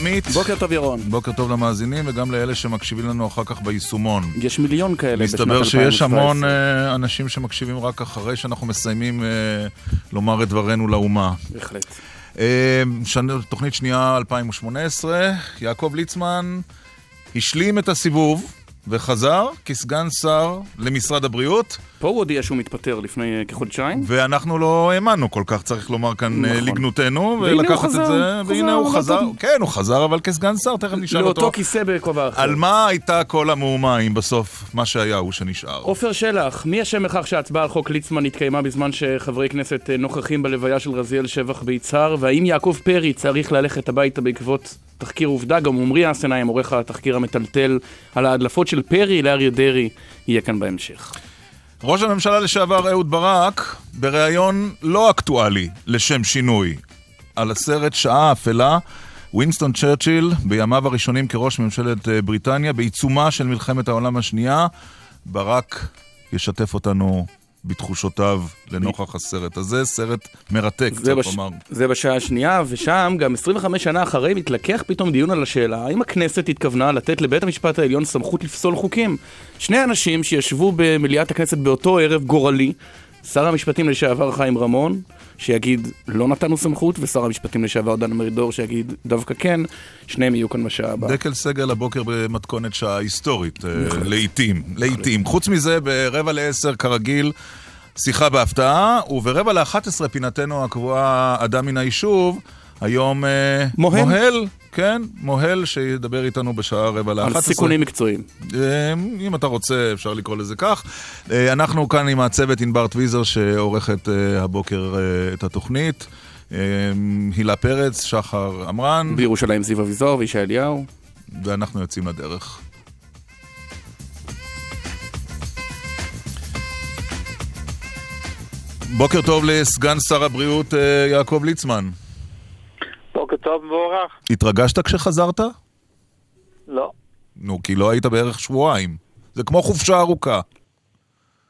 עמית. בוקר טוב ירון. בוקר טוב למאזינים וגם לאלה שמקשיבים לנו אחר כך ביישומון. יש מיליון כאלה בשנת 2017. מסתבר שיש המון uh, אנשים שמקשיבים רק אחרי שאנחנו מסיימים uh, לומר את דברנו לאומה. בהחלט. Uh, שני, תוכנית שנייה 2018, יעקב ליצמן השלים את הסיבוב. וחזר כסגן שר למשרד הבריאות. פה הוא הודיע שהוא מתפטר לפני כחודשיים. ואנחנו לא האמנו כל כך, צריך לומר כאן נכון. לגנותנו, ולקחת את זה, והנה הוא חזר, כן, הוא חזר, אבל כסגן שר, תכף נשאל אותו. לאותו כיסא בכובע אחר. על מה הייתה כל המהומה, אם בסוף מה שהיה הוא שנשאר? עופר שלח, מי אשם בכך שההצבעה על חוק ליצמן התקיימה בזמן שחברי כנסת נוכחים בלוויה של רזיאל שבח ביצהר, והאם יעקב פרי צריך ללכת הביתה בעקבות תחקיר עובדה, גם עמרי אסנאי, עורך התחקיר המטלטל על ההדלפות של פרי לאריה דרעי, יהיה כאן בהמשך. ראש הממשלה לשעבר אהוד ברק, בריאיון לא אקטואלי, לשם שינוי, על הסרט שעה אפלה, ווינסטון צ'רצ'יל, בימיו הראשונים כראש ממשלת אה, בריטניה, בעיצומה של מלחמת העולם השנייה, ברק ישתף אותנו בתחושותיו לנוכח הסרט הזה, סרט מרתק, צריך בש... לומר. זה בשעה השנייה, ושם גם 25 שנה אחרי מתלקח פתאום דיון על השאלה האם הכנסת התכוונה לתת לבית המשפט העליון סמכות לפסול חוקים. שני אנשים שישבו במליאת הכנסת באותו ערב גורלי, שר המשפטים לשעבר חיים רמון, שיגיד לא נתנו סמכות, ושר המשפטים לשעבר דן מרידור שיגיד דווקא כן, שניהם יהיו כאן בשעה הבאה. דקל סגל הבוקר במתכונת שעה היסטורית, אה, לעיתים, לעיתים. חוץ מזה, ברבע לעשר כרגיל, שיחה בהפתעה, וברבע לאחת עשרה פינתנו הקבועה, אדם מן היישוב, היום אה, מוהל. מוהל, כן, מוהל שידבר איתנו בשעה רבע לאחת עשרה. על סיכונים מקצועיים. אה, אם אתה רוצה, אפשר לקרוא לזה כך. אנחנו כאן עם הצוות ענבר טוויזר שעורכת הבוקר את התוכנית. הילה פרץ, שחר עמרן. בירושלים זיו אביזור וישי אליהו. ואנחנו יוצאים לדרך. בוקר טוב לסגן שר הבריאות אה, יעקב ליצמן. בוקר טוב ומבורך. התרגשת כשחזרת? לא. נו, כי לא היית בערך שבועיים. זה כמו חופשה ארוכה.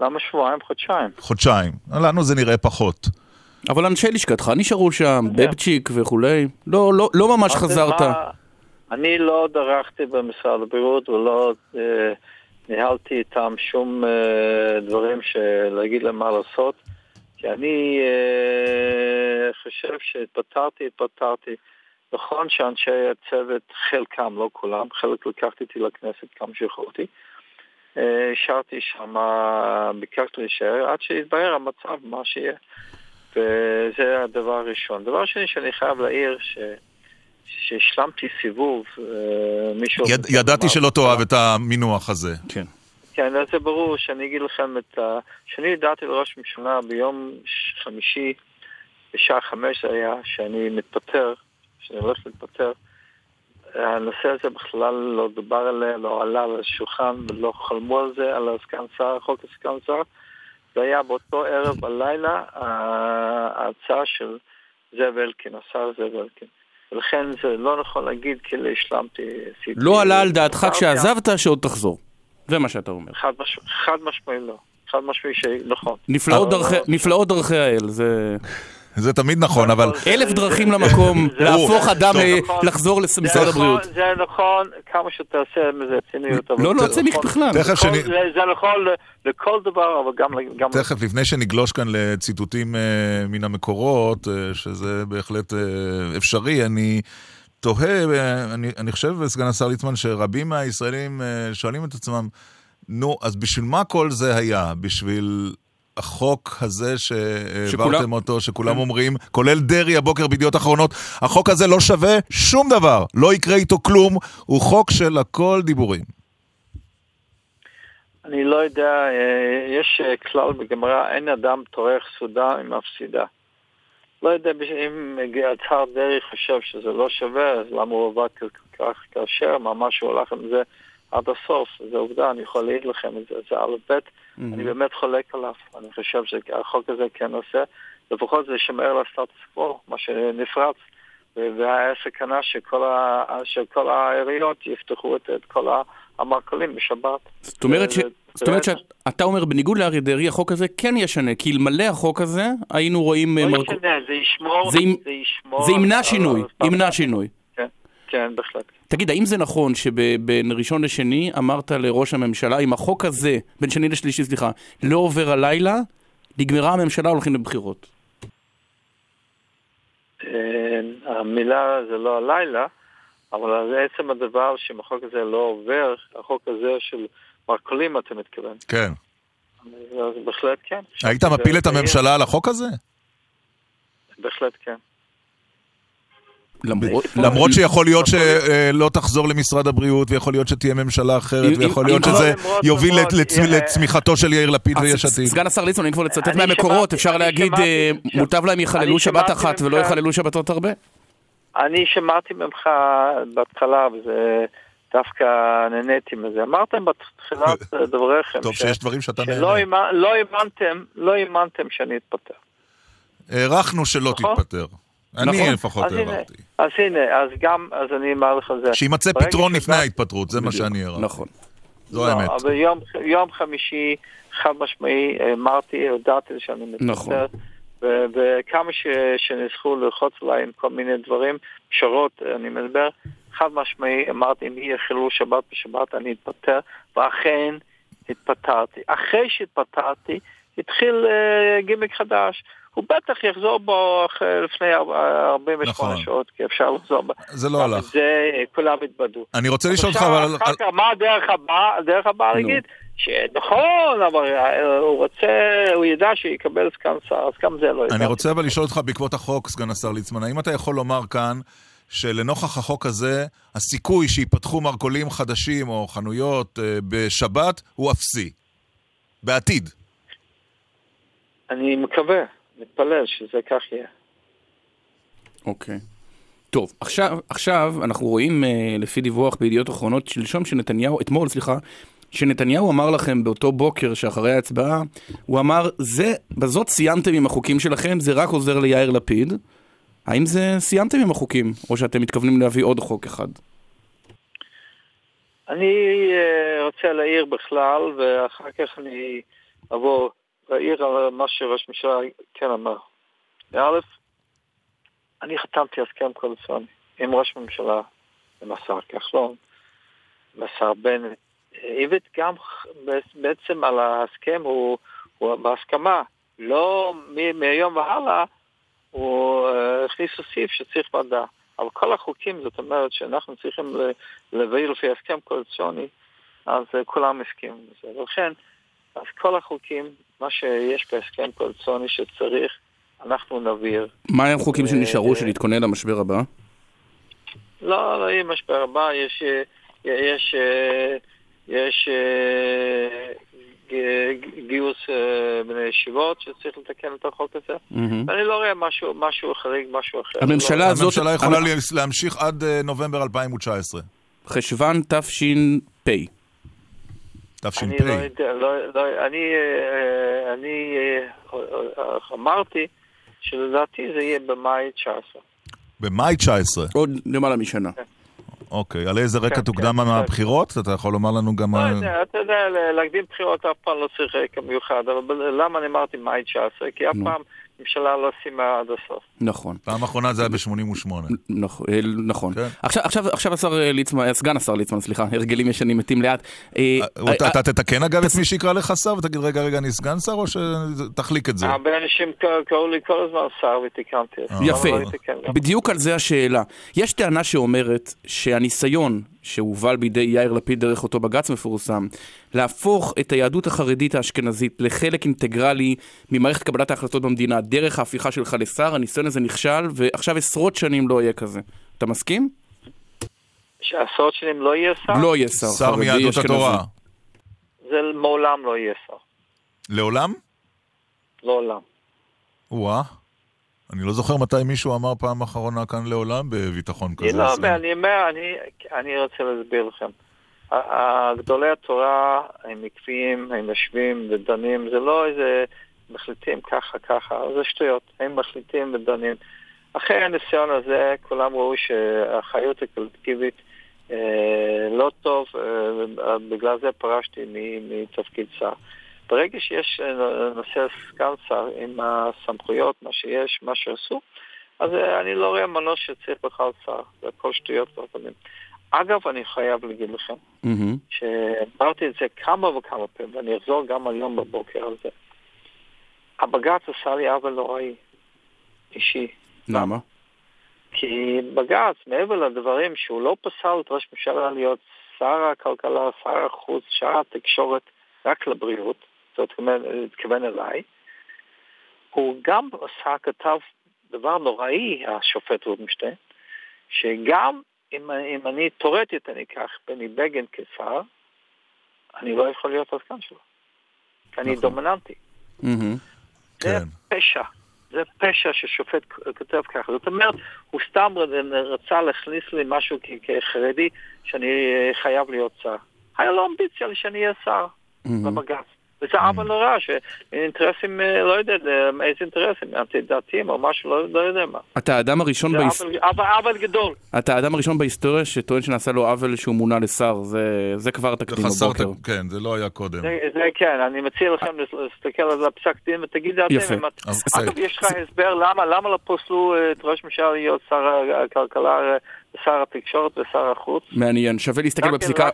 למה שבועיים? חודשיים. חודשיים. לנו זה נראה פחות. אבל אנשי לשכתך נשארו שם, בבצ'יק וכולי. לא, לא, לא ממש חזרת. מה, אני לא דרכתי במשרד הבריאות ולא אה, ניהלתי איתם שום אה, דברים להגיד להם מה לעשות. כי אני אה, חושב שהתפטרתי, התפטרתי. נכון שאנשי הצוות, חלקם, לא כולם, חלק לקחתי אותי לכנסת כמה שיכולתי. השארתי אה, שם, ביקשתי להישאר עד שיתבהר המצב, מה שיהיה. וזה הדבר הראשון. דבר שני שאני חייב להעיר, ש... שהשלמתי סיבוב, אה, מישהו... יד, ידעתי שלא תאהב את המינוח הזה. כן. כן, זה ברור שאני אגיד לכם את ה... כשאני ידעתי לראש ממשלה ביום חמישי, בשעה חמש זה היה, שאני מתפטר, שאני הולך להתפטר, הנושא הזה בכלל לא דובר עליה, לא עלה על השולחן ולא חלמו על זה, על הסגן שר, חוק הסגן שר. זה היה באותו ערב בלילה ההצעה של זאב אלקין, השר זאב אלקין. ולכן זה לא נכון להגיד כאילו השלמתי... לא עלה על דעתך כשעזבת שעוד תחזור. זה מה שאתה אומר. חד, מש... חד משמעי לא. חד משמעי שנכון. נפלאות, דרכי, נפלאות דרכי האל, זה... זה תמיד נכון, אבל... אלף דרכים למקום להפוך אדם לחזור למשרד הבריאות. זה נכון, כמה שתעשה מזה ציניות. לא, לא ציניק בכלל. זה נכון לכל דבר, אבל גם... תכף, לפני שנגלוש כאן לציטוטים אה, מן המקורות, אה, שזה בהחלט אה, אפשרי, אני... תוהה, אני, אני חושב, סגן השר ליצמן, שרבים מהישראלים שואלים את עצמם, נו, אז בשביל מה כל זה היה? בשביל החוק הזה שהעברתם אותו, שכולם כן. אומרים, כולל דרעי הבוקר בידיעות אחרונות, החוק הזה לא שווה שום דבר, לא יקרה איתו כלום, הוא חוק של הכל דיבורים. אני לא יודע, אה, יש אה, כלל בגמרא, אין אדם טורח סעודה עם מפסידה. לא יודע אם הצהר דרעי חושב שזה לא שווה, אז למה הוא עבד כל כך כאשר, ממש הוא הלך עם זה עד הסוף, זו עובדה, אני יכול להעיד לכם את זה, זה א' ב', mm-hmm. אני באמת חולק עליו, אני חושב שהחוק הזה כן עושה, לפחות זה שומר על הסטטוס קוו, מה שנפרץ, והיה סכנה שכל, ה, שכל העיריות יפתחו את, את כל המרכולים בשבת. זאת אומרת, ש... זאת אומרת שאתה אומר, בניגוד לאריה דרעי, החוק הזה כן ישנה, כי אלמלא החוק הזה, היינו רואים... לא מרק... ישנה, זה ישמור, זה, זה ישמור... זה ימנע שינוי, ימנע שינוי. כן. כן, בהחלט. תגיד, האם זה נכון שבין ראשון לשני אמרת לראש הממשלה, אם החוק הזה, בין שני לשלישי, סליחה, לא עובר הלילה, נגמרה הממשלה, הולכים לבחירות? אה, המילה זה לא הלילה, אבל זה עצם הדבר שאם החוק הזה לא עובר, החוק הזה של מרכולים אתה מתכוון. כן. אז בהחלט כן. היית מפיל את הממשלה על החוק הזה? בהחלט כן. למרות, למרות שיכול להיות שלא תחזור למשרד הבריאות, ויכול להיות שתהיה ממשלה אחרת, ויכול להיות שזה יוביל לצמיחתו של יאיר לפיד ויש עתיד. סגן השר ליצמן, אם כבר לצטט אני מהמקורות, שמעתי- אפשר אני להגיד, שמעתי- אה, מוטב להם יחללו אני שבת שמעתי אחת ולא יחללו שבתות הרבה? אני שמעתי ממך בהתחלה, וזה דווקא נהניתי מזה. אמרתם בתחילת דבריכם, טוב ש- שיש דברים שאתה שלא נהנה. האמנ- לא האמנתם, לא האמנתם שאני אתפטר. הערכנו שלא נכון. תתפטר. אני נכון. לפחות הערכתי. אז הנה, אז גם, אז אני אומר לך זה. שיימצא ברגע פתרון שבא- לפני ההתפתרות, זה מה בדיוק, שאני הערכתי. נכון. זו לא, האמת. אבל יום, יום חמישי, חד משמעי, אמרתי, הודעתי שאני מתפטר. נכון. וכמה ש- שניסחו ללחוץ עליי עם כל מיני דברים, פשרות, אני מדבר, חד משמעי, אמרתי, אם יהיה חילול שבת בשבת, אני אתפטר, ואכן התפטרתי. אחרי שהתפטרתי, התחיל uh, גימיק חדש. הוא בטח יחזור בו אחרי, לפני אר- 48 נכון. שעות, כי אפשר לחזור בו. זה לא הלך. זה כולם התבדו. אני רוצה לשאול אותך, אבל... אחר כך, מה הדרך הבאה? הדרך הבאה. להגיד, שנכון, אבל אה, הוא רוצה, הוא ידע שיקבל סגן שר, אז גם זה לא ידע. אני רוצה אבל לשאול אותך בעקבות החוק, סגן השר ליצמן, האם אתה יכול לומר כאן שלנוכח החוק הזה, הסיכוי שייפתחו מרכולים חדשים או חנויות אה, בשבת הוא אפסי? בעתיד. אני מקווה, מתפלל שזה כך יהיה. אוקיי. טוב, עכשיו, עכשיו אנחנו רואים אה, לפי דיווח בידיעות אחרונות שלשום שנתניהו, אתמול סליחה, שנתניהו אמר לכם באותו בוקר שאחרי ההצבעה, הוא אמר, זה, בזאת סיימתם עם החוקים שלכם, זה רק עוזר ליאיר לפיד. האם זה סיימתם עם החוקים, או שאתם מתכוונים להביא עוד חוק אחד? אני אה, רוצה להעיר בכלל, ואחר כך אני אבוא להעיר על מה שראש הממשלה כן אמר. א', אני חתמתי הסכם קואליציוני עם ראש הממשלה, עם השר כחלון, והשר בנט. איווט גם בעצם על ההסכם הוא, הוא בהסכמה, לא מ- מהיום והלאה הוא אה, הכניס סעיף שצריך ועדה. אבל כל החוקים, זאת אומרת שאנחנו צריכים להביא לפי הסכם קואליציוני, אז אה, כולם הסכימו לזה. ולכן, אז כל החוקים, מה שיש בהסכם קואליציוני שצריך, אנחנו נעביר. מה הם החוקים אה, שנשארו אה. של להתכונן למשבר הבא? לא, לא יהיה משבר הבא, יש, יש, יש אה, גיוס אה, בני ישיבות שצריך לתקן את החוק הזה. ואני לא רואה משהו, משהו חריג, משהו אחר. הממשלה לא, הזאת- הממשלה יכולה אני- להמשיך עד אה, נובמבר 2019. חשוון תש"פ. תש"פ. אני לא יודע, לא, לא, אני, אני אמרתי שלדעתי זה יהיה במאי 19. במאי 19. עוד למעלה משנה. אוקיי. על איזה רקע כן, תוקדם כן, מהבחירות? אתה יכול לומר לנו גם... לא יודע, אתה יודע, להקדים בחירות אף פעם לא צריך רקע מיוחד, אבל למה אני אמרתי מאי 19? כי אף. פעם ממשלה לא סיימה עד הסוף. נכון. פעם אחרונה זה היה ב-88. נכון, אה, נכון. כן. עכשיו, עכשיו, עכשיו השר אה, ליצמן, אה, סגן השר ליצמן, סליחה, הרגלים ישנים מתים לאט. אתה- תתקן אגב את מי שיקרא לך שר ותגיד רגע רגע אני סגן שר או שתחליק את זה? הרבה אנשים קראו- לי כל הזמן שר ותיקנתי. יפה, לא. בדיוק על זה השאלה. יש טענה שאומרת שהניסיון שהובל בידי יאיר לפיד דרך אותו בג"ץ מפורסם, להפוך את היהדות החרדית האשכנזית לחלק אינטגרלי ממערכת קבלת ההחלטות במדינה דרך ההפיכה שלך לשר, הניסיון הזה נכשל, ועכשיו עשרות שנים לא יהיה כזה. אתה מסכים? שעשרות שנים לא יהיה שר? לא יהיה שר שר חרדי מיהדות. התורה. זה מעולם לא יהיה שר. לעולם? לעולם. וואה. אני לא זוכר מתי מישהו אמר פעם אחרונה כאן לעולם בביטחון אני כזה. לא אני אומר, אני, אני רוצה להסביר לכם. גדולי התורה הם עקביים, הם יושבים ודנים, זה לא איזה מחליטים ככה ככה, זה שטויות, הם מחליטים ודנים. אחרי הניסיון הזה, כולם ראו שהאחריות הקולקטיבית אה, לא טוב, אה, בגלל זה פרשתי מתפקיד שר. ברגע שיש אה, נושא שר עם הסמכויות, מה שיש, מה שעשו, אז אה, אני לא רואה מנוס שצריך בכלל שר, זה הכל שטויות והפנים. אגב, אני חייב להגיד לכם, מהמם. שאמרתי את זה כמה וכמה פעמים, ואני אחזור גם היום בבוקר על זה. הבג"ץ עשה לי עוול נוראי, אישי. למה? כי בג"ץ, מעבר לדברים שהוא לא פסל את ראש הממשלה להיות שר הכלכלה, שר החוץ, שר התקשורת, רק לבריאות, אומרת, התכוון אליי, הוא גם עשה, כתב דבר נוראי, השופט רובינשטיין, שגם אם, אם אני תאורטית אני אקח בני בגין כשר, אני לא יכול להיות הסגן שלו. כי אני נכון. דומיננטי. זה כן. פשע. זה פשע ששופט כותב ככה. זאת אומרת, הוא סתם רצה להכניס לי משהו כחרדי שאני חייב להיות שר. היה לו אמביציה שאני אהיה שר. בבג"ץ. וזה עוול נורא, שאינטרסים, אה, לא יודע אה, איזה אינטרסים, אנטי-דתיים או משהו, לא, לא יודע מה. אתה האדם הראשון זה בהיס- עוול- גדול. אתה האדם הראשון בהיסטוריה שטוען שנעשה לו עוול שהוא מונה לשר, זה, זה כבר תקדים בבוקר. כן, זה לא היה קודם. זה, כן, אני מציע לכם להסתכל על הפסק דין ותגידו אתם. אז- אגב, יש לך הסבר למה, למה לא פוסלו אה, את ראש הממשלה להיות שר הכלכלה, שר התקשורת ושר החוץ? מעניין, שווה להסתכל כן בפסיקה.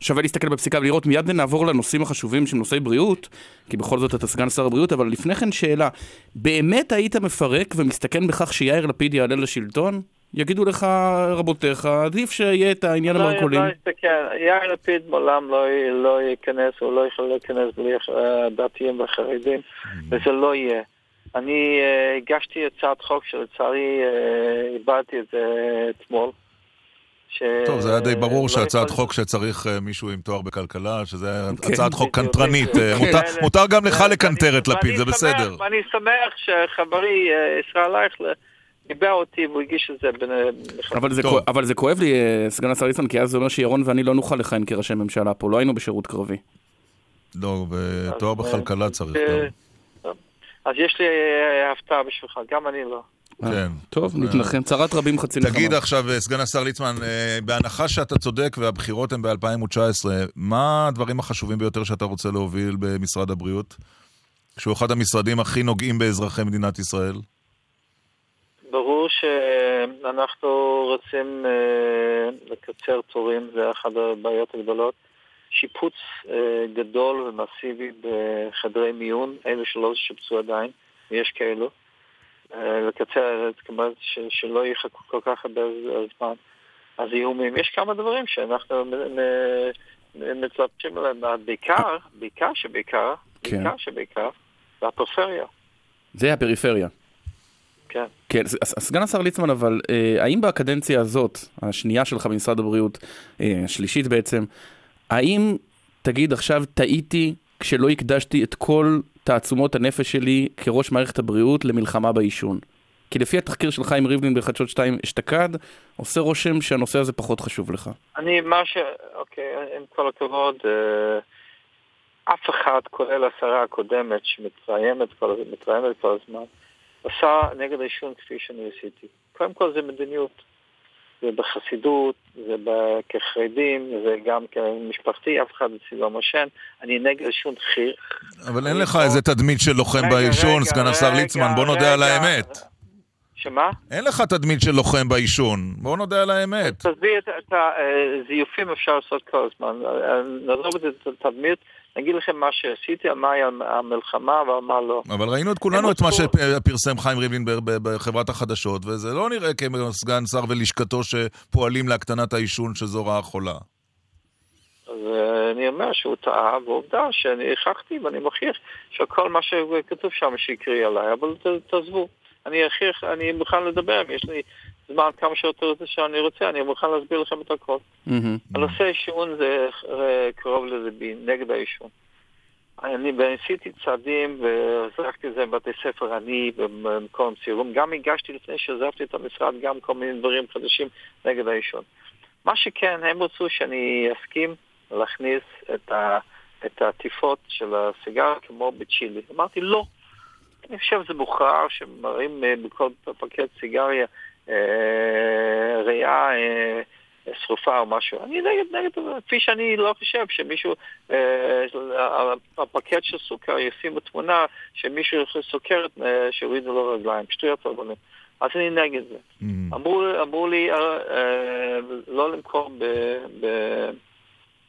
שווה להסתכל בפסיקה ולראות, מיד נעבור לנושאים החשובים שהם נושאי בריאות, כי בכל זאת אתה סגן שר הבריאות, אבל לפני כן שאלה, באמת היית מפרק ומסתכן בכך שיאיר לפיד יעלה לשלטון? יגידו לך רבותיך, עדיף שיהיה את העניין לא, המרכולים. לא יסתכל, יאיר לפיד מעולם לא, לא ייכנס, הוא לא יכול להיכנס בלי אה, דתיים וחרדים, וזה לא יהיה. אני אה, הגשתי הצעת חוק שלצערי אה, איבדתי את זה אתמול. ש- טוב, זה היה די ברור לא שהצעת יכול- חוק שצריך אה, מישהו עם תואר בכלכלה, שזה כן. הצעת חוק קנטרנית. כן. מותר-. מותר גם לך לקנטר את לפיד, זה בסדר. ואני שמח שחברי ישראל אייכלר ניבא אותי והוא הגיש את זה בין... אבל זה. כואב, אבל זה כואב לי, סגן השר ליצמן, כי אז זה אומר שירון ואני לא נוכל לכהן כראשי ממשלה פה, לא היינו בשירות קרבי. לא, ותואר בכלכלה צריך גם. אז יש לי אה, הפתעה בשבילך, גם אני לא. אה, כן. טוב, נתנחם, צרת רבים חצי נחמה. תגיד עכשיו, אה, סגן השר ליצמן, אה, בהנחה שאתה צודק והבחירות הן ב-2019, מה הדברים החשובים ביותר שאתה רוצה להוביל במשרד הבריאות? שהוא אחד המשרדים הכי נוגעים באזרחי מדינת ישראל. ברור שאנחנו רוצים אה, לקצר תורים, זה אחת הבעיות הגדולות. שיפוץ אה, גדול ומסיבי בחדרי מיון, אלה שלא שיפצו עדיין, ויש כאלו. אה, לקצר, ש- שלא יחכו כל כך הרבה זמן. הזיהומים, יש כמה דברים שאנחנו מ- מ- מתלבטים עליהם, בעיקר, בעיקר שבעיקר, כן. בעיקר שבעיקר, זה הפריפריה, זה הפריפריה. כן. כן, סגן השר ליצמן, אבל אה, האם בקדנציה הזאת, השנייה שלך במשרד הבריאות, אה, השלישית בעצם, האם תגיד עכשיו טעיתי כשלא הקדשתי את כל תעצומות הנפש שלי כראש מערכת הבריאות למלחמה בעישון? כי לפי התחקיר של חיים ריבלין בחדשות 2 אשתקד, עושה רושם שהנושא הזה פחות חשוב לך. אני, מה ש... אוקיי, עם כל הכבוד, אה, אף אחד, כולל השרה הקודמת, שמתראיינת כל, כל הזמן, עשה נגד העישון כפי שאני עשיתי. קודם כל זה מדיניות. זה בחסידות, זה כחרדים, זה גם כמשפחתי, אף אחד אצלי לא מעשן. אני נגד עישון חיר. אבל אין לך איזה תדמית של לוחם בעישון, סגן השר ליצמן, בוא נודה על. האמת. שמה? אין לך תדמית של לוחם בעישון, בוא נודה על האמת. תעזבי את הזיופים אפשר לעשות כל הזמן. נעזוב את התדמית, נגיד לכם מה שעשיתי, על מה היה המלחמה ועל מה לא. אבל ראינו את כולנו את מה שפרסם חיים ריבלין בחברת החדשות, וזה לא נראה כסגן שר ולשכתו שפועלים להקטנת העישון שזו רעה חולה. אז אה, אני אומר שהוא טעה, ועובדה שאני הכרחתי ואני מוכיח שכל מה שכתוב שם שקרי עליי, אבל ת- תעזבו. אני אכריח, אני מוכן לדבר, יש לי זמן כמה שיותר שאני רוצה, אני מוכן להסביר לכם את הכל. מהמם. הנושא עישון זה אה, קרוב לליבי, נגד העישון. אני עשיתי צעדים וזרקתי את זה בבתי ספר, אני במקום צעירים. גם הגשתי לפני שעזבתי את המשרד גם כל מיני דברים חדשים נגד העישון. מה שכן, הם רצו שאני אסכים להכניס את, ה, את העטיפות של הסיגר כמו בצ'ילי. אמרתי לא. אני חושב שזה מוכרח שמראים אה, בכל פקט סיגריה אה, ריאה אה, שרופה או משהו. אני נגד, נגד, כפי שאני לא חושב שמישהו, אה, הפקט של סוכר ישימו תמונה שמישהו סוכרת, אה, שהורידו לו רגליים. שטויות רבנים. אז אני נגד זה. Mm. אמרו, אמרו לי אה, אה, לא למכור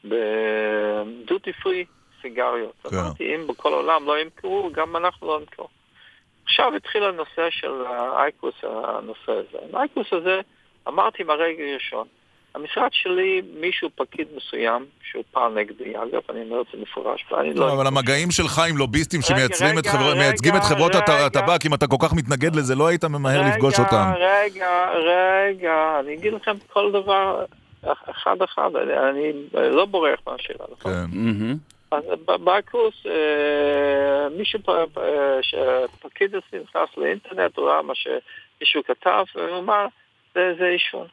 בדוטי פרי סיגריות. כן. אמרתי, אם בכל העולם לא ימכרו, גם אנחנו לא נמכור. עכשיו התחיל הנושא של האייקוס, הנושא הזה. האייקוס הזה, אמרתי מהרגע הראשון, המשרד שלי, מישהו, פקיד מסוים, שהוא פעל נגדי, אגב, אני אומר את זה מפורש, ואני לא... לא, אבל המגעים שלך עם לוביסטים רגע, שמייצרים את חברות. הטבק, אם אתה כל כך מתנגד לזה, לא היית ממהר לפגוש אותם. רגע, רגע, אני אגיד לכם כל דבר אחד-אחד, אני, אני לא בורח מהשאלה, נכון? כן. בקורס, פ- שפקיד אצלי נכנס לאינטרנט, הוא ראה מה שמישהו כתב, והוא אמר, זה, עישון.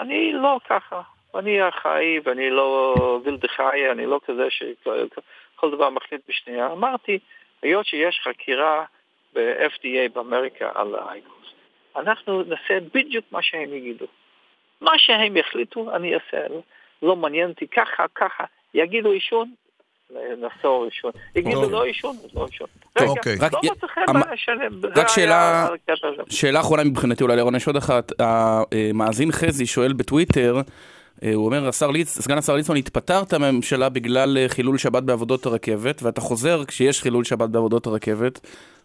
אני לא ככה, אני אחראי ואני לא וילדחאי, אני לא כזה שכל דבר מחליט בשנייה. אמרתי, היות שיש חקירה ב-FDA באמריקה על האייקוס, אנחנו נעשה בדיוק מה שהם יגידו. מה שהם יחליטו, אני אעשה. לא מעניין אותי ככה, ככה. יגידו עישון, נעשור עישון. יגידו. לא עישון, לא עישון. רגע, אוקיי. רק לא י- מצא חן בעיני, זה רק שאלה- אחרונה מבחינתי אולי לירון, יש עוד אחת. המאזין חזי שואל בטוויטר, אה, הוא אומר, השר ליצ... סגן השר ליצמן, התפטרת מהממשלה בגלל אה, חילול שבת בעבודות הרכבת, ואתה חוזר כשיש חילול שבת בעבודות הרכבת,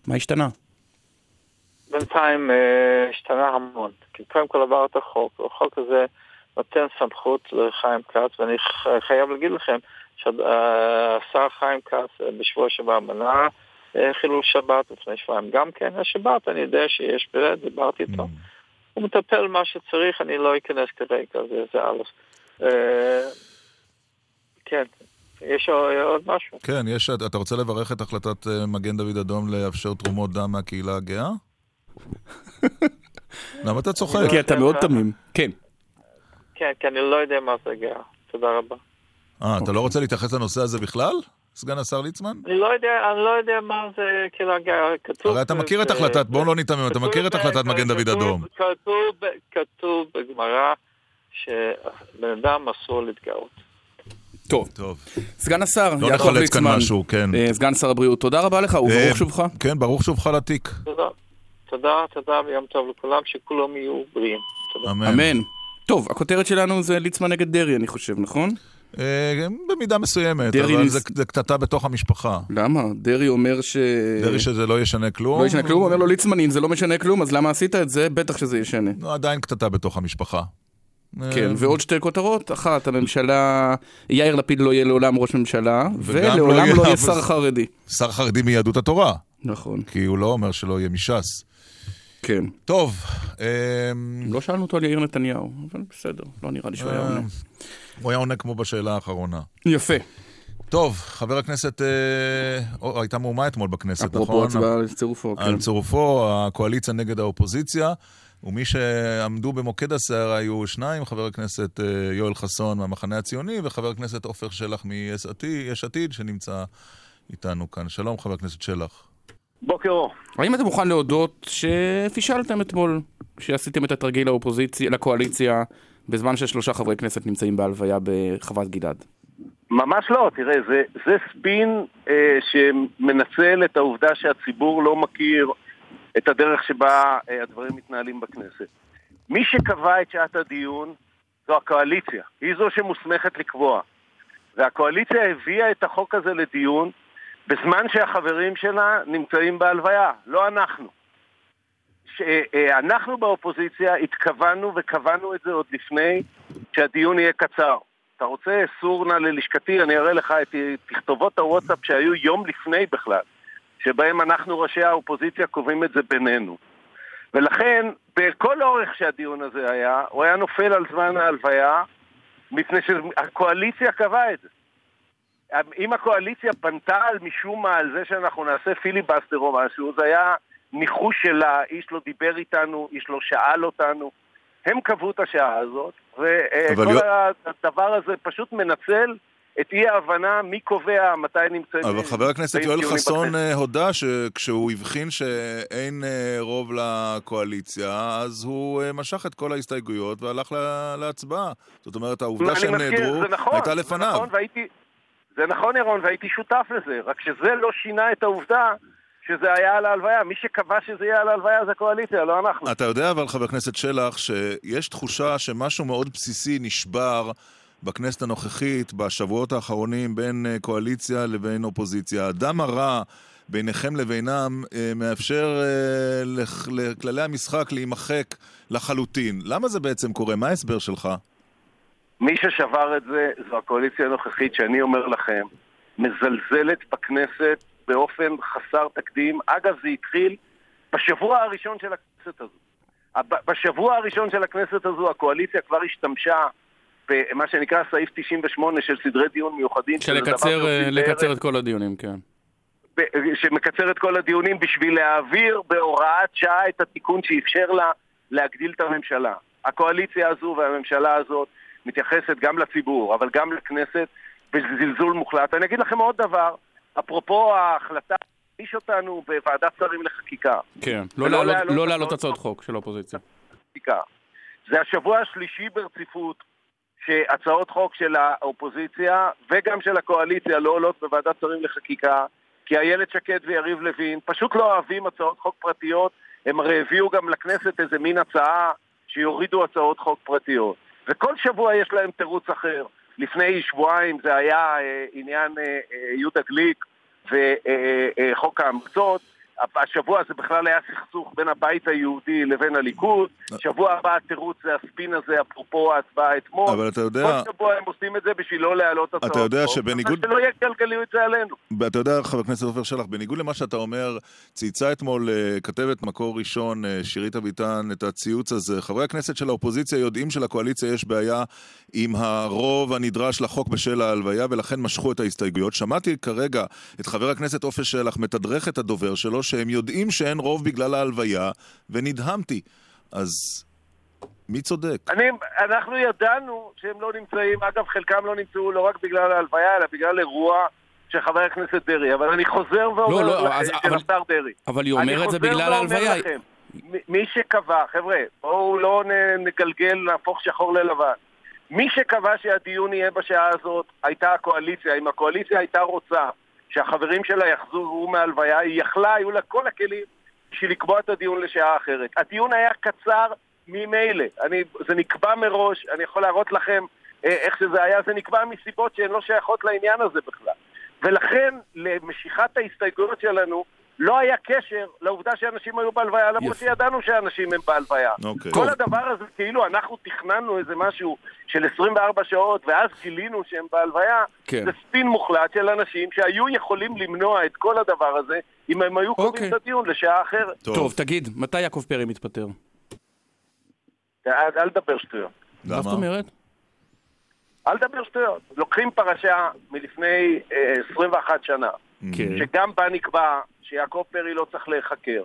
מה השתנה? בינתיים אה, השתנה המון. כי קודם כל עבר את החוק, החוק הזה נותן סמכות לחיים כץ, ואני חייב להגיד לכם שהשר חיים כץ אה, בשבוע שעבר מנע אה, חילול שבת, לפני שבועיים גם כן. השבת, אני יודע שיש ברד, דיברתי איתו. הוא מטפל מה שצריך, אני לא אכנס כרגע, זה, זה א'. אה, כן, יש עוד משהו. כן, יש, אתה רוצה לברך את החלטת אה, מגן דוד אדום לאפשר תרומות דם מהקהילה הגאה? למה אתה צוחק? כי אתה מאוד תמים. כן. כן, כי אני לא יודע מה זה גאה. תודה רבה. אה, אתה לא רוצה להתייחס לנושא הזה בכלל? סגן השר ליצמן? אני לא יודע, אני לא יודע מה זה גאה. כתוב... הרי אתה מכיר את החלטת, בואו לא ניתמם, אתה מכיר את החלטת מגן דוד אדום. כתוב כתוב בגמרא שבן אדם אסור להתגאות. טוב. טוב. סגן השר, לא יעקב נחלץ כאן ליצמן, משהו, כן. אה, סגן שר הבריאות, תודה רבה לך וברוך אה, שובך. כן, ברוך שובך לתיק. תודה. תודה, תודה ויום טוב לכולם, שכולם יהיו בריאים. אמן. אמן. טוב, הכותרת שלנו זה ליצמן נגד דרעי, אני חושב, נכון? אה, במידה מסוימת, דרעי אבל ניס- זה זה קטטה בתוך המשפחה. למה? דרעי אומר ש... דרעי שזה לא ישנה כלום. לא ישנה כלום, אומר לו ליצמן, אם זה לא משנה כלום, אז למה עשית את זה? בטח שזה ישנה. לא, עדיין קטטה בתוך המשפחה. כן, אה, ועוד שתי כותרות, אחת, הממשלה, יאיר לפיד לא יהיה לעולם ראש ממשלה, לא ולעולם לא יהיה שר חרדי. שר חרדי מיהדות התורה, נכון, כי הוא לא אומר שלא יהיה מש"ס. כן. טוב, לא שאלנו אותו על יאיר נתניהו, אבל בסדר, לא נראה לי שהוא היה אה, עונה. הוא היה עונה כמו בשאלה האחרונה. יפה. טוב, חבר הכנסת, אה, הייתה מהומה אתמול בכנסת, אפרופו נכון? הצבעה על צירופו, כן. על צירופו, הקואליציה נגד האופוזיציה, ומי שעמדו במוקד הסערה היו שניים, חבר הכנסת אה, יואל חסון מהמחנה הציוני, וחבר הכנסת עופר שלח מיש עתיד, יש עתיד, שנמצא איתנו כאן. שלום, חבר הכנסת שלח. בוקר אור. האם אתה מוכן להודות שפישלתם אתמול, שעשיתם את התרגיל לאופוזיציה, לקואליציה, בזמן ששלושה חברי כנסת נמצאים בהלוויה בחוות גלעד? ממש לא, תראה, זה, זה ספין אה, שמנצל את העובדה שהציבור לא מכיר את הדרך שבה אה, הדברים מתנהלים בכנסת. מי שקבע את שעת הדיון זו הקואליציה, היא זו שמוסמכת לקבוע. והקואליציה הביאה את החוק הזה לדיון בזמן שהחברים שלה נמצאים בהלוויה, לא אנחנו. שאנחנו באופוזיציה התכוונו וקבענו את זה עוד לפני שהדיון יהיה קצר. אתה רוצה, סור נא ללשכתי, אני אראה לך את תכתובות הוואטסאפ שהיו יום לפני בכלל, שבהם אנחנו ראשי האופוזיציה קובעים את זה בינינו. ולכן, בכל אורך שהדיון הזה היה, הוא היה נופל על זמן ההלוויה, מפני שהקואליציה קבעה את זה. אם הקואליציה פנתה על משום מה על זה שאנחנו נעשה פיליבסטר או משהו, זה היה ניחוש שלה, איש לא דיבר איתנו, איש לא שאל אותנו. הם קבעו את השעה הזאת, וכל יו- הדבר הזה פשוט מנצל את אי ההבנה מי קובע מתי נמצאים... אבל חבר הכנסת יואל חסון בכנסת. אה, הודה שכשהוא הבחין שאין אה, רוב לקואליציה, אז הוא אה, משך את כל ההסתייגויות והלך לה- להצבעה. זאת אומרת, העובדה אני שהם נעדרו זה נכון, הייתה זה לפניו. נכון, והייתי, זה נכון, ירון, והייתי שותף לזה, רק שזה לא שינה את העובדה שזה היה על ההלוויה. מי שקבע שזה יהיה על ההלוויה זה הקואליציה, לא אנחנו. אתה יודע אבל, חבר הכנסת שלח, שיש תחושה שמשהו מאוד בסיסי נשבר בכנסת הנוכחית, בשבועות האחרונים, בין אה, קואליציה לבין אופוזיציה. הדם הרע ביניכם לבינם אה, מאפשר אה, לכללי המשחק להימחק לחלוטין. למה זה בעצם קורה? מה ההסבר שלך? מי ששבר את זה זו הקואליציה הנוכחית, שאני אומר לכם, מזלזלת בכנסת באופן חסר תקדים. אגב, זה התחיל בשבוע הראשון של הכנסת הזו. בשבוע הראשון של הכנסת הזו הקואליציה כבר השתמשה במה שנקרא סעיף 98 של סדרי דיון מיוחדים. של לקצר, אה, לקצר את כל הדיונים, כן. שמקצר את כל הדיונים בשביל להעביר בהוראת שעה את התיקון שאפשר לה להגדיל את הממשלה. הקואליציה הזו והממשלה הזאת מתייחסת גם לציבור, אבל גם לכנסת, בזלזול מוחלט. אני אגיד לכם עוד דבר, אפרופו ההחלטה להגיש אותנו בוועדת שרים לחקיקה. כן, לא, לא להעלות לא להעלות הצעות חוק של האופוזיציה. זה השבוע השלישי ברציפות שהצעות חוק של האופוזיציה וגם של הקואליציה לא עולות בוועדת שרים לחקיקה, כי איילת שקד ויריב לוין פשוט לא אוהבים הצעות חוק פרטיות, הם הרי הביאו גם לכנסת איזה מין הצעה שיורידו הצעות חוק פרטיות. וכל שבוע יש להם תירוץ אחר. לפני שבועיים זה היה אה, עניין אה, אה, יהודה גליק וחוק ההמצות. השבוע זה בכלל היה סכסוך בין הבית היהודי לבין הליכוד, שבוע הבא התירוץ זה הספין הזה, אפרופו ההצבעה אתמול. אבל אתה יודע... כל שבוע הם עושים את זה בשביל לא להעלות הצעות. אתה יודע שבניגוד... שלא יקלקלו את זה עלינו. אתה יודע, חבר הכנסת עופר שלח, בניגוד למה שאתה אומר, צייצה אתמול אה, כתבת מקור ראשון, אה, שירית אביטן, את הציוץ הזה. חברי הכנסת של האופוזיציה יודעים שלקואליציה יש בעיה עם הרוב הנדרש לחוק בשל ההלוויה, ולכן משכו את ההסתייגויות. שמעתי כרגע את חבר הכנסת עופר שלח מתדרך את הדובר שלו, שהם יודעים שאין רוב בגלל ההלוויה, ונדהמתי. אז מי צודק? אני, אנחנו ידענו שהם לא נמצאים, אגב, חלקם לא נמצאו לא רק בגלל ההלוויה, אלא בגלל אירוע של חבר הכנסת דרעי. אבל אני חוזר ואומר לא, לא, לכם, אז, של השר דרעי. אבל היא אומרת זה בגלל ההלוויה. מי שקבע, חבר'ה, בואו לא נגלגל, נהפוך שחור ללבן. מי שקבע שהדיון יהיה בשעה הזאת הייתה הקואליציה. אם הקואליציה הייתה רוצה שהחברים שלה יחזרו מהלוויה, היא יכלה, היו לה כל הכלים בשביל לקבוע את הדיון לשעה אחרת. הדיון היה קצר ממילא. אני, זה נקבע מראש, אני יכול להראות לכם אה, איך שזה היה, זה נקבע מסיבות שהן לא שייכות לעניין הזה בכלל. ולכן, למשיכת ההסתייגויות שלנו, לא היה קשר לעובדה שאנשים היו בהלוויה, למרות שידענו שאנשים הם בהלוויה. Okay. אוקיי. כל הדבר הזה, כאילו אנחנו תכננו איזה משהו של 24 שעות, ואז גילינו שהם בהלוויה, כן. זה ספין מוחלט של אנשים שהיו יכולים למנוע את כל הדבר הזה, אם הם היו קובעים okay. את הדיון לשעה אחרת. טוב. טוב, תגיד, מתי יעקב פרי מתפטר? אל, אל תדבר שטויות. למה? מה זאת אומרת? אל תדבר שטויות. לוקחים פרשה מלפני אה, 21 שנה, כן. שגם בה נקבע שיעקב פרי לא צריך להיחקר.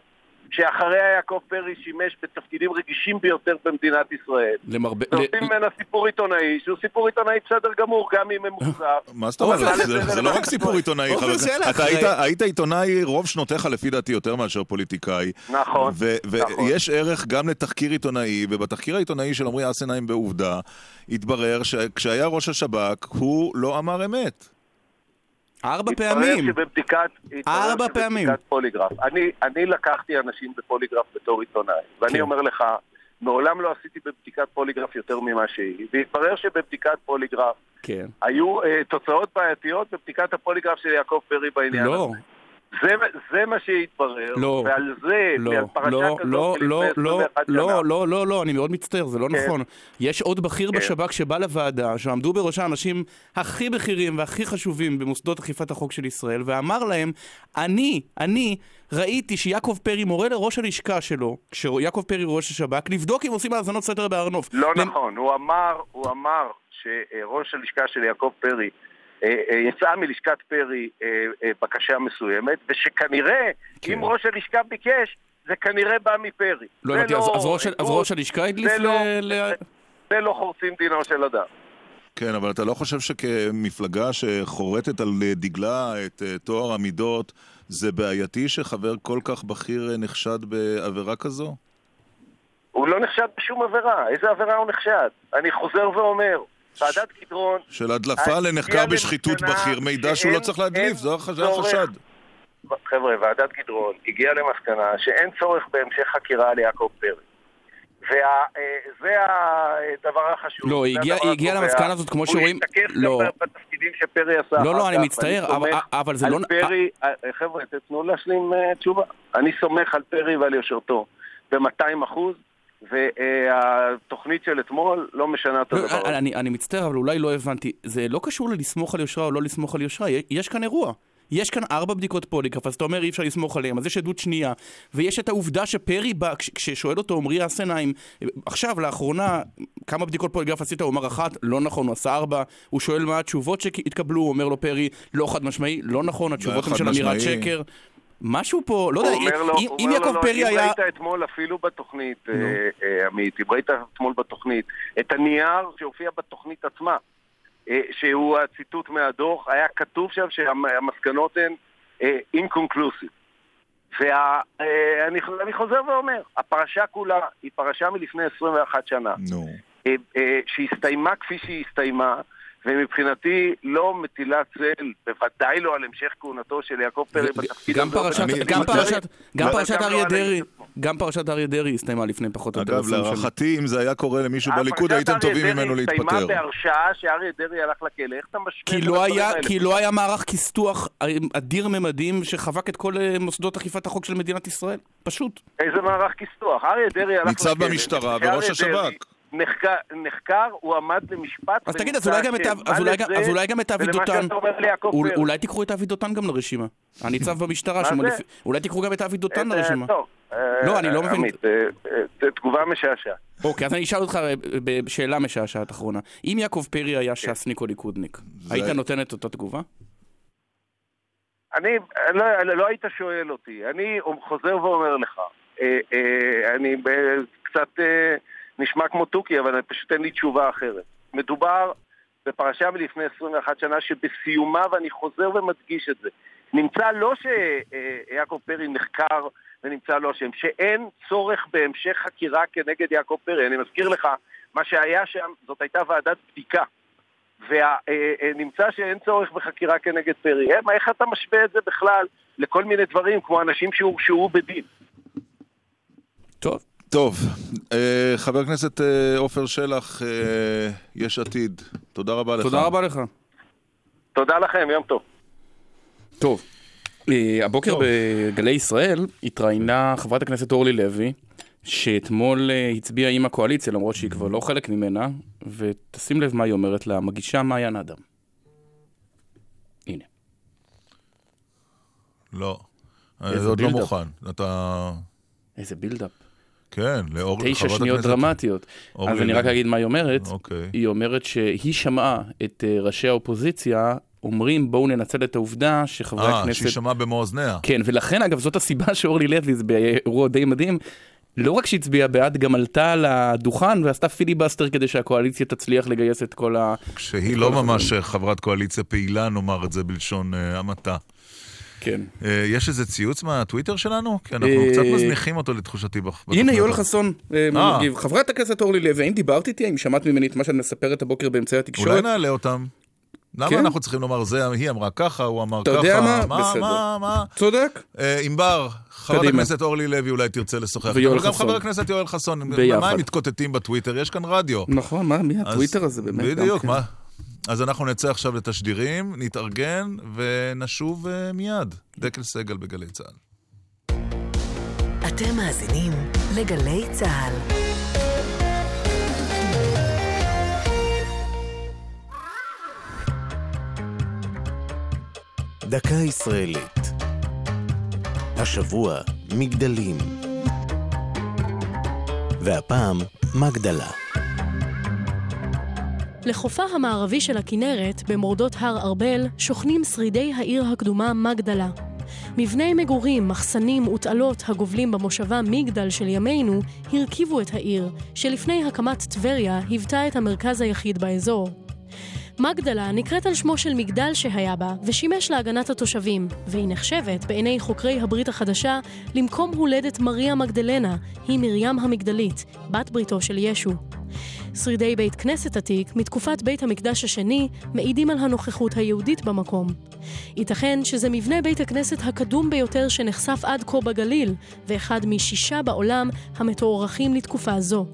שאחריה יעקב פרי שימש בתפקידים רגישים ביותר במדינת ישראל. למרבה... ועושים ממנה סיפור עיתונאי, שהוא סיפור עיתונאי בסדר גמור, גם אם ממוחזר. מה זאת אומרת? זה לא רק סיפור עיתונאי, חבר הכנסת. אתה היית עיתונאי רוב שנותיך, לפי דעתי, יותר מאשר פוליטיקאי. נכון. נכון. ויש ערך גם לתחקיר עיתונאי, ובתחקיר העיתונאי של עמרי אסנהיים בעובדה, התברר שכשהיה ראש השב"כ, הוא לא אמר אמת. ארבע פעמים. שבבדיקת, ארבע פעמים. פוליגרף. אני, אני לקחתי אנשים בפוליגרף בתור עיתונאי, ואני כן. אומר לך, מעולם לא עשיתי בבדיקת פוליגרף יותר ממה שהיא, והתברר שבבדיקת פוליגרף כן. היו uh, תוצאות בעייתיות בבדיקת הפוליגרף של יעקב פרי בעניין לא. הזה. זה, זה מה שהתברר, לא, ועל זה, לא, ועל פרשה לא, כזאת לא, לא, לא, לא, לא, לא, לא, אני מאוד מצטער, זה לא כן. נכון. יש עוד בכיר כן. בשב"כ שבא לוועדה, שעמדו בראשה אנשים הכי בכירים והכי חשובים במוסדות אכיפת החוק של ישראל, ואמר להם, אני, אני, ראיתי שיעקב פרי מורה לראש הלשכה שלו, כשיעקב פרי ראש השב"כ, לבדוק אם עושים האזנות סתר בהר נוף. לא למ... נכון, הוא אמר, הוא אמר שראש הלשכה של יעקב פרי אה, אה, יצאה מלשכת פרי אה, בקשה מסוימת, ושכנראה, כן. אם ראש הלשכה ביקש, זה כנראה בא מפרי. לא הבנתי, לא, אז, ראש, אז ראש הלשכה הדליף ל... לא, ל... זה לא חורצים דינו של אדם. כן, אבל אתה לא חושב שכמפלגה שחורטת על דגלה את טוהר המידות, זה בעייתי שחבר כל כך בכיר נחשד בעבירה כזו? הוא לא נחשד בשום עבירה. איזה עבירה הוא נחשד? אני חוזר ואומר, ועדת קדרון... של הדלפה לנחקר בשחיתות בכיר, מידע שהוא לא צריך להדליף, זה החשד. חבר'ה, ועדת גדרון הגיעה למסקנה שאין צורך בהמשך חקירה על יעקב פרי. וזה הדבר החשוב. לא, היא הגיעה למסקנה הזאת כמו שרואים... הוא השתקף לא. גם בתפקידים שפרי עשה. לא, לא, אני מצטער, אבל- אבל זה לא... פרי, אה, חבר'ה, תתנו להשלים אה, תשובה. אני סומך על פרי ועל יושרתו ב-200 אחוז, והתוכנית של אתמול לא משנה את לא, הדבר הזה. אני, אני מצטער, אבל אולי לא הבנתי. זה לא קשור ללסמוך על יושרה או לא לסמוך על יושרה, יש כאן אירוע. יש כאן ארבע בדיקות פוליגרף, אז אתה אומר אי אפשר לסמוך עליהם, אז יש עדות שנייה, ויש את העובדה שפרי בא, כש- כששואל אותו עמרי אסנהיים, עכשיו, לאחרונה, כמה בדיקות פוליגרף עשית? הוא אמר אחת, לא נכון, הוא עשה ארבע, הוא שואל מה התשובות שהתקבלו, הוא אומר לו פרי, לא חד משמעי, לא נכון, התשובות הן חד של אמירת. שקר. משהו פה, לא יודע, אם- אם יעקב פרי אם היה... ראית אתמול אפילו בתוכנית, אה, אה, עמית, אם ראית אתמול בתוכנית, את הנייר שהופיע בתוכנית עצמה, אה, שהוא הציטוט מהדוח, היה כתוב שם שהמסקנות הן inconclusive. ואני חוזר ואומר, הפרשה כולה היא פרשה מלפני 21 שנה, נו. שהסתיימה כפי שהיא הסתיימה, ומבחינתי לא מטילה צל, בוודאי לא על המשך כהונתו של יעקב פרי בתפקיד גם. פרשת, פרשת, פרשת לא אריה דרעי. גם פרשת אריה דרעי הסתיימה לפני פחות או יותר אגב, 20 שנה. להערכתי, אם זה היה קורה למישהו הפרשת בליכוד, הייתם אריה טובים דרעי ממנו להתפטר. הסתיימה בהרשעה שאריה דרעי הלך לכלא. איך אתה משווה כי לא היה? כי לא היה מערך כיסתוח אדיר ממדים שחבק את כל אה, מוסדות אכיפת החוק של מדינת ישראל. פשוט. איזה מערך כיסתוח? אריה דרעי הלך לכלא. ניצב במשטרה וראש דרעי השב"כ. נחקר, נחקר, הוא עמד למשפט. אז תגיד, אז אולי גם את. אב- אז אולי אז אולי גם את אבי דותן, אול-? אולי תיקחו את אבי דותן גם לרשימה. הניצב במשטרה? אולי תיקחו גם את אבי דותן אה, לרשימה. טוב. לא, אה, אני לא מבין. עמית, אה, אה, תגובה משעשעת. אוקיי, אז אני אשאל אותך אה, בשאלה משעשעת אחרונה. אם יעקב פרי היה ש"סניק או ליכודניק, היית נותן את אותה תגובה? אני, לא, לא היית שואל אותי, אני חוזר ואומר לך, אה, אה, אני קצת אה, נשמע כמו תוכי, אבל פשוט אין לי תשובה אחרת. מדובר בפרשה מלפני 21 שנה שבסיומה, ואני חוזר ומדגיש את זה, נמצא לא שיעקב פרי נחקר ונמצא לא אשם, שאין צורך בהמשך חקירה כנגד יעקב פרי. אני מזכיר לך, מה שהיה שם, זאת הייתה ועדת בדיקה. ונמצא שאין צורך בחקירה כנגד פרי. אה, איך אתה משווה את זה בכלל לכל מיני דברים, כמו אנשים שהורשעו בדין? טוב. טוב, אה, חבר הכנסת אה, עופר שלח, אה, יש עתיד, תודה רבה לך. תודה רבה לך. תודה לכם, יום טוב. טוב, הבוקר טוב. בגלי ישראל התראיינה חברת הכנסת אורלי לוי, שאתמול הצביעה עם הקואליציה, למרות שהיא כבר לא חלק ממנה, ותשים לב מה היא אומרת למגישה מעיין אדם. הנה. לא, זה עוד לא. מוכן. אתה... איזה בילדאפ. כן, לאור... תשע שניות הכנסת- דרמטיות. אורלי אז אני רק. אגיד מה היא אומרת. אוקיי. היא אומרת שהיא שמעה את אה, ראשי האופוזיציה אומרים בואו ננצל את העובדה שחברי אה, הכנסת... שהיא שמעה במו אוזניה. כן, ולכן אגב זאת הסיבה שאורלי לוי, זה באירוע די מדהים, לא רק שהצביעה בעד, גם עלתה על הדוכן ועשתה פיליבסטר כדי שהקואליציה תצליח לגייס את כל ה... שהיא לא ממש חברת קואליציה פעילה, נאמר את זה בלשון אה, המעטה. כן. אה, יש איזה ציוץ מהטוויטר שלנו? כי אנחנו אה, קצת מזניחים אותו לתחושתי. הנה יואל. חסון אה, מגיב. חברת הכנסת אורלי לוי, האם דיברת איתי? האם שמעת ממני את מה שאת מספרת הבוקר באמצעי אולי התקשורת? נעלה אותם. למה כן? אנחנו צריכים לומר, זה, היא אמרה ככה, הוא אמר אתה ככה. יודע מה? מה, בסדר. מה, מה? צודק. ענבר, חברת. הכנסת אורלי לוי אולי תרצה לשוחח. ויואל אבל גם חסון. חבר הכנסת יואל חסון. ביחד. מה הם מתקוטטים בטוויטר? יש כאן רדיו. נכון, מה, מי אז- הטוויטר הזה באמת? בדיוק, כן. מה? אז אנחנו נצא עכשיו לתשדירים, נתארגן ונשוב אה, מיד. דקל סגל בגלי צה"ל. אתם מאזינים לגלי צה"ל. דקה ישראלית. השבוע מגדלים. והפעם מגדלה. לחופה המערבי של הכנרת, במורדות הר ארבל, שוכנים שרידי העיר הקדומה מגדלה. מבני מגורים, מחסנים ותעלות הגובלים במושבה מגדל של ימינו, הרכיבו את העיר, שלפני הקמת טבריה היוותה את המרכז היחיד באזור. מגדלה נקראת על שמו של מגדל שהיה בה, ושימש להגנת התושבים, והיא נחשבת, בעיני חוקרי הברית החדשה, למקום הולדת מריה מגדלנה, היא מרים המגדלית, בת בריתו של ישו. שרידי בית כנסת עתיק מתקופת בית המקדש השני מעידים על הנוכחות היהודית במקום. ייתכן שזה מבנה בית הכנסת הקדום ביותר שנחשף עד כה בגליל, ואחד משישה בעולם המתוארכים לתקופה זו.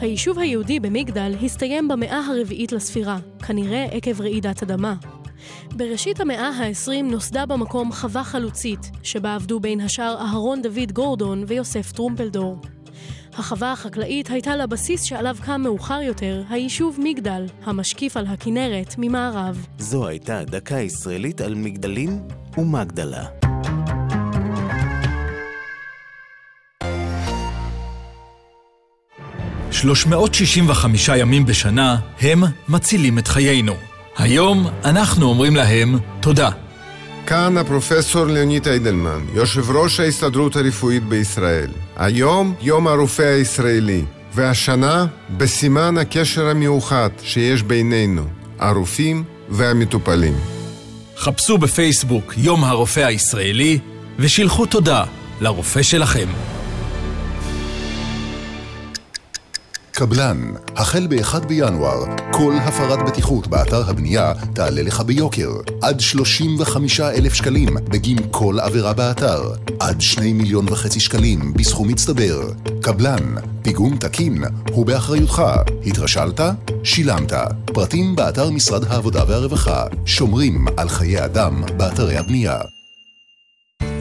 היישוב היהודי במגדל הסתיים במאה הרביעית לספירה, כנראה עקב רעידת אדמה. בראשית המאה ה-20 נוסדה במקום חווה חלוצית, שבה עבדו בין השאר אהרון דוד גורדון ויוסף טרומפלדור. החווה החקלאית הייתה לבסיס שעליו קם מאוחר יותר היישוב מגדל, המשקיף על הכנרת ממערב. זו הייתה דקה ישראלית על מגדלים ומגדלה. שלוש מאות שישים וחמישה ימים בשנה הם מצילים את חיינו. היום אנחנו אומרים להם תודה. כאן הפרופסור ליאוניד איידלמן, יושב ראש ההסתדרות הרפואית בישראל. היום יום הרופא הישראלי, והשנה בסימן הקשר המיוחד שיש בינינו, הרופאים והמטופלים. חפשו בפייסבוק יום הרופא הישראלי ושילחו תודה לרופא שלכם. קבלן, החל ב-1 בינואר, כל הפרת בטיחות באתר הבנייה תעלה לך ביוקר. עד 35 אלף שקלים בגין כל עבירה באתר. עד 2 מיליון וחצי שקלים בסכום מצטבר. קבלן, פיגום תקין הוא באחריותך. התרשלת? שילמת. פרטים באתר משרד העבודה והרווחה. שומרים על חיי אדם באתרי הבנייה.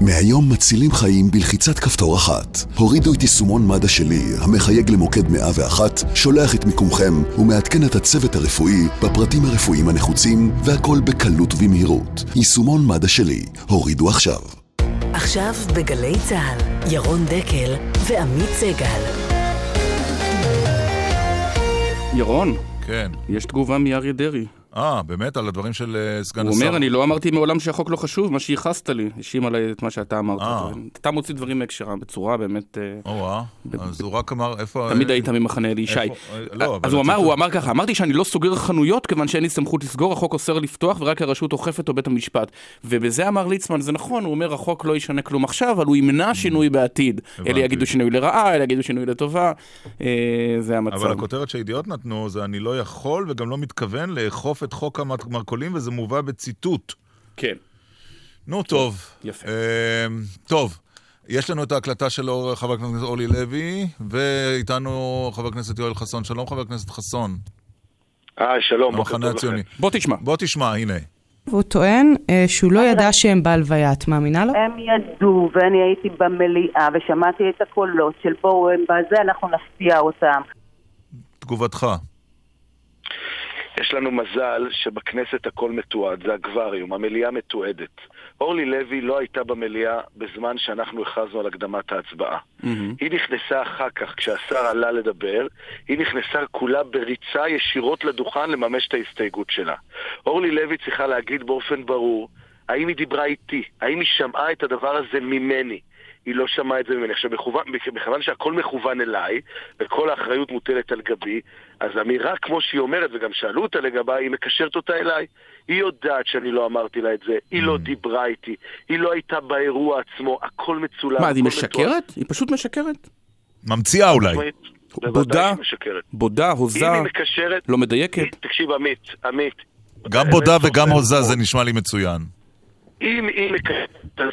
מהיום מצילים חיים בלחיצת כפתור אחת. הורידו את יישומון מד"א שלי, המחייג למוקד 101, שולח את מיקומכם ומעדכן את הצוות הרפואי בפרטים הרפואיים הנחוצים, והכל בקלות ובמהירות. יישומון מד"א שלי, הורידו עכשיו. עכשיו בגלי צה"ל, ירון דקל ועמית סגל. ירון, כן. יש תגובה מאריה דרעי. אה, באמת? על הדברים של אה, סגן הוא השר? אומר, אני לא אמרתי מעולם שהחוק לא חשוב, מה שייחסת לי, האשים עליי את מה שאתה אמרת. אה. אתה מוציא דברים מהקשרם בצורה באמת... אה, או-אה, אז הוא רק אמר, איפה... תמיד היית ממחנה אלישי. איפה- לא, אבל אז הוא אמר, הוא אמר ככה, אמרתי שאני לא סוגר חנויות כיוון שאין לי סמכות לסגור, החוק אוסר לפתוח ורק הרשות אוכפת או בית המשפט. ובזה אמר ליצמן, זה נכון, הוא אומר, החוק לא ישנה כלום עכשיו, אבל הוא ימנע שינוי בעתיד. אלה יגידו שינוי לרעה, אלה יגידו שינוי לטובה. אה, זה המצב. אבל הכותרת שהידיעות נתנו זה אני לא יכול וגם לא מתכוון לאכוף את חוק המרכולים, וזה מובא בציטוט. כן. נו, טוב. יפה. אה, טוב, יש לנו את ההקלטה של חבר הכנסת אורלי לוי, ואיתנו חבר הכנסת יואל חסון. שלום, חבר הכנסת חסון. אה, שלום, בוקר טוב לכם. הציוני. בוא תשמע. בוא תשמע, הנה. והוא טוען אה, שהוא לא ידע שהם בהלוויה, את מאמינה לו? הם ידעו, ואני הייתי במליאה, ושמעתי את הקולות של בואו, הם בזה, אנחנו נפתיע אותם. תגובתך. יש לנו מזל שבכנסת הכל מתועד, זה הגבריום, המליאה מתועדת. אורלי לוי לא הייתה במליאה בזמן שאנחנו הכרזנו על הקדמת ההצבעה. היא נכנסה אחר כך, כשהשר עלה לדבר, היא נכנסה כולה בריצה ישירות לדוכן לממש את ההסתייגות שלה. אורלי לוי צריכה להגיד באופן ברור, האם היא דיברה איתי? האם היא שמעה את הדבר הזה ממני? היא לא שמעה את זה ממני. עכשיו, מכוון- מכיוון שהכל מכוון אליי, וכל האחריות מוטלת על גבי, אז אמירה כמו שהיא אומרת, וגם שאלו אותה לגביי, היא מקשרת אותה אליי. היא יודעת שאני לא אמרתי לה את זה, היא לא דיברה איתי, היא לא הייתה באירוע עצמו, הכל מצולם. מה, היא. משקרת? היא פשוט משקרת. ממציאה אולי. בודה. בודה, הוזה, אם היא מקשרת... לא מדייקת. תקשיב, עמית, עמית. גם בודה וגם הוזה זה נשמע לי מצוין. אם היא מקשרת... אז-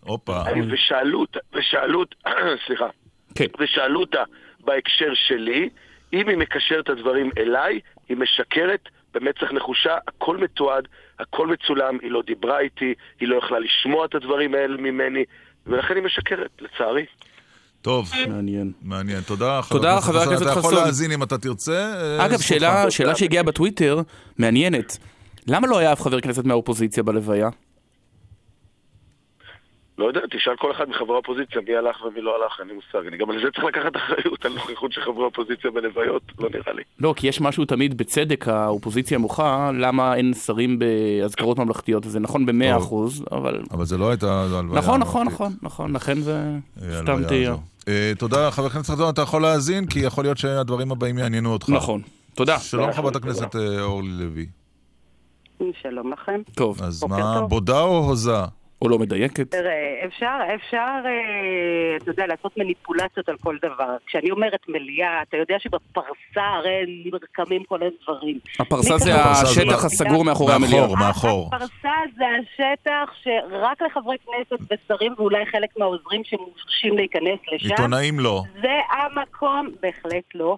הופה. ושאלו אותה, ושאלו אותה, סליחה, כן. ושאלו אותה בהקשר שלי, אם היא מקשרת את הדברים אליי, היא משקרת במצח נחושה, הכל מתועד, הכל מצולם, היא לא דיברה איתי, היא לא יכלה לשמוע את הדברים האלה ממני, ולכן היא משקרת, לצערי. טוב. מעניין. מעניין. תודה, תודה, חבר הכנסת אתה יכול חסון. להאזין אם אתה תרצה. אה, אגב. שאלה, שאלה שהגיעה בטוויטר, מעניינת. למה לא היה אף חבר כנסת מהאופוזיציה בלוויה? לא יודע, תשאל כל אחד מחברי האופוזיציה מי הלך ומי לא הלך, אין לי מושג. אני גם על זה צריך לקחת אחריות, על נוכחות של חברי האופוזיציה בלוויות, לא נראה לי. לא, כי יש משהו תמיד בצדק, האופוזיציה מוחה, למה אין שרים באזכרות ממלכתיות, וזה נכון במאה אחוז, אבל... אבל זה לא הייתה הלוויה. נכון, נכון, נכון, נכון, לכן זה סתם תהיה. אה, תודה, חבר הכנסת חזון, אתה יכול להאזין, כי יכול להיות שהדברים הבאים יעניינו אותך. נכון. תודה. שלום חברת הכנסת אה, אורלי לוי. שלום לכם. טוב. אז מה, בודה או הוזה? או לא מדייקת? תראה, אפשר, אפשר, אה, אתה יודע, לעשות מניפולציות על כל דבר. כשאני אומרת מליאה, אתה יודע שבפרסה הרי נרקמים כל הדברים. הפרסה זה השטח הסגור מאחורי המליאה. מאחור, מאחור. הפרסה זה השטח שרק לחברי כנסת ושרים ואולי חלק מהעוזרים שמורשים להיכנס לשם. עיתונאים לא. זה המקום, בהחלט לא.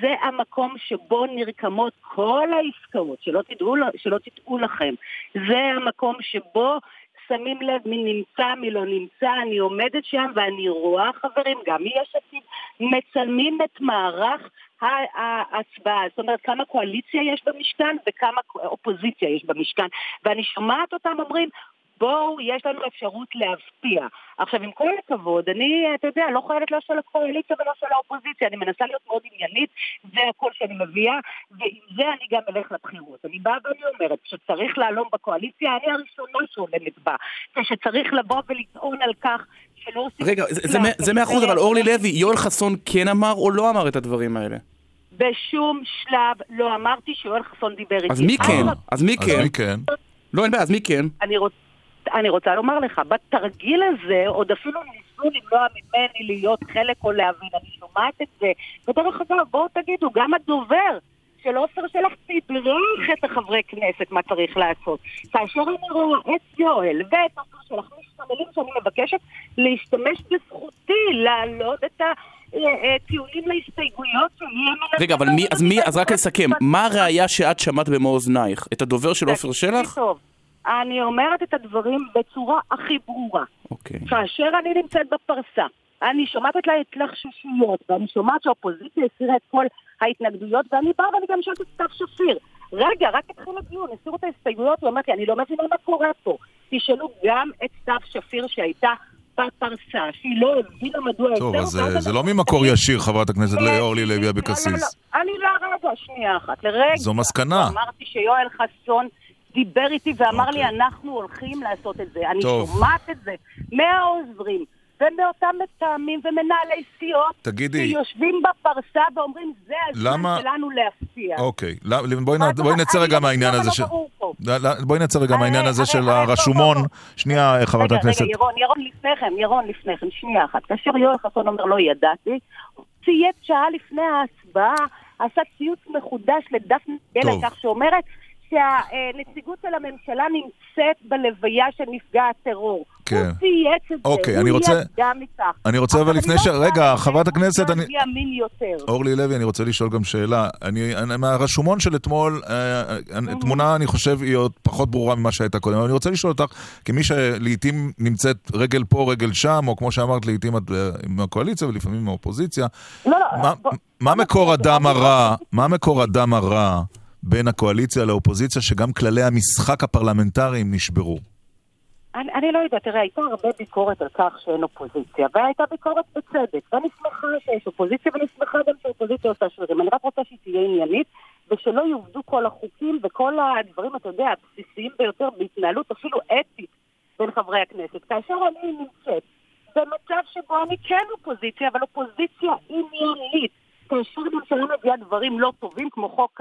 זה המקום שבו נרקמות כל העסקאות, שלא תדעו, שלא תדעו לכם. זה המקום שבו שמים לב מי נמצא, מי לא נמצא, אני עומדת שם ואני רואה חברים, גם מיש עתיד, מצלמים את מערך ההצבעה, זאת אומרת כמה קואליציה יש במשכן וכמה אופוזיציה יש במשכן. ואני שומעת אותם אומרים בואו, יש לנו אפשרות להפתיע. עכשיו, עם כל הכבוד, אני, אתה יודע, לא חיילת לא של הקואליציה ולא של האופוזיציה, אני מנסה להיות מאוד עניינית, זה הקול שאני מביאה, ועם זה אני גם אלך לבחירות. אני באה ואני אומרת, כשצריך להלום בקואליציה, אני הראשונה שעולמת בה. כשצריך לבוא ולטעון על כך שלא עושים... רגע, זה, זה מאה אחוז, אבל אורלי לוי, יואל חסון כן אמר או לא אמר את הדברים האלה? בשום שלב לא אמרתי שיואל חסון דיבר איתי. אז מי כן? אז מי כן? אז מי כן? לא, אין בעיה, אז מי כן? אני רוצה... אני רוצה לומר לך, בתרגיל הזה עוד אפילו ניסו למנוע ממני להיות חלק או להבין, אני שומעת את זה. ודרך אגב, בואו תגידו, גם הדובר של עופר שלח תדרך את החברי כנסת מה צריך לעשות. כאשר אני רואה את יואל ואת עופר שלח משתמלים שאני מבקשת להשתמש בזכותי להעלות את ה... טיעונים להסתייגויות שיהיה רגע, אבל מי, אז מי, אז רק לסכם, מה הראייה שאת שמעת במו אוזנייך? את הדובר של עופר שלח? טוב. אני אומרת את הדברים בצורה הכי ברורה. אוקיי. כאשר אני נמצאת בפרסה, אני שומעת את ההתלחששויות, ואני שומעת שהאופוזיציה הסירה את כל ההתנגדויות, ואני באה ואני גם שואלת את סתיו שפיר. רגע, רק התחיל הדיון, הסירו את ההסתייגויות, הוא אמרתי, אני לא מבינה מה קורה פה. תשאלו גם את סתיו שפיר שהייתה בפרסה, שהיא לא הבינה מדוע... טוב, אז זה לא ממקור ישיר, חברת הכנסת אורלי לוי אבקסיס. לא, לא, אני לא, רגע, שנייה אחת, לרגע. זו מסקנה. אמרתי שיואל חסון... דיבר איתי ואמר okay. לי, אוקיי. אנחנו הולכים לעשות את זה. אני טוב. שומעת את זה מהעוזרים ומאותם מתאמים ומנהלי סיעות תגידי, שיושבים בפרסה ואומרים, זה הזמן למה... שלנו להפתיע. אוקיי, בואי, נ... בואי נצא רגע מהעניין הזה ש... בואי נצא רגע מהעניין הזה של הרשומון. שנייה, חברת הכנסת. רגע, ירון, ירון לפניכם, ירון לפניכם, שנייה אחת. כאשר יואל חסון אומר, לא ידעתי, צייץ שעה לפני ההצבעה, עשה ציוץ מחודש לדפני ילד, כך שאומרת, שהנציגות של הממשלה נמצאת בלוויה של נפגע הטרור. כן. הוא צייץ את זה, אוקיי, הוא רוצה... ידע מכך. אני רוצה אבל לפני לא ש... רגע, חברת הכנסת, אני... אורלי לוי, אני רוצה לשאול גם שאלה. אני, אני מהרשומון של אתמול, אה, תמונה, אני חושב, היא עוד פחות ברורה ממה שהייתה קודם. אני רוצה לשאול אותך, כמי שלעיתים נמצאת רגל פה, רגל שם, או כמו שאמרת, לעיתים את אה, עם הקואליציה ולפעמים עם האופוזיציה. לא, לא. מה מקור הדם הרע? מה מקור הדם הרע? בין הקואליציה לאופוזיציה, שגם כללי המשחק הפרלמנטריים נשברו? אני, אני לא יודעת, תראה, הייתה הרבה ביקורת על כך שאין אופוזיציה, והייתה ביקורת בצדק, ואני שמחה שיש אופוזיציה, ואני שמחה גם שהאופוזיציה עושה שרירים. אני רק רוצה שהיא תהיה עניינית, ושלא יעובדו כל החוקים וכל הדברים, אתה יודע, הבסיסיים ביותר בהתנהלות אפילו אתית בין חברי הכנסת. כאשר אני נמצאת במצב שבו אני כן אופוזיציה, אבל אופוזיציה עניינית, כאשר הממשלה מביאה דברים לא טובים, כמו חוק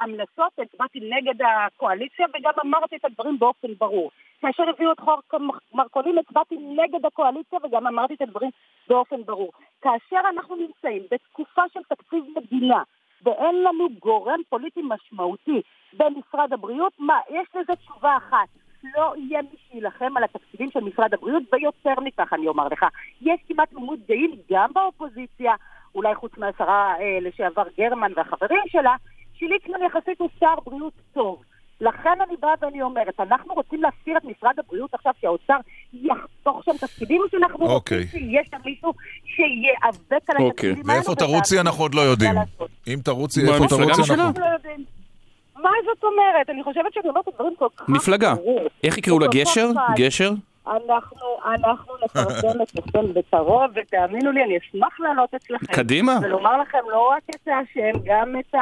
ההמלצות, הצבעתי נגד הקואליציה וגם אמרתי את הדברים באופן ברור. כאשר הביאו את חוק מרכולים, הצבעתי נגד הקואליציה וגם אמרתי את הדברים באופן ברור. כאשר אנחנו נמצאים בתקופה של תקציב מדינה, ואין לנו גורם פוליטי משמעותי במשרד הבריאות, מה, יש לזה תשובה אחת. לא יהיה מי שיילחם על התקציבים של משרד הבריאות, ויותר מכך אני אומר לך. יש כמעט תמימות דעים גם באופוזיציה, אולי חוץ מהשרה אה, לשעבר גרמן והחברים שלה, שליצמן יחסית הוא שר בריאות טוב. לכן אני באה ואני אומרת, אנחנו רוצים להסתיר את משרד הבריאות עכשיו שהאוצר יחתוך שם תפקידים, או שאנחנו אוקיי. רוצים שיהיה שם מישהו שייאבק על אוקיי. התפקידים האלו. ואיפה תרוצי אנחנו עוד לא יודעים. אם תרוצי, איפה תרוצי אנחנו... לא יודעים. מה זאת אומרת? אני חושבת שבאמת הדברים כל כך... מפלגה. איך יקראו לה? גשר? גשר? אנחנו, אנחנו נפרסם אצלכם בקרוב, ותאמינו לי, אני אשמח לעלות אצלכם. קדימה. ולומר לכם לא רק את השם, גם את ה...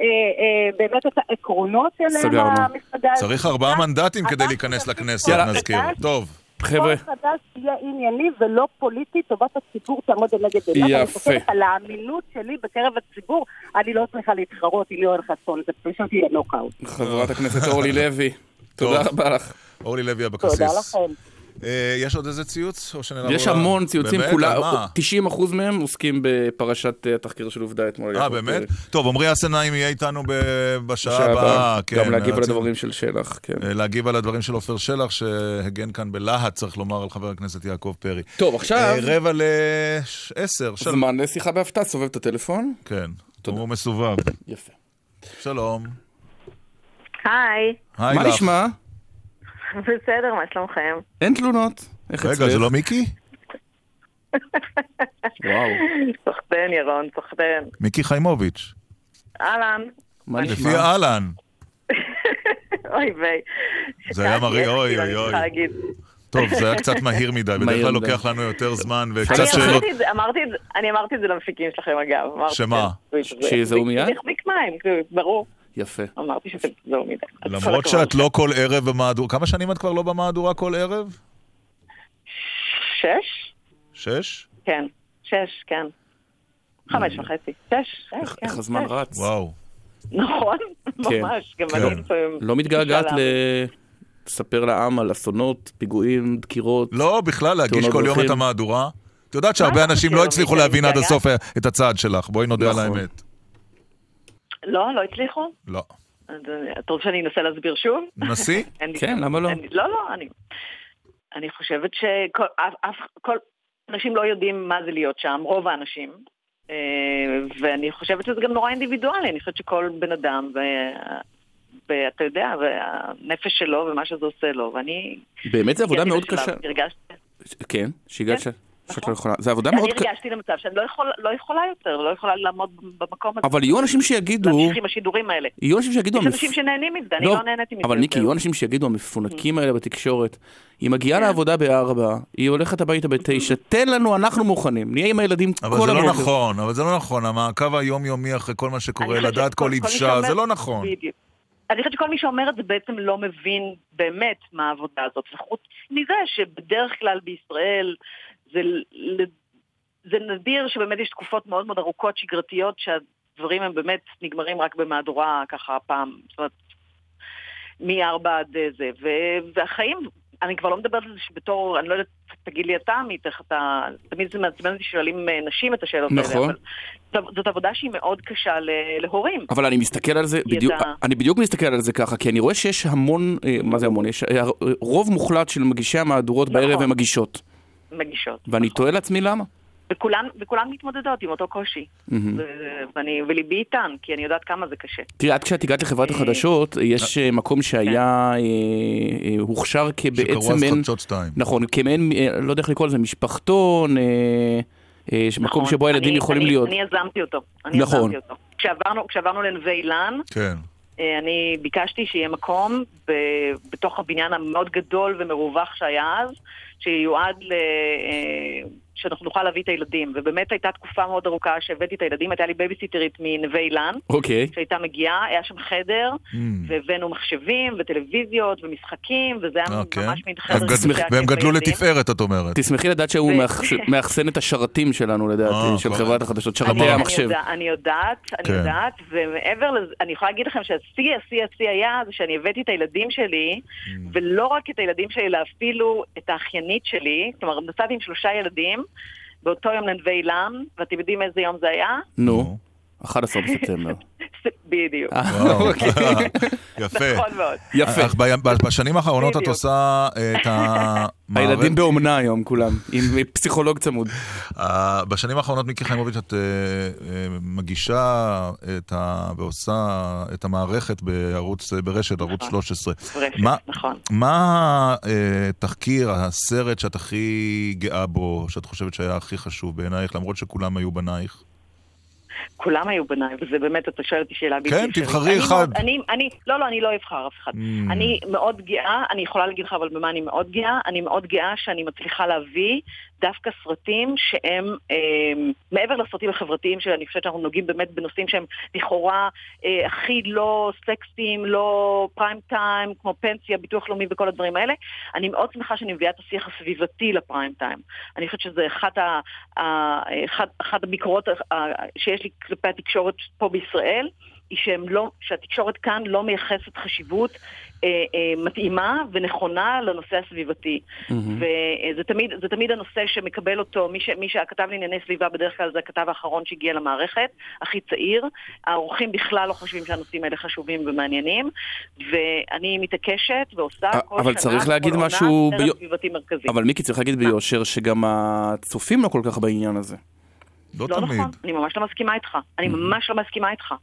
אה, אה, באמת את העקרונות של. המפלגה. צריך ארבעה מנדטים כדי להיכנס לכנסת. נזכיר. טוב. חבר'ה, כל חדש יהיה ענייני ולא פוליטי, טובת הציבור תעמוד לנגד עיניו. אני יפה. חושבת על האמינות שלי בקרב הציבור, אני לא צריכה להתחרות עם יואל חסון, זה פשוט יהיה נוקאוט. חברת הכנסת אורלי לוי, תודה. רבה לך. אורלי לוי אבקסיס. תודה לכם. אה, יש עוד איזה ציוץ? או שנעבור יש המון ציוצים, מה? 90% מהם עוסקים בפרשת אה, התחקיר של עובדה אתמול. אה, באמת? טוב, עמרי אסנאים יהיה איתנו ב- בשעה הבאה, הבאה. כן, גם להגיב על הדברים של שלח, כן. אה, להגיב על הדברים של עופר שלח, שהגן כאן בלהט, צריך לומר, על חבר הכנסת יעקב פרי. טוב, עכשיו... אה, רבע לעשר. זמן לשיחה בהפתעה, סובב את הטלפון. כן, הוא מסובב. יפה. שלום. היי, היי מה. נשמע? בסדר, מה שלומכם? אין תלונות. איך רגע? זה לא מיקי? וואו. סחטיין, ירון, סחטיין. מיקי חיימוביץ'. אהלן. מה לפי נשמע? אהלן. אוי ויי. זה היה מראה, אוי איך אוי אוי. טוב, זה היה קצת מהיר מדי, בדרך כלל. לוקח לנו יותר זמן וקצת שאלות. אני אמרתי את זה למפיקים שלכם, אגב. שמה? שזה- שיזהו מיד? זה יחזיק מים, זה ברור. יפה. אמרתי שזה זהו מדי. למרות. שאת לא כל ערב במהדורה, כמה שנים את כבר לא במהדורה כל ערב? שש? שש? כן. שש, כן. חמש וחצי. שש, שש, כן. איך הזמן. רץ. וואו. נכון, כן. ממש. גם כן. אני לפעמים... לא מתגעגעת קשה ל... לספר לעם על אסונות, פיגועים, דקירות. לא, בכלל, להגיש כל יום. את המהדורה. את יודעת שהרבה אנשים לא הצליחו להבין עד מתגעגעת? הסוף את הצעד שלך, בואי נודה על נכון. האמת. לא, לא הצליחו? לא. אה, אתה רוצה שאני אנסה להסביר שוב? נסי? כן, למה לא? לא, לא, אני... אני חושבת שכל אנשים לא יודעים מה זה להיות שם, רוב האנשים. אה, ואני חושבת שזה גם נורא אינדיבידואלי, אני חושבת שכל בן אדם, ואתה יודע, והנפש שלו ומה שזה עושה לו, ואני... באמת זו עבודה מאוד קשה. הרגשתי, כן, שהגעת כן, שאת נכון. לא יכולה. זו עבודה מאוד אני. הרגשתי למצב שאני לא, יכול, לא יכולה יותר, לא יכולה לעמוד במקום הזה. אבל יהיו אנשים שיגידו, להמשיך עם השידורים האלה. יהיו אנשים שיגידו, יש המפ- אנשים שנהנים מזה, אני לא, לא נהניתי מזה. אבל זהו. יהיו אנשים שיגידו, המפונקים האלה בתקשורת, היא מגיעה כן. לעבודה בארבע, היא הולכת הביתה בתשע, תן לנו, אנחנו מוכנים, נהיה עם הילדים אבל כל זה לא הבוקר. נכון, אבל זה לא נכון, המעקב היומיומי אחרי כל מה שקורה, לדעת כל אישה, שאומר- זה לא נכון. אני חושבת שכל מי שאומר את זה בעצם לא מבין באמת מה העבודה הזאת. וחוץ מזה שבדרך כלל בישראל זה, זה נדיר שבאמת יש תקופות מאוד מאוד ארוכות שגרתיות שהדברים הם באמת נגמרים רק במהדורה ככה פעם, זאת אומרת, מארבע עד אה, זה. ו- והחיים, אני כבר לא מדברת על זה שבתור, אני לא יודעת, תגיד לי אתה עמית, איך אתה, תמיד זה מעצבן אותי ששואלים אה, נשים את השאלות האלה. נכון. אבל זאת- עבודה שהיא מאוד קשה להורים. אבל אני מסתכל על זה. בדיוק, אני בדיוק מסתכל על זה ככה, כי אני רואה שיש המון, אה, מה זה המון? יש רוב מוחלט של מגישי המהדורות בערב נכון. הם מגישות. מגישות. ואני תוהה לעצמי למה. וכולן, וכולן מתמודדות עם אותו קושי. ו- ואני, וליבי איתן, כי אני יודעת כמה זה קשה. תראה, עד כשאת הגעת לחברת החדשות, יש אה, מקום שהיה, אה, אה, הוכשר שקראו כבעצם אז מעין, חדשות שתיים. נכון, כמעין, אה, לא יודע איך לקרוא לזה, משפחתון, אה, אה, מקום נכון. שבו הילדים אני- יכולים אני, להיות. אני יזמתי אותו. אני נכון. יזמתי אותו. כשעברנו, כשעברנו לנווה אילן, כן. אה, אני ביקשתי שיהיה מקום ב- בתוך הבניין המאוד גדול ומרווח שהיה אז, שיועד ל... שאנחנו נוכל להביא את הילדים. ובאמת הייתה תקופה מאוד ארוכה שהבאתי את הילדים, הייתה לי בייביסיטרית מנווה אילן. אוקיי. שהייתה מגיעה, היה שם חדר, Mm. והבאנו מחשבים וטלוויזיות ומשחקים, וזה היה אוקיי. ממש מין אז חדר והם גדלו לילדים. לתפארת, את אומרת. תשמחי לדעת שהוא מאחסן את השרתים שלנו, לדעתי, אה, של חברת החדשות, שרתי אני המחשב. אני יודעת, אני כן. יודעת, ומעבר לזה, אני יכולה להגיד לכם שהשיא, השיא, השיא היה זה שאני הבאתי את הילדים שלי, Mm. ולא רק את הילדים שלי, אלא אפילו את האחיינית שלי, כלומר, נסעתי עם שלושה ילדים, באותו יום לנווה אילן, ואתם יודעים איזה יום זה היה? נו, 11 בספטמבר. בדיוק. אה. אוקיי. יפה. נכון מאוד. יפה. אך בשנים האחרונות את. עושה את המערכת... הילדים באומנה היום כולם, עם פסיכולוג צמוד. אה, בשנים האחרונות, מיקי חיימוביץ', את אה, אה, מגישה. ועושה את המערכת בערוץ, ברשת, ערוץ 13. רשת, מה- נכון. מה התחקיר, הסרט שאת הכי גאה בו, שאת חושבת שהיה הכי חשוב בעינייך, למרות שכולם היו בנייך? כולם היו בניי, וזה באמת, אתה שואל אותי שאלה בלתי כן, אפשרית. תבחרי אני אחד. אני, אני, לא, לא, אני לא אבחר אף אחד. Mm. אני מאוד גאה, אני יכולה להגיד לך אבל במה אני מאוד גאה, אני מאוד גאה שאני מצליחה להביא דווקא סרטים שהם אה, מעבר לסרטים החברתיים, שאני חושבת שאנחנו נוגעים באמת בנושאים שהם לכאורה אה, הכי לא סקסיים, לא פריים טיים, כמו פנסיה, ביטוח לאומי וכל הדברים האלה. אני מאוד שמחה שאני מביאה את השיח הסביבתי לפריים טיים. אני חושבת שזה אחת, ה, ה, אחת, אחת הביקורות ה- שיש לי כלפי התקשורת פה בישראל. היא שהם לא, שהתקשורת כאן לא מייחסת חשיבות אה, אה, מתאימה ונכונה לנושא הסביבתי. וזה תמיד, זה תמיד הנושא שמקבל אותו, מי, ש, מי שהכתב לענייני סביבה בדרך כלל זה הכתב האחרון שהגיע למערכת, הכי צעיר. האורחים בכלל לא חושבים שהנושאים האלה חשובים ומעניינים, ואני מתעקשת ועושה כל אבל שנה, צריך להגיד כל עונה, משהו סרט ביו- סביבתי מרכזי. אבל מיקי, צריך להגיד ביושר שגם הצופים לא כל כך בעניין הזה. לא לא נכון, אני ממש לא מסכימה איתך. אני ממש לא מסכימה איתך.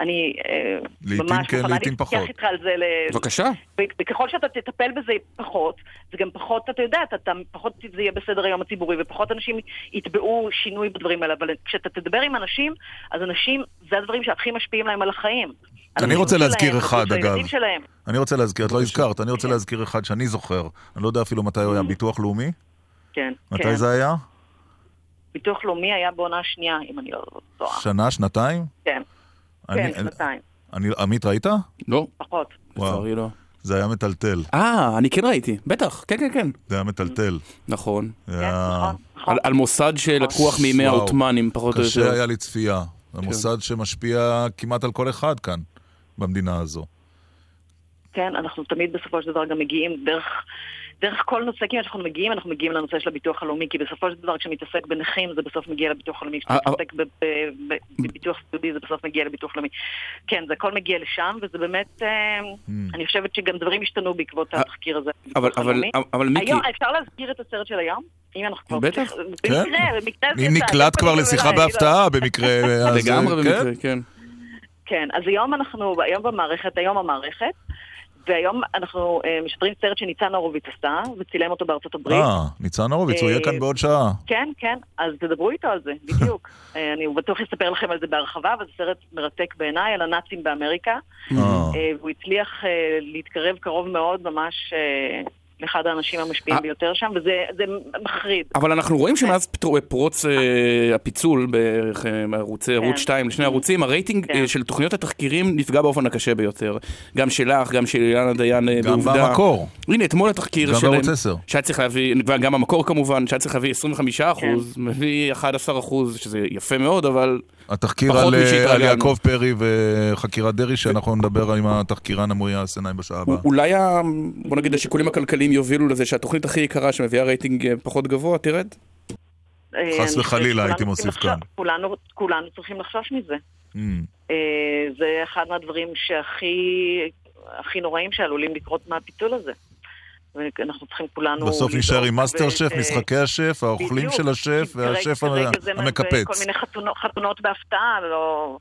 אני אה, לעתים ממש כן, מוכנה לעתים להתווכח פחות. איתך על זה. בבקשה. וככל שאתה תטפל בזה פחות, זה גם פחות, אתה יודע, אתה, אתה, פחות זה יהיה בסדר היום הציבורי, ופחות אנשים יתבעו שינוי בדברים האלה, אבל כשאתה תדבר עם אנשים, אז אנשים, זה הדברים שהכי משפיעים להם על החיים. אני רוצה להזכיר אחד, אגב. שלהם. אני רוצה להזכיר, את לא הזכרת, אני רוצה להזכיר אחד שאני זוכר. אני לא יודע אפילו מתי הוא היה, ביטוח לאומי? כן, מתי כן. זה היה? ביטוח לאומי היה בעונה שנייה, אם אני לא טועה. שנה, שנתיים? כן, כן, שנתיים, אני- עמית, ראית? לא. פחות. וואו. לצערי לא. זה היה מטלטל. אה, אני כן ראיתי, בטח, כן, כן, כן. זה היה מטלטל. נכון. זה היה... על- על מוסד שלקוח מימי. העות'מאנים, פחות או יותר. קשה היה לצפייה. זה מוסד שמשפיע כמעט על כל אחד כאן, במדינה הזו. כן, אנחנו תמיד בסופו של דבר גם מגיעים דרך, דרך כל נושא, כמעט שאנחנו מגיעים, אנחנו מגיעים לנושא של הביטוח הלאומי, כי בסופו של דבר כשמתעסק בנכים זה בסוף מגיע לביטוח הלאומי, אה, כשמתעסק ב- ב- ב- בביטוח סיעודי זה בסוף מגיע לביטוח לאומי. כן, זה הכל מגיע לשם, וזה באמת, אה, אני חושבת שגם דברים השתנו בעקבות התחקיר הזה. Hmm. אבל- מיקי- היום, אפשר להזכיר את הסרט של היום? אם אנחנו כבר... בטח. במקרה, במקרה זה אם יצא, נקלט כבר לשיחה לא- בהפתעה במקרה, לגמרי אה, במקרה, כן. כן, אז היום אנחנו, היום במערכת, היום המערכת, והיום אנחנו אה, משדרים סרט שניצן הורוביץ עשה, וצילם אותו בארצות הברית. אה, ניצן הורוביץ, הוא יהיה כאן אה, בעוד שעה. כן, כן, אז תדברו איתו על זה, בדיוק. אה, אני בטוח אספר לכם על זה בהרחבה, אבל זה סרט מרתק בעיניי על הנאצים באמריקה. והוא הצליח להתקרב קרוב מאוד ממש לאחד האנשים המשפיעים אה. ביותר שם, וזה זה מחריד. אבל אנחנו רואים שמאז פתרו- פרוץ אה, הפיצול בערך אה, מערוצי כן. ערוץ 2 לשני ערוצים, הרייטינג אה, של תוכניות התחקירים נפגע באופן הקשה ביותר. גם שלך, גם של אילנה דיין אה, גם בעובדה. במקור. הנה, אתמול התחקיר גם שלהם, בערוץ 10. שהיה צריך להביא, וגם המקור כמובן, שהיה צריך להביא 25 כן. אחוז, מביא 11 אחוז, שזה יפה מאוד, אבל... התחקיר על, אה. על יעקב פרי וחקירת דרעי, שאנחנו נדבר עם התחקירן עמרי אסנהיים בשעה הבאה. אולי, ה- בוא נגיד, השיקולים הכלכליים יובילו לזה שהתוכנית הכי יקרה שמביאה רייטינג אה, פחות גבוה, תרד? אה, חס וחלילה, הייתי מוסיף כאן. כולנו, כולנו צריכים לחשוש מזה. Mm. זה אחד מהדברים שהכי הכי נוראים שעלולים לקרות מהפיצול הזה. ואנחנו צריכים כולנו... בסוף נשאר עם מאסטר שף, משחקי השף, האוכלים. של השף והשף המקפץ. כל מיני חתונות, בהפתעה, לא...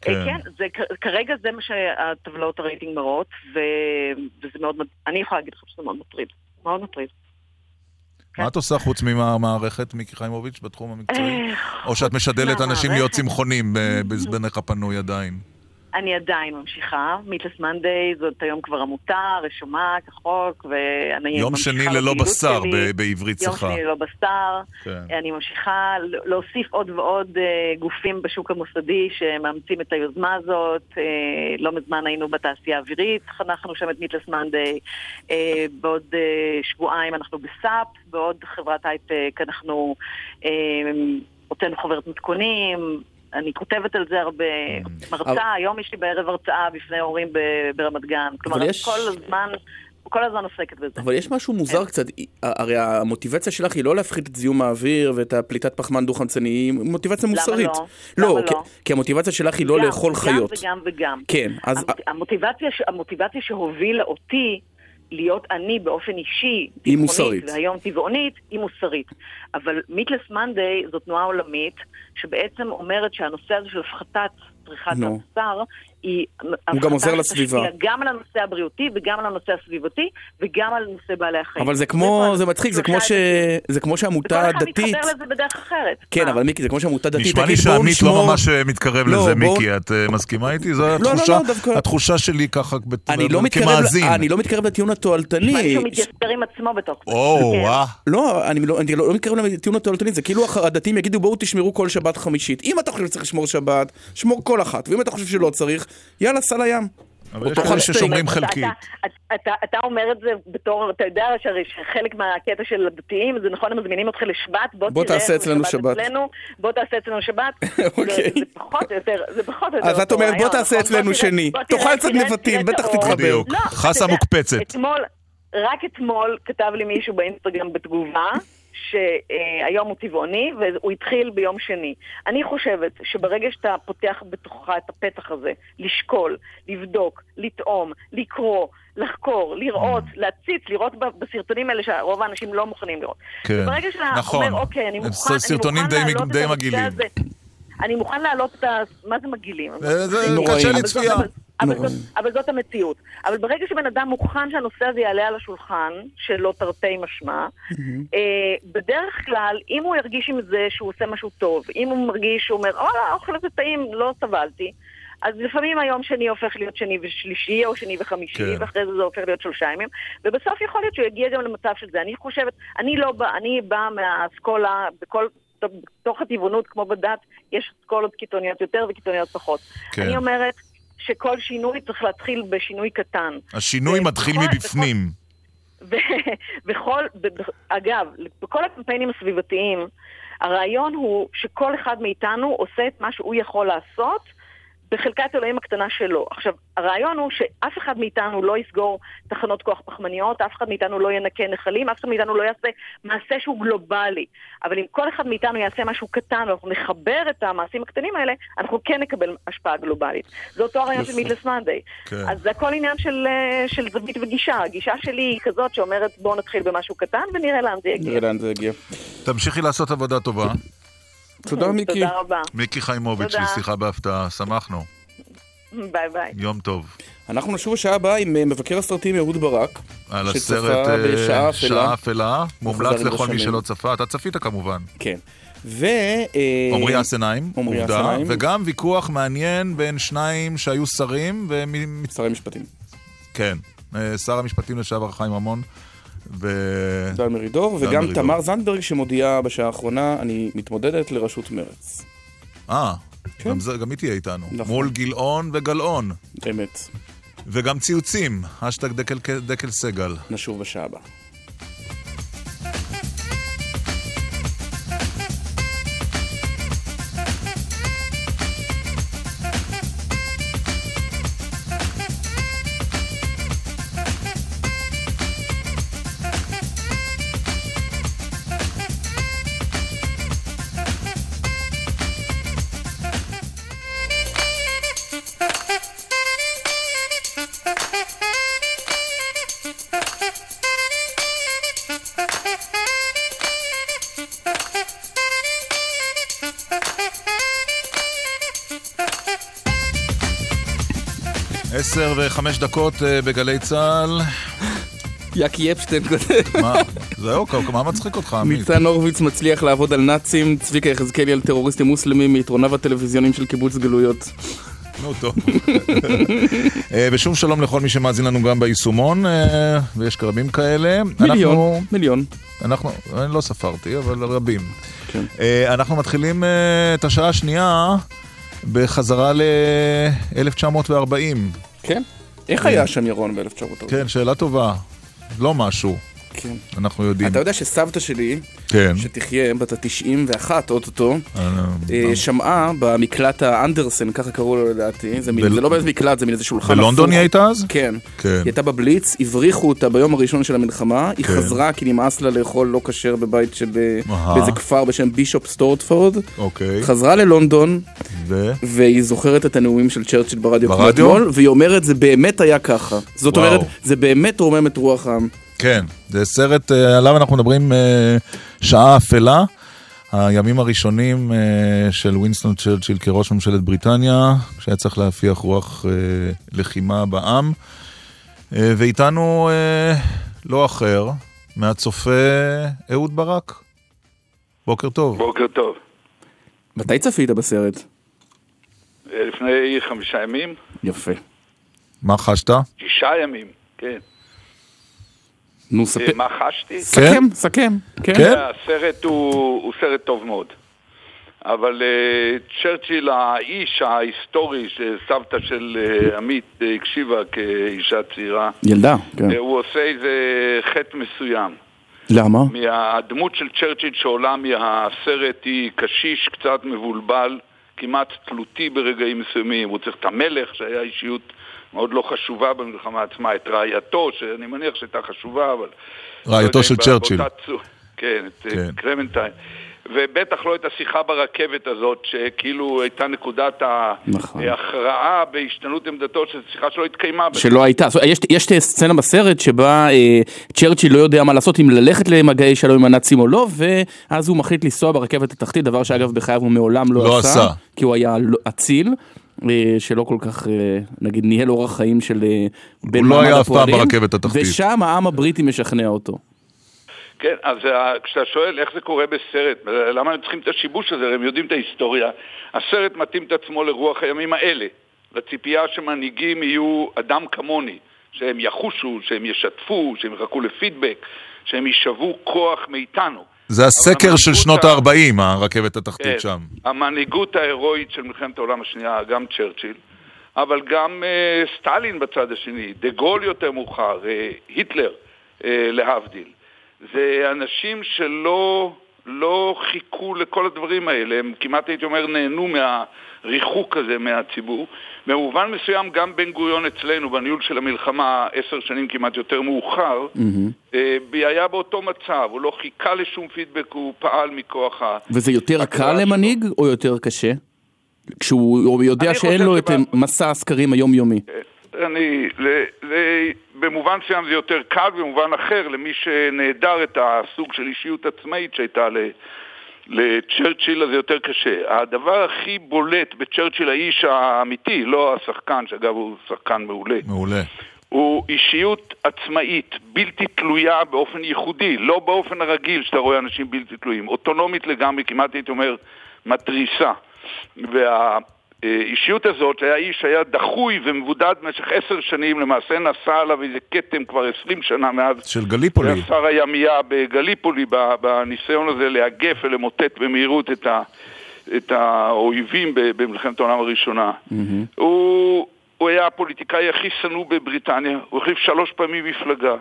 כן. כן, כן זה, כרגע זה מה שהטבלאות הרייטינג מראות. וזה מאוד, אני יכולה להגיד לך שזה מאוד מטריד. מאוד מטריד. מה את עושה חוץ מהמערכת, מיקי חיימוביץ', בתחום המקצועי? אה, או שאת משדלת אנשים להיות. צמחונים ב- בזמנך הפנוי עדיין? אני עדיין ממשיכה. מיטלס מנדיי זאת היום כבר עמותה, רשומה כחוק, ואני יום ממשיכה שני ללא בשר שלי. ב- בעברית יום צחה. שני ללא בשר. כן. אני ממשיכה להוסיף עוד ועוד אה, גופים בשוק המוסדי שמאמצים את היוזמה הזאת. אה, לא מזמן היינו בתעשייה האווירית, חנכנו שם את מיטלס מנדיי. אה, בעוד שבועיים אנחנו בסאפ, בעוד חברת הייטק אנחנו הוצאנו חוברת מתכונים. אני כותבת על זה הרבה, מרצה, היום יש לי בערב הרצאה בפני הורים ברמת גן. כלומר, יש- כל הזמן, כל הזמן עוסקת בזה. אבל יש משהו מוזר קצת, הרי המוטיבציה שלך היא לא להפחית את זיהום האוויר ואת הפליטת פחמן דו-חמצני, היא מוטיבציה למה מוסרית. לא? לא, למה כי- לא? כי המוטיבציה שלך היא לא לאכול חיות. גם וגם וגם. כן, אז- המוט- המוטיבציה, המוטיבציה שהובילה אותי להיות אני באופן אישי, היא מוסרית. והיום טבעונית, היא מוסרית. אבל מיטלס מנדיי זו תנועה עולמית שבעצם אומרת שהנושא הזה של הפחתת צריכת נו. הבשר, היא הוא גם עוזר לסביבה. גם על הנושא הבריאותי וגם על הנושא הסביבתי וגם על נושא בעלי החיים. אבל זה כמו, זה מצחיק, זה כמו ש... זה כמו שעמותה וכל אחד דתית... מתחבר לזה בדרך אחרת. כן, אבל מיקי, זה כמו שעמותה דתית נשמע לי שעמית לא. ממש אה, מתקרב לא, לזה, בואו- מיקי, את אה, מסכימה איתי? זו לא, לא, התחושה- דווקא- התחושה שלי ככה בת- אני לא כמאזין. אני לא מתקרב לטיעון התועלתני. משהו מתייסר עם עצמו בתוך זה. או, כן. לא, אני לא, אני לא מתקרב לטיעון התועלתני, זה כאילו הדתיים יגידו בואו תשמרו כל שבת חמישית. אם אתה חושב שצריך לשמור שבת, שמור כל אחת, ואם אתה חושב שלא צריך, יאללה, סע לים. אבל יש כאלה. ששומרים אתה- חלקית. אתה- אתה- אתה אומר את זה בתור, אתה יודע שהרי שחלק מהקטע של הדתיים, זה נכון, הם מזמינים אותך לשבת, בוא בוא תראה תעשה אצלנו שבת. אצלנו, בוא תעשה אצלנו שבת. אוקיי. זה- זה פחות או יותר, זה פחות או יותר אז את אומרת בוא תעשה נכון? אצלנו שני. תאכל קצת נבטים, בטח. תתחבר. לא, חסה אתה מוקפצת. רק אתמול כתב לי מישהו באינסטגרם בתגובה, שהיום הוא טבעוני, והוא התחיל ביום שני. אני חושבת שברגע שאתה פותח בתוכך את הפתח הזה, לשקול, לבדוק, לטעום, לקרוא, לחקור, לראות, להציץ, לראות בסרטונים האלה שרוב האנשים לא מוכנים לראות. כן, וברגע שאתה נכון. אומר, אוקיי, אני מוכן, אני מוכן די את די הנושא מגעילים. הזה. אני מוכן להעלות את ה... מה זה מגעילים? אה, זה. קשה לצפייה. אבל. זאת, אבל זאת המציאות. אבל ברגע שבן אדם מוכן שהנושא הזה יעלה על השולחן, שלא תרתי משמע, אה, בדרך כלל, אם הוא ירגיש עם זה שהוא עושה משהו טוב, אם הוא מרגיש שהוא אומר, וואלה, האוכל הזה טעים, לא סבלתי, אז לפעמים היום שני הופך להיות שני ושלישי, או שני וחמישי, כן. ואחרי זה זה הופך להיות שלושה ימים, ובסוף יכול להיות שהוא יגיע גם למצב של זה. אני חושבת, אני לא באה, אני באה מהאסכולה, בכל... בתוך הטבעונות, כמו בדת, יש אסכולות קיצוניות יותר וקיצוניות פחות. כן. אני אומרת שכל שינוי צריך להתחיל בשינוי קטן. השינוי מתחיל מבפנים. ו- וכל, ב- ב- אגב, בכל הקמפיינים הסביבתיים, הרעיון הוא שכל אחד מאיתנו עושה את מה שהוא יכול לעשות בחלקת אלוהים הקטנה שלו. עכשיו, הרעיון הוא שאף אחד מאיתנו לא יסגור תחנות כוח פחמניות, אף אחד מאיתנו לא ינקה נחלים, אף אחד מאיתנו לא יעשה מעשה שהוא גלובלי. אבל אם כל אחד מאיתנו יעשה משהו קטן ואנחנו נחבר את המעשים הקטנים האלה, אנחנו כן נקבל השפעה גלובלית. זה אותו הרעיון של. Meatless Monday. כן. אז זה הכל עניין של, אה, של זווית וגישה. הגישה שלי היא כזאת שאומרת בואו נתחיל במשהו קטן ונראה לאן זה יגיע. נראה לאן זה יגיע. תמשיכי לעשות עבודה טובה. תודה מיקי. תודה רבה. מיקי חיימוביץ', תודה. לשיחה בהפתעה, שמחנו. ביי ביי. יום טוב. אנחנו נשוב בשעה הבאה עם אה, מבקר הסרטים אהוד ברק. על הסרט אה. שעה אפלה, מומלץ לכל מי. שלא צפה. אתה צפית כמובן. כן. ו... אה, עמרי אסנהיים, עובדה. וגם ויכוח מעניין בין שניים שהיו שרים, ומ- שרי משפטים. כן, שר המשפטים לשעבר חיים רמון, ו... דן מרידור, דן וגם מרידור. תמר זנדברג שמודיעה בשעה האחרונה, אני מתמודדת לראשות מרץ. אה, כן. גם זה- גם היא תהיה איתנו. נכון. מול גילאון וגלאון. אמת. וגם ציוצים, השטג דקל- דקל סגל. נשוב בשעה הבאה. וחמש דקות אה, בגלי צה"ל. יאקי אפשטיין כותב. מה? זהו, מה מצחיק אותך, עמית? ניצן הורוביץ מצליח לעבוד על נאצים, צביקה יחזקאלי על טרוריסטים מוסלמים מיתרוניו הטלוויזיוניים של קיבוץ גלויות. נו, טוב. אה, ושוב שלום לכל מי שמאזין לנו גם ביישומון, אה, ויש רבים כאלה. מיליון, אנחנו- מיליון. אנחנו, אני לא ספרתי, אבל רבים. כן. אנחנו מתחילים את השעה השנייה בחזרה ל-1940. כן. איך היה שם ירון ב-1940? כן, שאלה טובה. לא משהו, כן. אנחנו יודעים. אתה יודע שסבתא שלי, כן. שתחיה בת ה-91 אוטוטו, אה, אה, שמעה במקלט האנדרסן, ככה קראו לו לדעתי, זה מין- בל- זה לא באמת מקלט, זה מין איזה שולחן בלונדון. היא הייתה אז? כן. כן. היא הייתה בבליץ, הבריחו אותה ביום הראשון של המלחמה, היא כן. חזרה כי נמאס לה לאכול לא כשר בבית של... אה. באיזה כפר בשם בישופ סטורטפורד. אוקיי. חזרה ללונדון, ו? והיא זוכרת את הנאומים של צ'רצ'יל ברדיו כמו ברדיו? אתמול, והיא אומרת, זה באמת היה ככה. זאת וואו. אומרת, זה באמת רומם את רוח העם. כן, זה סרט אה, עליו אנחנו מדברים אה, שעה אפלה. הימים הראשונים אה, של וינסטון צ'רצ'יל כראש ממשלת בריטניה, שהיה צריך להפיח רוח לחימה בעם. ואיתנו לא אחר מהצופה אהוד ברק. בוקר טוב. בוקר טוב. מתי צפית בסרט? לפני חמישה ימים, יפה. מה חשת? שישה ימים, כן. נו, אה, ספר... מה חשתי? סכם, סכם. כן. הסרט הוא, סרט טוב מאוד. אבל uh, צ'רצ'יל, האיש ההיסטורי שסבתא של uh, עמית הקשיבה כאישה צעירה, ילדה, כן. הוא עושה איזה חטא מסוים. למה? מהדמות של צ'רצ'יל שעולה מהסרט היא קשיש, קצת מבולבל, כמעט תלותי ברגעים מסוימים. הוא צריך את המלך, שהיה אישיות מאוד לא חשובה במלחמה עצמה, את רעייתו, שאני מניח שהייתה חשובה, אבל... רעייתו לא של יודע, צ'רצ'יל. באותה צו- כן, את כן. כן. קרמנטיין. ובטח לא את השיחה ברכבת הזאת, שכאילו הייתה נקודת נכון. ההכרעה בהשתנות עמדתו, שזו שיחה שלא התקיימה. שלא הייתה. יש, יש סצנה בסרט שבה אה, צ'רצ'יל לא יודע מה לעשות, אם ללכת למגעי שלום עם הנאצים או לא, ואז הוא מחליט לנסוע ברכבת התחתית, דבר שאגב בחייו הוא מעולם לא, לא עשה, עשה. כי הוא היה לא- אציל. אה, שלא כל כך, אה, נגיד, ניהל אורח חיים של אה, בן לא מעמד היה אף פעם הפועלים, ברכבת התחתית. ושם העם הבריטי משכנע אותו. כן, אז כשאתה שואל איך זה קורה בסרט, למה הם צריכים את השיבוש הזה, הרי הם יודעים את ההיסטוריה, הסרט מתאים את עצמו לרוח הימים האלה, לציפייה שמנהיגים יהיו אדם כמוני, שהם יחושו, שהם ישתפו, שהם יחכו לפידבק, שהם יישבו כוח מאיתנו. זה הסקר של שנות ה-40, הרכבת התחתית כן, שם. המנהיגות ההירואית של מלחמת העולם השנייה, גם צ'רצ'יל, אבל גם אה, סטלין בצד השני, דה גול יותר מאוחר, אה, היטלר, אה, להבדיל. זה אנשים שלא לא חיכו לכל הדברים האלה, הם כמעט הייתי אומר נהנו מהריחוק הזה מהציבור. במובן מסוים גם בן גוריון אצלנו, בניהול של המלחמה, עשר שנים כמעט יותר מאוחר, אה, היה באותו מצב, הוא לא חיכה לשום פידבק, הוא פעל מכוח ה... וזה יותר קל למנהיג או יותר קשה? כשהוא יודע שאין לו את שבא- מסע הסקרים היומיומי. אני, ל, ל, במובן מסוים זה יותר קל, במובן אחר, למי שנעדר את הסוג של אישיות עצמאית שהייתה ל, לצ'רצ'יל, אז זה יותר קשה. הדבר הכי בולט בצ'רצ'יל, האיש האמיתי, לא השחקן, שאגב הוא שחקן מעולה, מעולה. הוא אישיות עצמאית, בלתי תלויה באופן ייחודי, לא באופן הרגיל שאתה רואה אנשים בלתי תלויים, אוטונומית לגמרי, כמעט הייתי אומר, מתריסה. והאישיות הזאת, היה איש שהיה דחוי ומבודד במשך עשר שנים, למעשה נסע עליו איזה כתם כבר עשרים שנה מאז. של גליפולי. היה שר הימייה בגליפולי, בניסיון הזה לאגף ולמוטט במהירות את, ה, את האויבים במלחמת העולם הראשונה. הוא, הוא היה הפוליטיקאי הכי שנוא בבריטניה, הוא החליף שלוש פעמים מפלגה.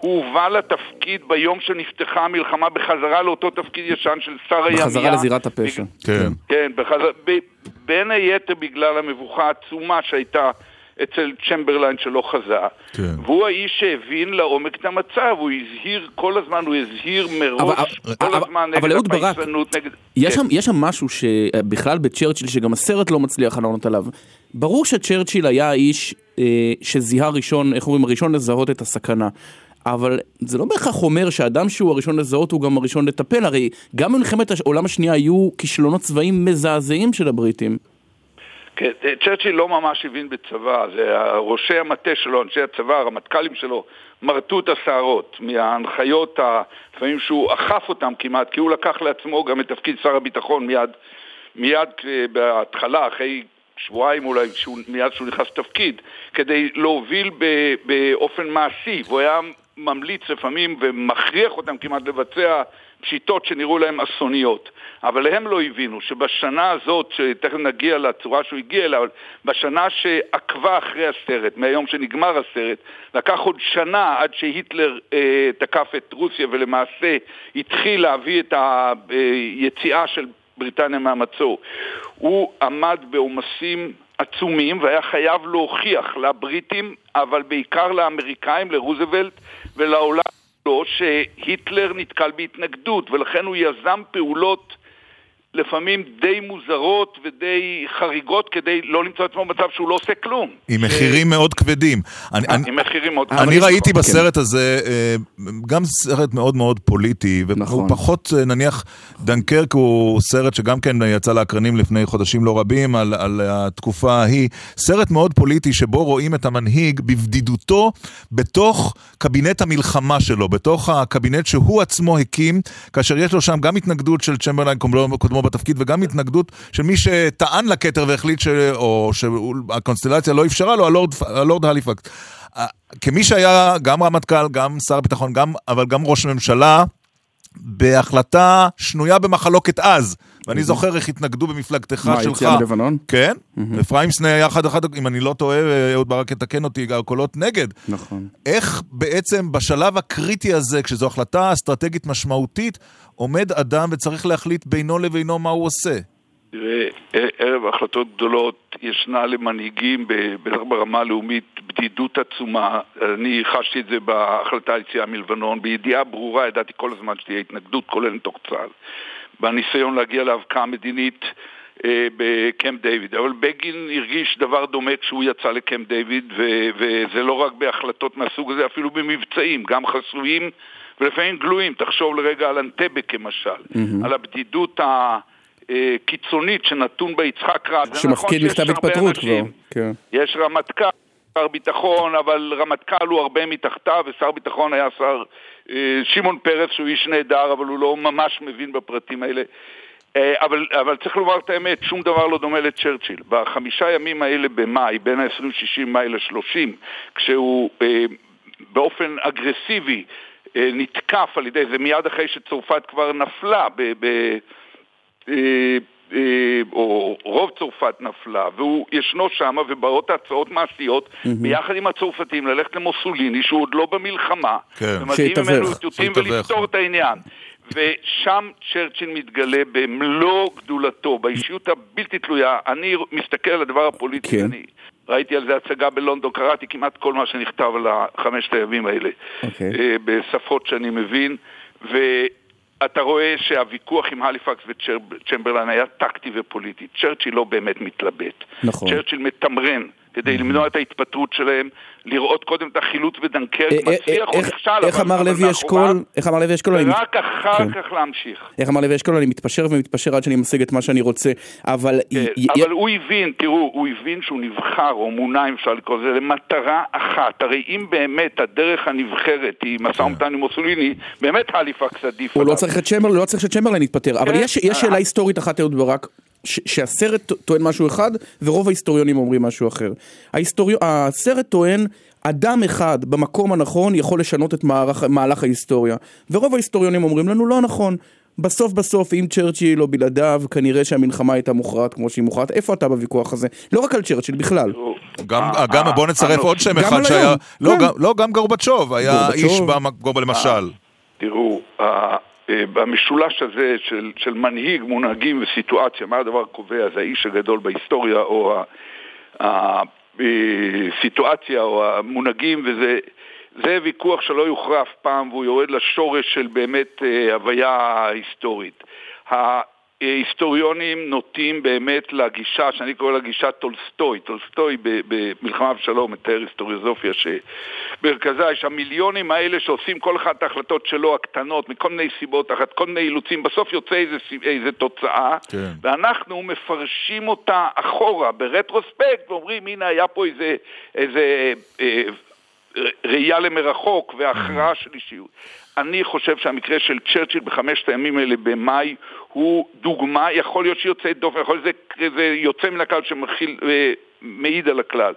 הוא הובא לתפקיד ביום שנפתחה המלחמה בחזרה לאותו תפקיד ישן של שר הימייה. בחזרה לזירת הפשע. כן. כן, בחזרה, ב, בין היתר בגלל המבוכה העצומה שהייתה אצל צ'מברליין שלא חזה. כן. והוא האיש שהבין לעומק את המצב, הוא הזהיר כל הזמן, הוא הזהיר מראש אבל- כל אבל- הזמן אבל נגד הפייסנות, נגד... יש כן. שם, יש שם משהו שבכלל בצ'רצ'יל, שגם הסרט לא מצליח לענות עליו. ברור שצ'רצ'יל היה האיש אה, שזיהה ראשון, איך אומרים, הראשון לזהות את הסכנה. אבל זה לא בהכרח אומר שאדם שהוא הראשון לזהות הוא גם הראשון לטפל, הרי גם במלחמת העולם השנייה היו כישלונות צבאיים מזעזעים של הבריטים. כן, צ'רצ'יל לא ממש הבין בצבא, זה ראשי המטה שלו, אנשי הצבא, הרמטכ"לים שלו, מרטו את השערות מההנחיות, לפעמים שהוא אכף אותם כמעט, כי הוא לקח לעצמו גם את תפקיד שר הביטחון מיד, מיד אה, בהתחלה, אחרי שבועיים אולי, שהוא, מיד שהוא נכנס לתפקיד, כדי להוביל באופן מעשי, והוא היה ממליץ לפעמים ומכריח אותם כמעט לבצע פשיטות שנראו להם אסוניות. אבל הם לא הבינו שבשנה הזאת, שתכף נגיע לצורה שהוא הגיע אליה, אבל בשנה שעקבה אחרי הסרט, מהיום שנגמר הסרט, לקח עוד שנה עד שהיטלר אה, תקף את רוסיה ולמעשה התחיל להביא את היציאה של בריטניה מהמצור. הוא עמד בעומסים עצומים והיה חייב להוכיח לבריטים, אבל בעיקר לאמריקאים, לרוזוולט ולעולם כולו, שהיטלר נתקל בהתנגדות, ולכן הוא יזם פעולות לפעמים די מוזרות ודי חריגות כדי לא למצוא את עצמו במצב שהוא לא עושה כלום. עם מחירים מאוד כבדים. אני- אה, אני- עם מחירים מאוד אני כבדים. ראיתי כן. בסרט הזה אה, גם סרט מאוד מאוד פוליטי, נכון. והוא פחות, אה, נניח, דנקרק הוא סרט שגם כן יצא לאקרנים לפני חודשים לא רבים על, על התקופה ההיא. סרט מאוד פוליטי שבו רואים את המנהיג בבדידותו בתוך קבינט המלחמה שלו, בתוך הקבינט שהוא עצמו הקים, כאשר יש לו שם גם התנגדות של צ'מברליין קודמו, קודמו בתפקיד וגם התנגדות של מי שטען לכתר והחליט ש... או שהקונסטלציה לא אפשרה לו, הלורד, הלורד הליפקס. כמי שהיה גם רמטכ"ל, גם שר ביטחון, גם, אבל גם ראש ממשלה, בהחלטה שנויה במחלוקת אז. ואני זוכר איך התנגדו במפלגתך מה, שלך. יציאה מלבנון? כן, אפרים סנה היה אחד אחד, אם אני לא טועה, אהוד ברק יתקן אותי, הקולות נגד. נכון. איך בעצם בשלב הקריטי הזה, כשזו החלטה אסטרטגית משמעותית, עומד אדם וצריך להחליט בינו לבינו מה הוא עושה? תראה, ערב החלטות גדולות ישנה למנהיגים, בטח ברמה הלאומית, בדידות עצומה. אני חשתי את זה בהחלטה על יציאה מלבנון. בידיעה ברורה ידעתי כל הזמן שתהיה התנגדות, כולל מתוך צה"ל. בניסיון להגיע להבקעה מדינית אה, בקמפ דיוויד. אבל בגין הרגיש דבר דומה כשהוא יצא לקמפ דיוויד, ו- וזה לא רק בהחלטות מהסוג הזה, אפילו במבצעים, גם חסויים ולפעמים גלויים. תחשוב לרגע על אנטבה כמשל, מהמם. על הבדידות ה... קיצונית שנתון בה יצחק. זה נכון שמפקיד מכתב התפטרות כבר. כן. יש רמטכ"ל, שר ביטחון, אבל רמטכ"ל הוא הרבה מתחתיו, ושר ביטחון היה שר שמעון פרס, שהוא איש נהדר, אבל הוא לא ממש מבין בפרטים האלה. אה, אבל, אבל צריך לומר את האמת, שום דבר לא דומה לצ'רצ'יל. בחמישה ימים האלה במאי, בין ה-26 מאי ל-30, כשהוא אה, באופן אגרסיבי אה, נתקף על ידי זה מיד אחרי שצרפת כבר נפלה ב... ב אה, אה, או רוב צרפת נפלה, והוא ישנו שם, ובאות הצעות מעשיות, ביחד עם הצרפתים, ללכת למוסוליני, שהוא עוד לא במלחמה, כן. ומגיעים שיתווך, ממנו איתותים. ולפתור את העניין. ושם צ'רצ'יל מתגלה במלוא גדולתו, באישיות הבלתי תלויה. אני מסתכל על הדבר הפוליטי, כן. אני ראיתי על זה הצגה בלונדון, קראתי כמעט כל מה שנכתב על חמשת הימים האלה, אוקיי. אה, בשפות שאני מבין, ואתה רואה שהוויכוח עם הליפקס וצ'מברליין היה טקטי ופוליטי. צ'רצ'יל לא באמת מתלבט. נכון. צ'רצ'יל מתמרן כדי למנוע את ההתפטרות שלהם, לראות קודם את החילוץ בדנקרק, אה, אה, מצליח או איך- נכשל, איך אמר לוי אשכול? איך אמר לוי אשכול? ורק אחר כן. כך להמשיך. איך אמר לוי אשכול? אני מתפשר ומתפשר עד שאני משיג את מה שאני רוצה. אבל... י- אבל הוא הבין, תראו, הוא הבין שהוא נבחר, או מונה אם אפשר לקרוא לזה, למטרה אחת. הרי אם באמת הדרך הנבחרת היא משא ומתן עם מוסוליני, באמת הליפקס עדיף הוא. לא צריך שצ'מברליין, לא צריך שצ'מברליין יתפטר, אבל כן. יש שאלה היסטורית אחת, אהוד ברק, ש- שהסרט טוען משהו אחד, ורוב ההיסטוריונים אומרים משהו אחר. ההיסטורי... הסרט טוען... אדם אחד במקום הנכון יכול לשנות את מערך, מהלך ההיסטוריה. ורוב ההיסטוריונים אומרים לנו לא נכון. בסוף בסוף, אם צ'רצ'יל או בלעדיו, כנראה שהמלחמה הייתה מוכרעת כמו שהיא מוכרעת. איפה אתה בוויכוח הזה? לא רק על צ'רצ'יל, בכלל. גם, אה, גם בוא נצרף עוד שם אחד שהיה, לא, כן. גם, לא, גם גורבצ'וב היה. איש במקום, למשל. תראו, אה, במשולש הזה של, של מנהיג, מונהגים וסיטואציה, מה הדבר הקובע? זה האיש הגדול בהיסטוריה או הסיטואציה או המונהגים, וזה זה ויכוח שלא יוכרע אף פעם והוא יורד לשורש של באמת אה, הוויה היסטורית. ההיסטוריונים נוטים באמת לגישה, שאני קורא לה גישה טולסטוי. טולסטוי במלחמה ושלום מתאר היסטוריוזופיה שבמרכזה יש המיליונים האלה שעושים כל אחד את ההחלטות שלו הקטנות מכל מיני סיבות, תחת כל מיני אילוצים, בסוף יוצא איזה, איזה תוצאה כן. ואנחנו מפרשים אותה אחורה ברטרוספקט ואומרים הנה היה פה איזה, איזה אה, ראייה למרחוק והכרעה של אישיות. אני חושב שהמקרה של צ'רצ'יל בחמשת הימים האלה במאי הוא דוגמה, יכול להיות שיוצא דופן, יכול להיות שזה יוצא מן הכלל שמעיד על הכלל.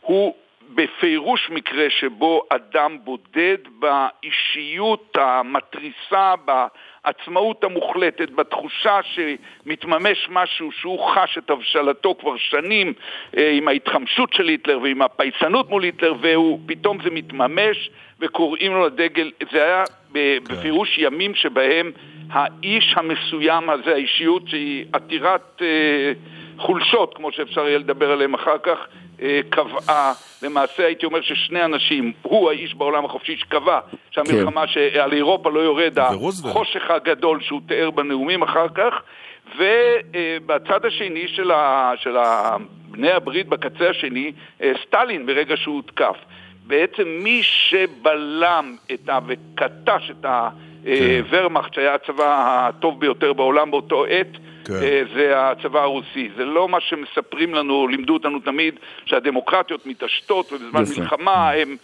הוא בפירוש מקרה שבו אדם בודד באישיות המתריסה, בעצמאות המוחלטת, בתחושה שמתממש משהו שהוא חש את הבשלתו כבר שנים אה, עם ההתחמשות של היטלר ועם הפייסנות מול היטלר והוא פתאום זה מתממש וקוראים לו לדגל, זה היה ב- בפירוש ימים שבהם האיש המסוים הזה, האישיות שהיא עתירת אה, חולשות, כמו שאפשר יהיה לדבר עליהם אחר כך, קבעה, למעשה הייתי אומר ששני אנשים, הוא האיש בעולם החופשי שקבע שהמלחמה שעל אירופה לא יורד, החושך הגדול שהוא תיאר בנאומים אחר כך, ובצד השני של, ה, של ה, בני הברית, בקצה השני, אה, סטלין ברגע שהוא הותקף. בעצם מי שבלם את ה... וקטש את הוורמאכט, שהיה הצבא הטוב ביותר בעולם באותו עת, כן. זה הצבא הרוסי. זה לא מה שמספרים לנו, לימדו אותנו תמיד, שהדמוקרטיות מתעשתות ובזמן יפה. מלחמה הן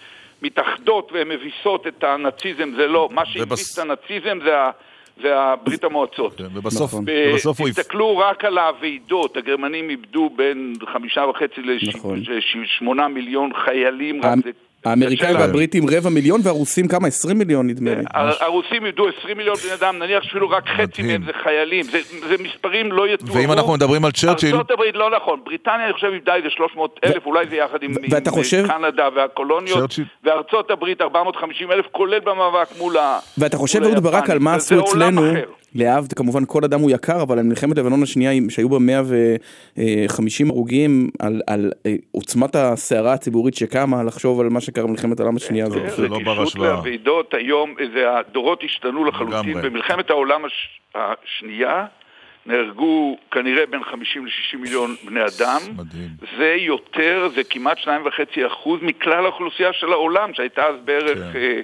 מתאחדות והן מביסות את הנאציזם, זה לא. מה שהביס ובס... את הנאציזם זה ה... והברית המועצות. כן, ובסוף, נכון. ובסוף הוא... תסתכלו רק על הוועידות, הגרמנים איבדו בין חמישה וחצי לשמונה נכון. מיליון חיילים. רק זה האמריקאים והבריטים רבע מיליון והרוסים כמה? עשרים מיליון נדמה לי. הרוסים ידעו עשרים מיליון בני אדם, נניח שאפילו רק חצי מהם זה חיילים, זה מספרים לא יתוארו. ואם אנחנו מדברים על צ'רצ'יל... ארצות הברית לא נכון, בריטניה אני חושב איבדה איזה 300 אלף, אולי זה יחד עם קנדה והקולוניות, וארצות הברית 450 אלף, כולל במאבק מול ה... ואתה חושב אהוד ברק על מה עשו אצלנו, להבדיל, כמובן כל אדם הוא יקר, אבל על מלחמת לבנון השנייה, שהיו בה 150 הרוגים, על עוצמת הסערה הציבורית שקמה, לחשוב על מה שקרה במלחמת העולם השנייה הזאת. זה לא בר השוואה. והוועידות היום, הדורות השתנו לחלוטין. במלחמת העולם השנייה נהרגו כנראה בין 50 ל-60 מיליון בני אדם. מדהים. זה יותר, זה כמעט 2.5 אחוז מכלל האוכלוסייה של העולם, שהייתה אז בערך... כן.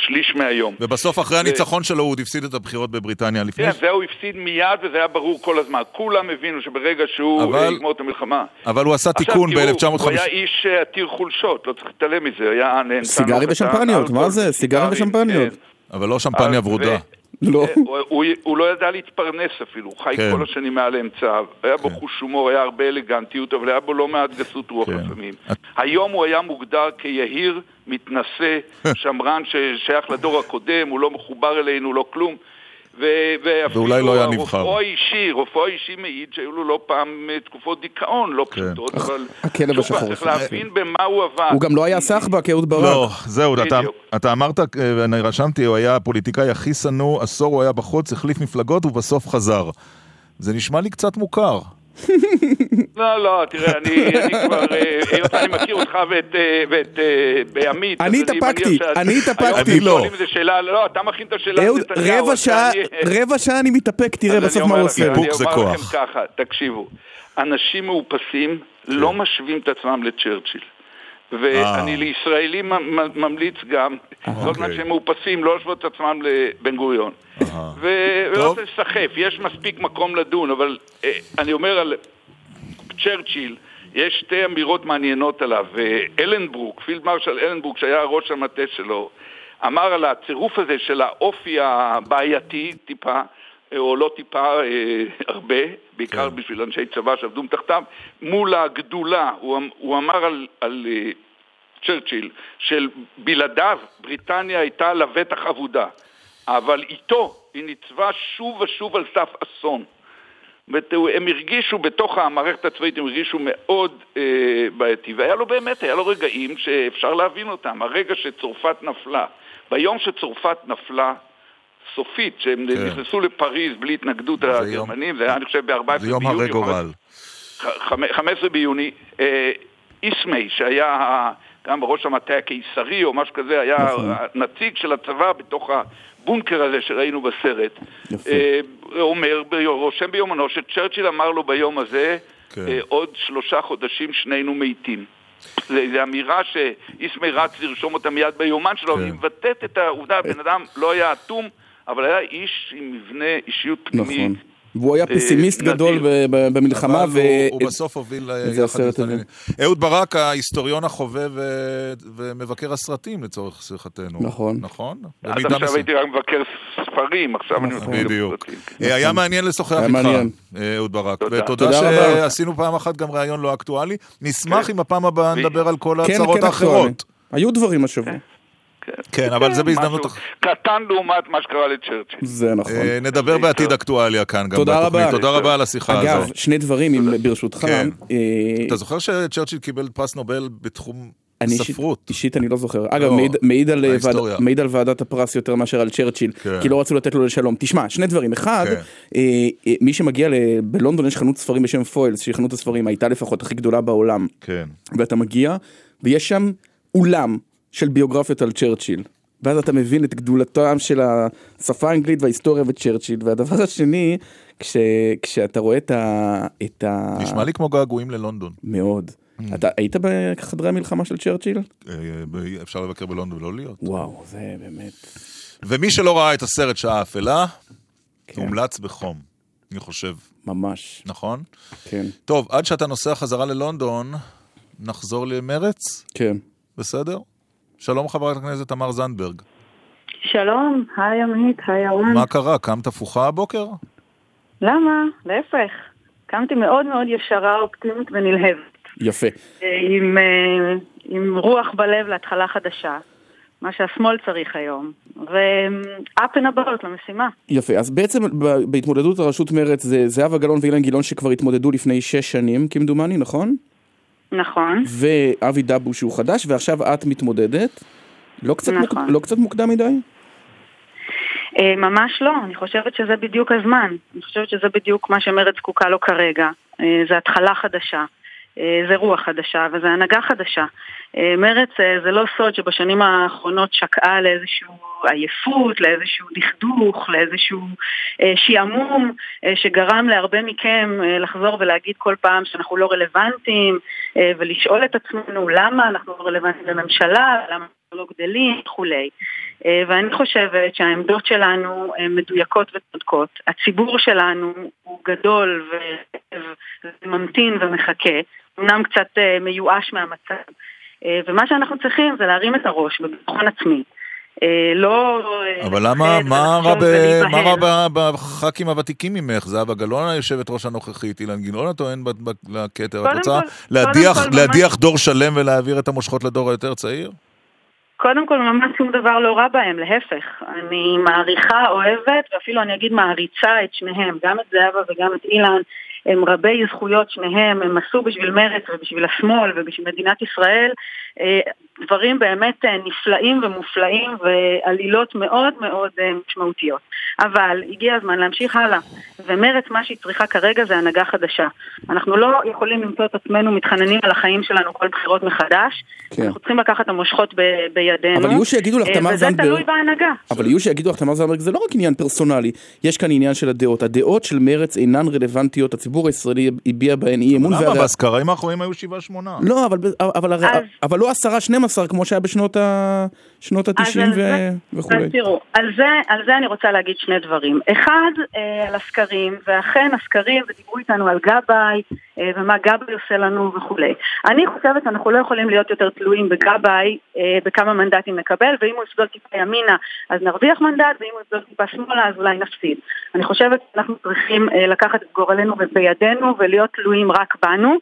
אה, שליש מהיום. ובסוף אחרי ו... הניצחון שלו הוא עוד הפסיד את הבחירות בבריטניה לפני... כן, זה הוא הפסיד מיד וזה היה ברור כל הזמן. כולם הבינו שברגע שהוא אבל... יגמור את המלחמה... אבל הוא עשה תיקון ב-1950. הוא היה איש אה, עתיר חולשות, לא צריך להתעלם מזה, היה נהנתן... סיגרי ושמפניות, מה זה? סיגרי ושמפניות. כן. אבל לא שמפניה ורודה. לא. הוא, הוא, הוא לא ידע להתפרנס אפילו, הוא חי כן. כל השנים מעל אמצעיו. היה בו כן. חוש הומור, היה הרבה אלגנטיות, אבל היה בו לא מעט גסות רוח כן. לפעמים. היום הוא היה מוגדר כיהיר, מתנשא, שמרן ששייך לדור הקודם, הוא לא מחובר אלינו, לא כלום. ואולי לא היה נבחר. רופאו האישי, רופאו האישי מעיד שהיו לו לא פעם אה, תקופות דיכאון לא כן. פשוטות, אבל... הכלב השחור. צריך להבין במה הוא עבד. הוא גם לא היה סחבק, אהוד ברק. לא, זהו, אתה אמרת, אה, ואני רשמתי, הוא היה הפוליטיקאי הכי שנוא, עשור הוא היה בחוץ, החליף מפלגות ובסוף חזר. זה נשמע לי קצת מוכר. לא, לא, תראה, אני כבר, אה, היות שאני מכיר אותך ואת אה, עמית, אני התאפקתי, אני התאפקתי. אני לא. לא, אתה מכין את השאלה אהוד, רבע שעה אני מתאפק, תראה בסוף מה הוא עושה. איפוק זה כוח. אני אומר לכם ככה, תקשיבו, אנשים מאופסים לא כן. משווים את עצמם לצ'רצ'יל. ואני לישראלים ממליץ גם, כל זמן שהם מאופסים, לא להשוות את עצמם לבן גוריון. ולא רוצה לסחף, יש מספיק מקום לדון, אבל אה, אני אומר על צ'רצ'יל, יש שתי אמירות מעניינות עליו. אלנברוק, פילד מרשל אלנברוק, שהיה ראש המטה שלו, אמר על הצירוף הזה של האופי הבעייתי, טיפה, או לא טיפה, אה, הרבה, בעיקר כן. בשביל אנשי צבא שעבדו מתחתיו, מול הגדולה. הוא, אמ-, הוא אמר על, על אה, צ'רצ'יל, של בלעדיו בריטניה הייתה לבטח אבודה, אבל איתו היא ניצבה שוב ושוב על סף אסון. הם הרגישו בתוך המערכת הצבאית, הם הרגישו מאוד אה, בעייתי, והיה לו באמת, היה לו רגעים שאפשר להבין אותם. הרגע שצרפת נפלה, ביום שצרפת נפלה, סופית, שהם כן. נכנסו לפריז בלי התנגדות הגרמנים, זה היה אני חושב ב-14 ביוני. זה יום הרי גורל. 15 ביוני, אה, איסמי, שהיה גם בראש המטה הקיסרי או משהו כזה, היה נכון. נציג של הצבא בתוך הבונקר הזה שראינו בסרט. אה, אומר, רושם ביומנו שצ'רצ'יל אמר לו ביום הזה, כן. אה, עוד שלושה חודשים שנינו מתים. זו אמירה שאיסמי רץ לרשום אותה מיד ביומן שלו, כן. היא מבטאת את העובדה, בן אדם לא היה אטום, אבל היה איש עם מבנה אישיות פנימי. נכון. והוא היה פסימיסט גדול במלחמה, הוא בסוף הוביל יחד איתנו. אהוד ברק, ההיסטוריון החובב ומבקר הסרטים לצורך שיחתנו. נכון. נכון? עד עכשיו הייתי רק מבקר ספרים, עכשיו אני מבקר סרטים. היה מעניין לשוחח איתך, אהוד ברק. ותודה שעשינו פעם אחת גם ראיון לא אקטואלי. נשמח כן. אם הפעם הבאה נדבר על כל כן, ההצהרות כן, האחרות. היו דברים השבוע. כן, כן, אבל זה בהזדמנות... קטן לעומת מה שקרה לצ'רצ'יל. זה נכון. אה, נדבר בעתיד אקטואליה כאן גם תודה רבה. תודה רבה על השיחה הזו. אגב, שני דברים, ברשותך. כן. אה, אתה זוכר שצ'רצ'יל קיבל פרס נובל בתחום ספרות? אישית אני לא זוכר. אגב, לא, מעיד על ועדת הפרס יותר מאשר על צ'רצ'יל, כן. כי לא רצו לתת לו לשלום. תשמע, שני דברים. אחד, אה, מי שמגיע, בלונדון יש חנות ספרים בשם פוילס, שהיא חנות הספרים, הייתה לפחות הכי גדולה בעולם. כן. ואתה מגיע, ויש שם אולם של ביוגרפיות על צ'רצ'יל. ואז אתה מבין את גדולתם של השפה האנגלית וההיסטוריה וצ'רצ'יל, והדבר השני, כש, כשאתה רואה את ה... את ה... נשמע לי כמו געגועים ללונדון. מאוד. אתה היית בחדרי המלחמה של צ'רצ'יל? אה, ב- אפשר לבקר בלונדון ולא להיות. וואו, זה באמת... ומי שלא ראה את הסרט שעה אפלה, מומלץ בחום, אני חושב. ממש. נכון? כן. טוב, עד שאתה נוסע חזרה ללונדון, נחזור למרץ? כן. בסדר? שלום חברת הכנסת תמר זנדברג. שלום, היי עמית, היי ירון. מה קרה? קמת הפוכה הבוקר? למה? להפך. קמתי מאוד מאוד ישרה, אופטימית ונלהבת. יפה. אה, עם, אה, עם רוח בלב להתחלה חדשה, מה שהשמאל צריך היום, ו-up and about למשימה. יפה, אז בעצם בהתמודדות לראשות מרצ זה זהבה גלאון ואילן גילאון שכבר התמודדו לפני שש שנים, כמדומני, נכון? נכון. ואבי דבו שהוא חדש, ועכשיו את מתמודדת. לא קצת, נכון. מוק... לא קצת מוקדם מדי? אה, ממש לא, אני חושבת שזה בדיוק הזמן. אני חושבת שזה בדיוק מה שמרצ זקוקה לו כרגע. אה, זה התחלה חדשה, אה, זה רוח חדשה וזה הנהגה חדשה. מרצ זה לא סוד שבשנים האחרונות שקעה לאיזושהי עייפות, לאיזשהו דכדוך, לאיזשהו אה, שעמום אה, שגרם להרבה מכם אה, לחזור ולהגיד כל פעם שאנחנו לא רלוונטיים אה, ולשאול את עצמנו למה אנחנו לא רלוונטיים לממשלה, למה אנחנו לא גדלים וכולי. אה, ואני חושבת שהעמדות שלנו הן מדויקות וצודקות. הציבור שלנו הוא גדול וממתין ומחכה, אמנם קצת אה, מיואש מהמצב. אה, ומה שאנחנו צריכים זה להרים את הראש בביטחון עצמי. אה, לא... אה, אבל למה, מה רע ב- מה בח"כים הוותיקים ממך? זהבה גלאון היושבת ראש הנוכחית, אילן גילאון הטוען ב- לכתר. את רוצה להדיח דור שלם ולהעביר את המושכות לדור היותר צעיר? קודם כל, ממש שום דבר לא רע בהם, להפך. אני מעריכה, אוהבת, ואפילו אני אגיד מעריצה את שניהם, גם את זהבה וגם את אילן. הם רבי זכויות שניהם, הם עשו בשביל מרצ ובשביל השמאל ובשביל מדינת ישראל אה, דברים באמת אה, נפלאים ומופלאים ועלילות מאוד מאוד אה, משמעותיות. אבל הגיע הזמן להמשיך הלאה, ומרצ מה שהיא צריכה כרגע זה הנהגה חדשה. אנחנו לא יכולים למצוא את עצמנו מתחננים על החיים שלנו כל בחירות מחדש, כן. אנחנו צריכים לקחת את המושכות ב- בידינו. אבל יהיו שיגידו לך, תמר וזה זנדברג- תלוי בהנהגה. אבל יהיו שיגידו לך, תמר זנדברג, זה לא רק עניין פרסונלי, יש כאן עניין של הדעות. הדעות של מרצ אינן רלוונטיות, הציבור הישראלי הביע בהן אי אמון. למה? והרי- בסקרים האחרונים היו שבעה שמונה. לא, אבל, אבל, הרי- אבל לא עשרה, 12 כמו שהיה בשנות ה... שנות אז ה-90 על ו... זה- וכולי. אז תראו, על זה, על זה אני רוצה להגיד שני דברים. אחד, אה, על הסקרים, ואכן הסקרים, ודיברו איתנו על גבאי, ומה גבאי עושה לנו וכולי. אני חושבת שאנחנו לא יכולים להיות יותר תלויים בגבאי, אה, בכמה מנדטים נקבל, ואם הוא יפזול טיפה ימינה, אז נרוויח מנדט, ואם הוא יפזול טיפה שמאלה, אז אולי נפסיד. אני חושבת שאנחנו צריכים אה, לקחת את גורלנו בידינו, ולהיות תלויים רק בנו.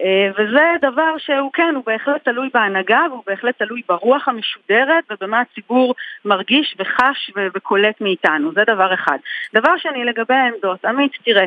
אה, וזה דבר שהוא כן, הוא בהחלט תלוי בהנהגה והוא בהחלט תלוי ברוח המשודרת ובמה הציבור מרגיש וחש וקולט מאיתנו, זה דבר אחד. דבר שני, לגבי העמדות, עמית, תראה,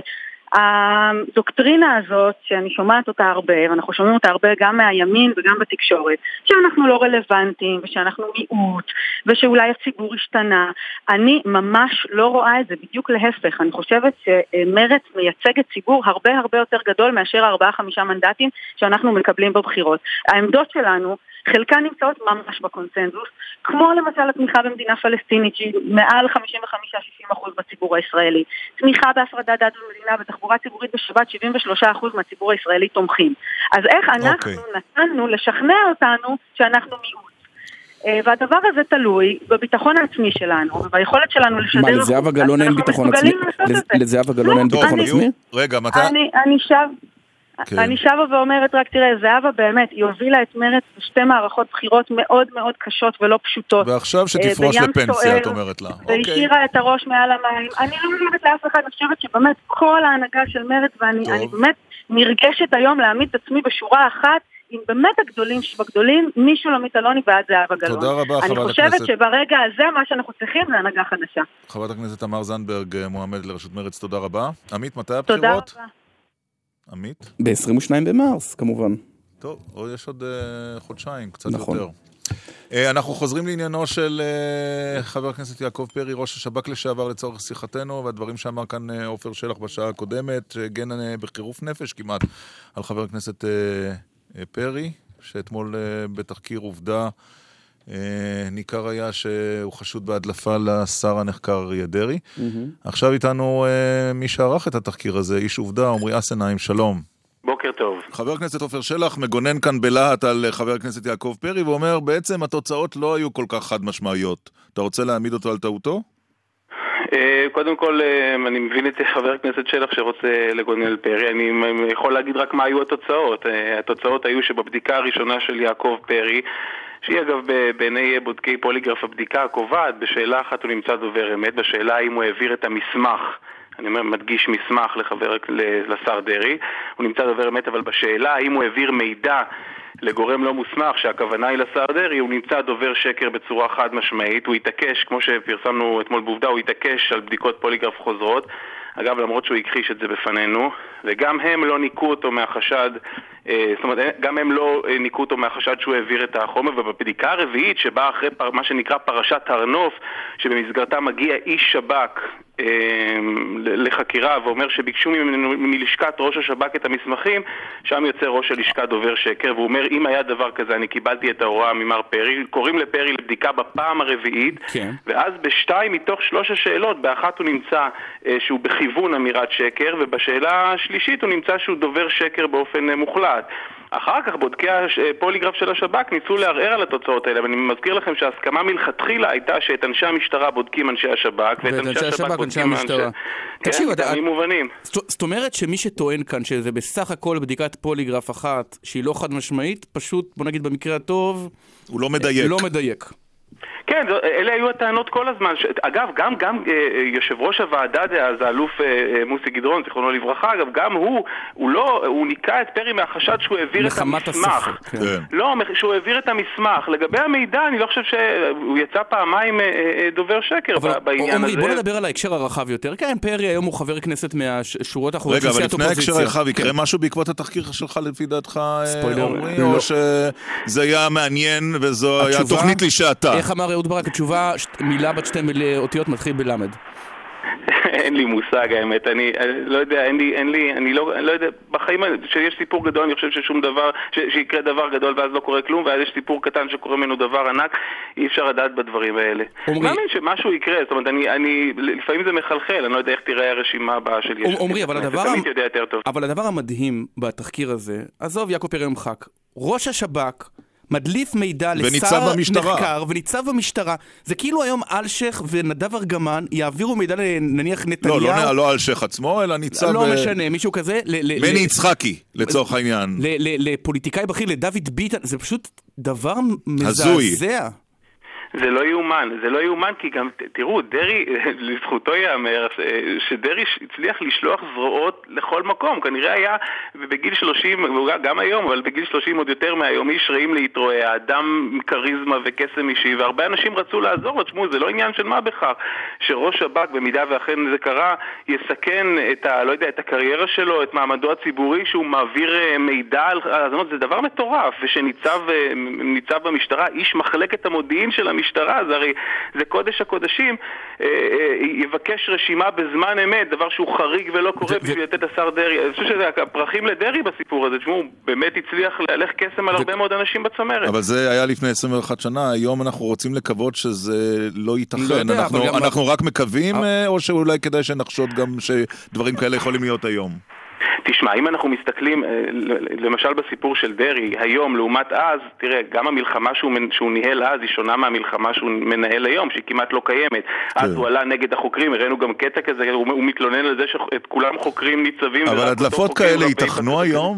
הדוקטרינה הזאת, שאני שומעת אותה הרבה, ואנחנו שומעים אותה הרבה גם מהימין וגם בתקשורת, שאנחנו לא רלוונטיים, ושאנחנו מיעוט, ושאולי הציבור השתנה, אני ממש לא רואה את זה, בדיוק להפך. אני חושבת שמרצ מייצגת ציבור הרבה הרבה יותר גדול מאשר הארבעה-חמישה מנדטים שאנחנו מקבלים בבחירות. העמדות שלנו, חלקן נמצאות ממש בקונסנזוס, כמו למשל התמיכה במדינה פלסטינית שהיא מעל 55-60% בציבור הישראלי, תמיכה בהפרדת דת ומדינה בתחבורה ציבורית בשבת 73% מהציבור הישראלי תומכים. אז איך אנחנו אוקיי. נתנו לשכנע אותנו שאנחנו מיעוט? אה, והדבר הזה תלוי בביטחון העצמי שלנו וביכולת שלנו לשדר... מה, לזהבה גלאון אין ביטחון עצמי? לזהבה גלאון אין לא, ביטחון עצמי? רגע, מתי... אני, אני שב... כן. אני שבה ואומרת רק, תראה, זהבה באמת, היא הובילה את מרצ בשתי מערכות בחירות מאוד מאוד קשות ולא פשוטות. ועכשיו שתפרוש אה, בים לפנסיה, סוער, את אומרת לה. אוקיי. והשאירה את הראש מעל המים. אני לא אומרת לאף אחד, אני חושבת שבאמת כל ההנהגה של מרצ, ואני אני באמת נרגשת היום להעמיד את עצמי בשורה אחת. עם באמת הגדולים שבגדולים, משולמית אלוני ועד זהבה גלאון. תודה רבה, חברת אני הכנסת. חושבת שברגע הזה מה שאנחנו צריכים זה הנהגה חדשה. חברת הכנסת תמר זנדברג אה, מועמדת לראשות מרצ, תודה רבה. עמית, מתי תודה הבחירות? רבה. עמית? ב-22 במרס, כמובן. טוב, או יש עוד אה, חודשיים, קצת נכון. יותר. אה, אנחנו חוזרים לעניינו של אה, חבר הכנסת יעקב פרי, ראש השב"כ לשעבר לצורך שיחתנו, והדברים שאמר כאן עופר שלח בשעה הקודמת, שהגן בחירוף נפש כמעט על חבר הכנסת פרי, שאתמול בתחקיר עובדה ניכר היה שהוא חשוד בהדלפה לשר הנחקר אריה דרעי. עכשיו איתנו אה, מי שערך את התחקיר הזה, איש עובדה, עמרי אסנהיים, שלום. בוקר טוב. חבר הכנסת עופר שלח מגונן כאן בלהט על חבר הכנסת יעקב פרי ואומר בעצם התוצאות לא היו כל כך חד משמעיות. אתה רוצה להעמיד אותו על טעותו? אה, קודם כל, אה, אני מבין את חבר הכנסת שלח שרוצה לגונן על פרי. אני יכול להגיד רק מה היו התוצאות. אה, התוצאות היו שבבדיקה הראשונה של יעקב פרי, שהיא אגב בעיני בודקי פוליגרף הבדיקה הקובעת, בשאלה אחת הוא נמצא דובר אמת, בשאלה האם הוא העביר את המסמך. אני אומר, מדגיש מסמך לחבר, לשר דרעי, הוא נמצא דובר אמת, אבל בשאלה האם הוא העביר מידע לגורם לא מוסמך, שהכוונה היא לשר דרעי, הוא נמצא דובר שקר בצורה חד משמעית, הוא התעקש, כמו שפרסמנו אתמול בעובדה, הוא התעקש על בדיקות פוליגרף חוזרות. אגב, למרות שהוא הכחיש את זה בפנינו, וגם הם לא ניקו אותו מהחשד, זאת אומרת, גם הם לא אה, ניקו אותו מהחשד שהוא העביר את החומר, ובבדיקה הרביעית, שבאה אחרי פר, מה שנקרא פרשת הר נוף, שבמסגרתה מגיע איש שב"כ אה, לחקירה ואומר שביקשו ממנו מלשכת ראש השב"כ את המסמכים, שם יוצא ראש הלשכה דובר שקר, והוא אומר, אם היה דבר כזה, אני קיבלתי את ההוראה ממר פרי, קוראים לפרי לבדיקה בפעם הרביעית, כן. ואז בשתיים מתוך שלוש השאלות, באחת הוא נמצא שהוא בכיוון אמירת שקר, ובשאלה השלישית הוא נמצא שהוא דובר שקר באופן מוחלט. אחר כך בודקי הפוליגרף של השב"כ ניסו לערער על התוצאות האלה, ואני מזכיר לכם שההסכמה מלכתחילה הייתה שאת אנשי המשטרה בודקים אנשי השב"כ, ואת אנשי השב"כ בודקים אנשי... תקשיב, אתה... מובנים. זאת אומרת שמי שטוען כאן שזה בסך הכל בדיקת פוליגרף אחת, שהיא לא חד משמעית, פשוט, בוא נגיד במקרה הטוב... הוא לא מדייק. לא מדייק. כן, אלה היו הטענות כל הזמן. ש... אגב, גם, גם אה, אה, יושב ראש הוועדה דאז, האלוף אה, אה, מוסי גדרון, זיכרונו לברכה, אגב, גם הוא, הוא לא, הוא ניקה את פרי מהחשד שהוא העביר את המסמך. הספר, כן. כן. לא, שהוא העביר את המסמך. לגבי המידע, אני לא חושב שהוא יצא פעמיים אה, אה, דובר שקר אבל, בעניין עומרי, הזה. בוא נדבר על ההקשר הרחב יותר. כן, פרי היום הוא חבר כנסת מהשורות האחרונות של סיעת אופוזיציה. רגע, אבל לפני ההקשר הרחב, יקרה כן. משהו בעקבות התחקיר שלך לפי דעתך, עמרי? או שזה היה מעניין וזו הייתה תוכנית לשעתה? איך אמר אהוד ברק? התשובה מילה בת שתי אותיות מתחיל בלמד. אין לי מושג האמת, אני, לא יודע, אין לי, אין לי, אני לא, אני לא יודע, בחיים, כשיש סיפור גדול אני חושב ששום דבר, ש, שיקרה דבר גדול ואז לא קורה כלום, ואז יש סיפור קטן שקורה ממנו דבר ענק, אי אפשר לדעת בדברים האלה. אני מאמין שמשהו יקרה, זאת אומרת, אני, אני, לפעמים זה מחלחל, אני לא יודע איך תראה הרשימה הבאה של יש. עמרי, אבל הדבר, אבל הדבר המדהים בתחקיר הזה, עזוב יעקב פרי מחק, ראש השב"כ מדליף מידע לשר מחקר וניצב במשטרה. זה כאילו היום אלשיך ונדב ארגמן יעבירו מידע לנניח נתניהו. לא, לא, לא אלשיך עצמו, אלא ניצב... לא אה, משנה, מישהו כזה. מני יצחקי, לצורך העניין. לפוליטיקאי בכיר, לדוד ביטן, זה פשוט דבר מזעזע. זה לא יאומן, זה לא יאומן כי גם, תראו, דרעי, לזכותו ייאמר, שדרעי הצליח לשלוח זרועות לכל מקום. כנראה היה בגיל 30, גם היום, אבל בגיל 30 עוד יותר מהיום, איש רעים להתרועע, אדם עם כריזמה וקסם אישי, והרבה אנשים רצו לעזור לו. תשמעו, זה לא עניין של מה בכך, שראש שב"כ, במידה ואכן זה קרה, יסכן את ה... לא יודע, את הקריירה שלו, את מעמדו הציבורי, שהוא מעביר אה, מידע על האזנות, זה דבר מטורף, ושניצב אה, במשטרה, איש מחלקת המודיעין של המשטרה, המשטרה, זה הרי, זה קודש הקודשים, אה, אה, יבקש רשימה בזמן אמת, דבר שהוא חריג ולא קורה בשביל לתת לשר דרעי. אני חושב שזה הפרחים לדרעי בסיפור הזה, תשמעו, הוא באמת הצליח להלך קסם על הרבה מאוד אנשים בצמרת. אבל זה היה לפני 21 שנה, היום אנחנו רוצים לקוות שזה לא ייתכן. אנחנו רק מקווים, אה, או שאולי כדאי שנחשוד גם שדברים כאלה יכולים להיות היום? תשמע, אם אנחנו מסתכלים, אה, למשל בסיפור של דרעי, היום לעומת אז, תראה, גם המלחמה שהוא, שהוא ניהל אז היא שונה מהמלחמה שהוא מנהל היום, שהיא כמעט לא קיימת. כן. אז הוא עלה נגד החוקרים, הראינו גם קטע כזה, הוא, הוא מתלונן על זה שאת כולם חוקרים ניצבים. אבל הדלפות כאלה ייתכנו היום?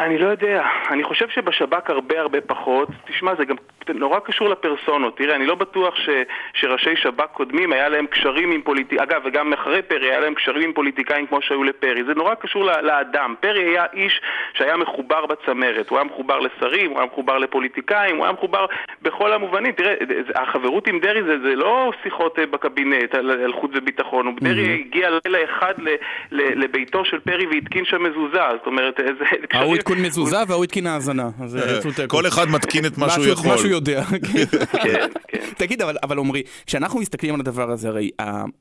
אני לא יודע, אני חושב שבשב"כ הרבה הרבה פחות. תשמע, זה גם נורא קשור לפרסונות. תראה, אני לא בטוח ש, שראשי שב"כ קודמים היה להם קשרים עם פוליטיקאים, אגב, וגם אחרי פרי היה להם קשרים עם פוליטיקאים כמו שהיו לפרי. זה נורא קשור לאדם. פרי היה איש שהיה מחובר בצמרת. הוא היה מחובר לשרים, הוא היה מחובר לפוליטיקאים, הוא היה מחובר בכל המובנים. תראה, החברות עם דרעי זה, זה לא שיחות אה, בקבינט על, על חוץ וביטחון. Mm-hmm. דרעי הגיע לילה אחד ל, ל, לביתו של פרי והתקין שם מזוזה. זאת אומרת, איזה קשרים... ההוא התקין מזוזה וההוא התקין האזנה. כל אחד מתקין את מה שהוא יכול. יודע. כן, כן. תגיד, אבל, אבל עמרי, כשאנחנו מסתכלים על הדבר הזה, הרי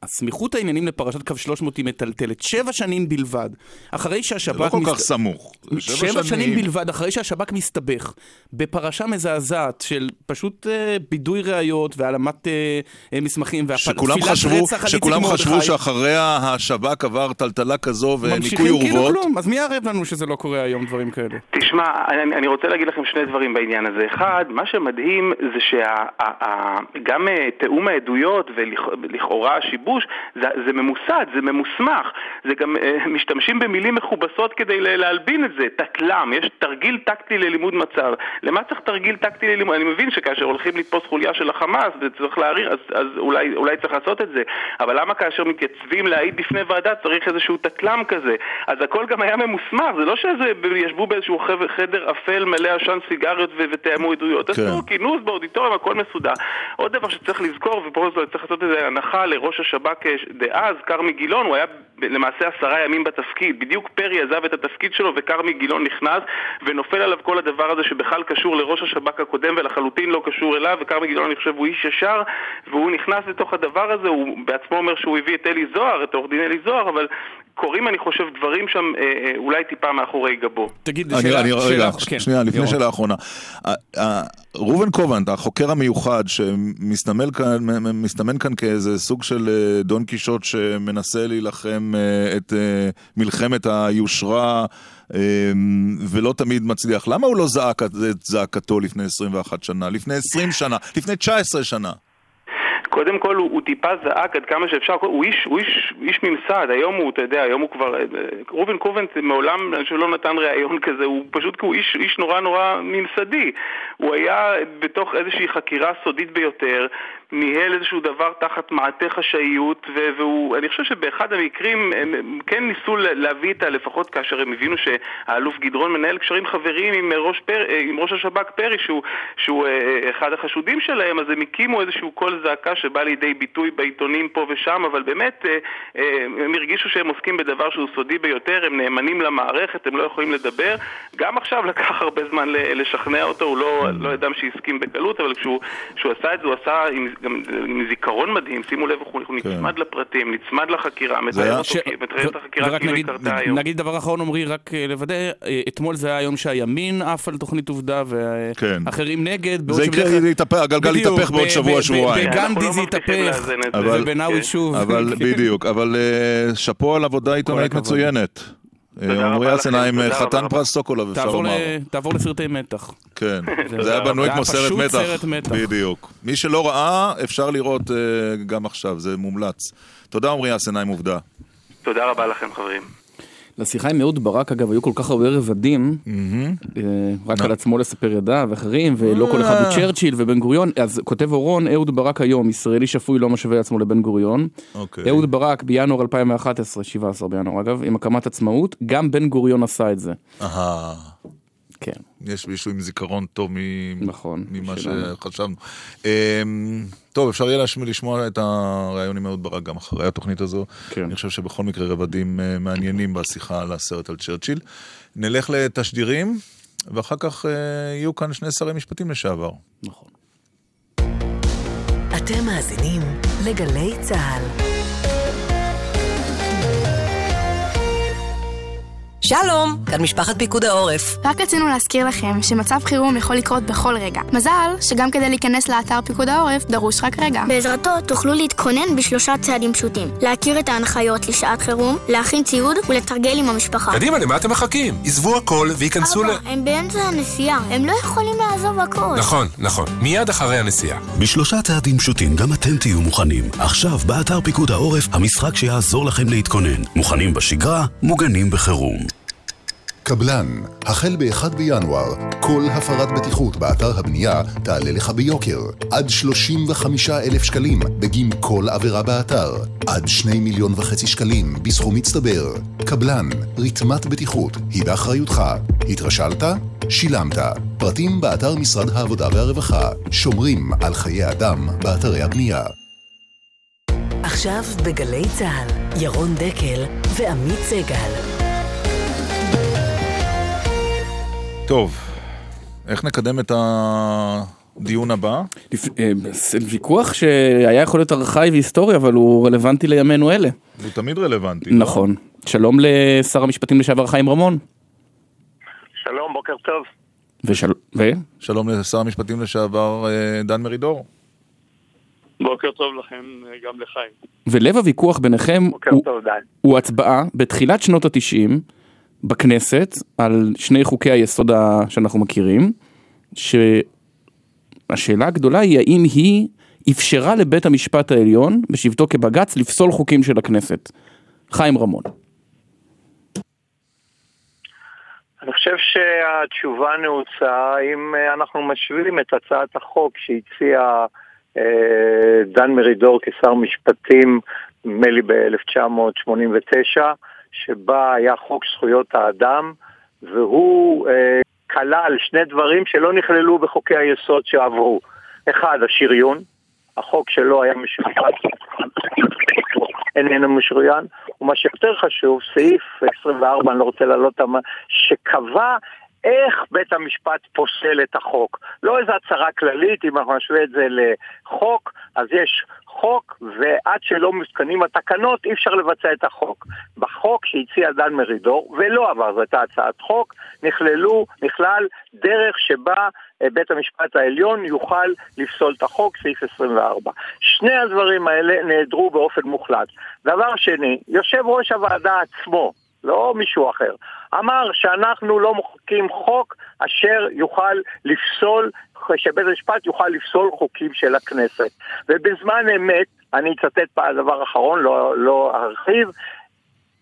הסמיכות העניינים לפרשת קו 300 היא מטלטלת. שבע שנים בלבד, אחרי שהשב"כ... לא כל כך סמוך. זה שבע שנים. בלבד, אחרי שהשב"כ מסתבך בפרשה מזעזעת של פשוט אה, בידוי ראיות והעלמת אה, אה, מסמכים שכולם חשבו, רצח על שכולם חשבו. שאחריה השב"כ עבר טלטלה כזו וניקוי ממשיכים כאילו אורוות. כלום, אז מי יערב לנו שזה לא קורה היום דברים כאלה? תשמע, אני, אני רוצה להגיד לכם שני דברים בעניין הזה. אחד, מה שמדהים זה שגם תיאום העדויות ולכאורה השיבוש, זה, זה ממוסד, זה ממוסמך. זה גם uh, משתמשים במילים מכובסות כדי להלבין את זה. תתל"ם, יש תרגיל טקטי ללימוד מצב. למה צריך תרגיל טקטי ללימוד? אני מבין שכאשר הולכים לתפוס חוליה של החמאס וצריך להעריך, אז, אז אולי, אולי צריך לעשות את זה. אבל למה כאשר מתייצבים להעיד בפני ועדה צריך איזשהו תתל"ם כזה? אז הכל גם היה ממוסמך, זה לא שזה ישבו באיזשהו חדר אפל מלא עשן סיגריות ותאמו עדויות. כן. עשו כינוס באודיטוריום, הכל מסודר. עוד דבר שצריך לזכור, ופה זה- צריך לעשות איזו הנחה לראש השב"כ אה, דאז, כרמי גילון, הוא היה למעשה עשרה ימים בתפקיד. בדיוק פרי עזב את התפקיד שלו וכרמי גילון נכנס, ונופל עליו כל הדבר הזה שבכלל קשור לראש השב"כ הקודם ולחלוטין לא קשור אליו, וכרמי גילון אני חושב הוא איש ישר, והוא נכנס לתוך הדבר הזה, הוא בעצמו אומר שהוא הביא את אלי זוהר, את עורך דין אלי זוהר, אבל קורים אני חושב דברים שם אה, אה, אולי טיפה מאחורי גבו. תגיד, אני, שאלה- אני, רגע, שאלה- כן, שנייה, לפני. שאלה אחרונה. ראובן קובנט, החוקר המיוחד, שמסתמל כאן, מסתמן כאן כאיזה סוג של אה, דון קישוט שמנסה להילחם אה, את אה, מלחמת היושרה אה, ולא תמיד מצליח. למה הוא לא זעק את זעקתו לפני 21 שנה, לפני 20 שנה, לפני 19 שנה? קודם כל הוא, הוא טיפה זעק עד כמה שאפשר, הוא איש, הוא איש, איש ממסד, היום הוא, אתה יודע, היום הוא כבר, אה, ראובן קובנט מעולם אני חושב, לא נתן ראיון כזה, הוא פשוט הוא איש, איש נורא נורא ממסדי. הוא היה בתוך איזושהי חקירה סודית ביותר, ניהל איזשהו דבר תחת מעטה חשאיות, ו- והוא, אני חושב שבאחד המקרים הם, כן ניסו להביא את ה... לפחות כאשר הם הבינו שהאלוף גדרון מנהל קשרים חבריים עם ראש, פר, אה, עם ראש השב"כ פרי, שהוא, שהוא אה, אחד החשודים שלהם, אז הם הקימו איזשהו קול זעקה שבא לידי ביטוי בעיתונים פה ושם, אבל באמת אה, אה, הם הרגישו שהם עוסקים בדבר שהוא סודי ביותר, הם נאמנים למערכת, הם לא יכולים לדבר. גם עכשיו לקח הרבה זמן לשכנע אותו, הוא לא, לא אדם שהסכים בקלות, אבל כשהוא עשה את זה, הוא עשה עם, גם עם זיכרון מדהים, שימו לב, הוא, הוא נצמד לפרטים, נצמד לחקירה, מתאר אותו, ש- את החקירה כאילו היא נגיד, קרתה היום. נגיד דבר אחרון עמרי, רק אה, לוודא, אה, אתמול זה היה היום שהימין עף על תוכנית עובדה כן. ואחרים נגד. בעוד זה יקרה, שבדרך כלל- זה יתהפך, הגלגל יתהפך בעוד ב- שבוע, ב- ב- שבועיים. בגנדי לא זה יתהפך, ובנאווי שוב. אבל כן. בדיוק, אבל אה, שאפו על עבודה עיתונאית. מצוינת. אה, עמרי לכם, תודה חתן. פרס סוקולוב, אפשר לומר. תעבור לסרטי מתח. כן, זה- זה היה בנוי זה כמו היה סרט פשוט מתח. סרט מתח. בדיוק. מי שלא ראה, אפשר לראות אה, גם עכשיו, זה מומלץ. תודה עמרי אסנהיים, עובדה. תודה רבה לכם, חברים. לשיחה עם אהוד ברק, אגב, היו כל כך הרבה רבדים, אה, רק על עצמו לספר ידיו ואחרים, ולא כל אחד הוא צ'רצ'יל ובן גוריון. אז כותב אורון, אהוד ברק היום, ישראלי שפוי לא משווה עצמו לבן גוריון. אוקיי. אהוד ברק בינואר 2011, 17 בינואר אגב, עם הקמת עצמאות, גם בן גוריון עשה את זה. כן. יש מישהו עם זיכרון טוב מ- נכון, ממה שלנו. שחשבנו. אמ, טוב, אפשר יהיה להשמיע- לשמוע את הריאיון עם אהוד ברק גם אחרי התוכנית הזו. כן. אני חושב שבכל מקרה רבדים אה, מעניינים בשיחה על הסרט על צ'רצ'יל. נלך לתשדירים, ואחר כך אה, יהיו כאן שני שרי משפטים לשעבר. נכון. אתם מאזינים לגלי צה"ל. שלום, כאן משפחת פיקוד העורף. רק רצינו להזכיר לכם שמצב חירום יכול לקרות בכל רגע. מזל שגם כדי להיכנס לאתר פיקוד העורף דרוש רק רגע. בעזרתו תוכלו להתכונן בשלושה צעדים פשוטים. להכיר את ההנחיות לשעת חירום, להכין ציוד ולתרגל עם המשפחה. קדימה, למה אתם מחכים? עזבו הכל וייכנסו ל... אבא, הם באמצע הנסיעה, הם לא יכולים לעזוב הכל. נכון, נכון. מיד אחרי הנסיעה. בשלושה צעדים פשוטים גם אתם תהיו מוכנים. עכשיו, באתר פיקוד העורף, המשחק שיעזור לכם להתכונן. מוכנים בשגרה, מוגנים בחירום. קבלן, החל ב-1 בינואר, כל הפרת בטיחות באתר הבנייה תעלה לך ביוקר. עד 35 אלף שקלים בגין כל עבירה באתר. עד 2 מיליון וחצי שקלים בסכום מצטבר. קבלן, רתמת בטיחות, היא באחריותך. התרשלת? שילמת. פרטים באתר משרד העבודה והרווחה. שומרים על חיי אדם באתרי הבנייה. עכשיו בגלי צה"ל, ירון דקל ועמית סגל. טוב, איך נקדם את הדיון הבא? אה, זה ויכוח שהיה יכול להיות ארכאי והיסטורי, אבל הוא רלוונטי לימינו אלה. הוא תמיד רלוונטי. לא? נכון. שלום לשר המשפטים לשעבר חיים רמון. שלום, בוקר טוב. ושל... ו? שלום לשר המשפטים לשעבר אה, דן מרידור. בוקר טוב לכם, גם לחיים. ולב הוויכוח ביניכם בוקר הוא, טוב. הוא הצבעה בתחילת שנות התשעים בכנסת על שני חוקי היסוד שאנחנו מכירים, שהשאלה הגדולה היא האם היא אפשרה לבית המשפט העליון בשבתו כבג"ץ לפסול חוקים של הכנסת. חיים רמון. אני חושב שהתשובה נעוצה אם אה, אנחנו משווים את הצעת החוק שהציע אה, דן מרידור כשר משפטים, נדמה לי ב-1989, שבה היה חוק זכויות האדם, והוא אה, כלל שני דברים שלא נכללו בחוקי היסוד שעברו. אחד, השריון, החוק שלו היה משוריין, איננו משוריין, ומה שיותר חשוב, סעיף 24, אני לא רוצה להעלות שקבע איך בית המשפט פוסל את החוק. לא איזו הצהרה כללית, אם אנחנו נשווה את זה לחוק, אז יש חוק, ועד שלא מותקנים התקנות אי אפשר לבצע את החוק. בחוק שהציע דן מרידור, ולא עבר, זו הייתה הצעת חוק, נכללו, נכלל דרך שבה אה, בית המשפט העליון יוכל לפסול את החוק, סעיף 24. שני הדברים האלה נעדרו באופן מוחלט. דבר שני, יושב ראש הוועדה עצמו, לא מישהו אחר, אמר שאנחנו לא מוחקים חוק אשר יוכל לפסול, שבית המשפט יוכל לפסול חוקים של הכנסת. ובזמן אמת, אני אצטט פעם דבר אחרון, לא, לא ארחיב,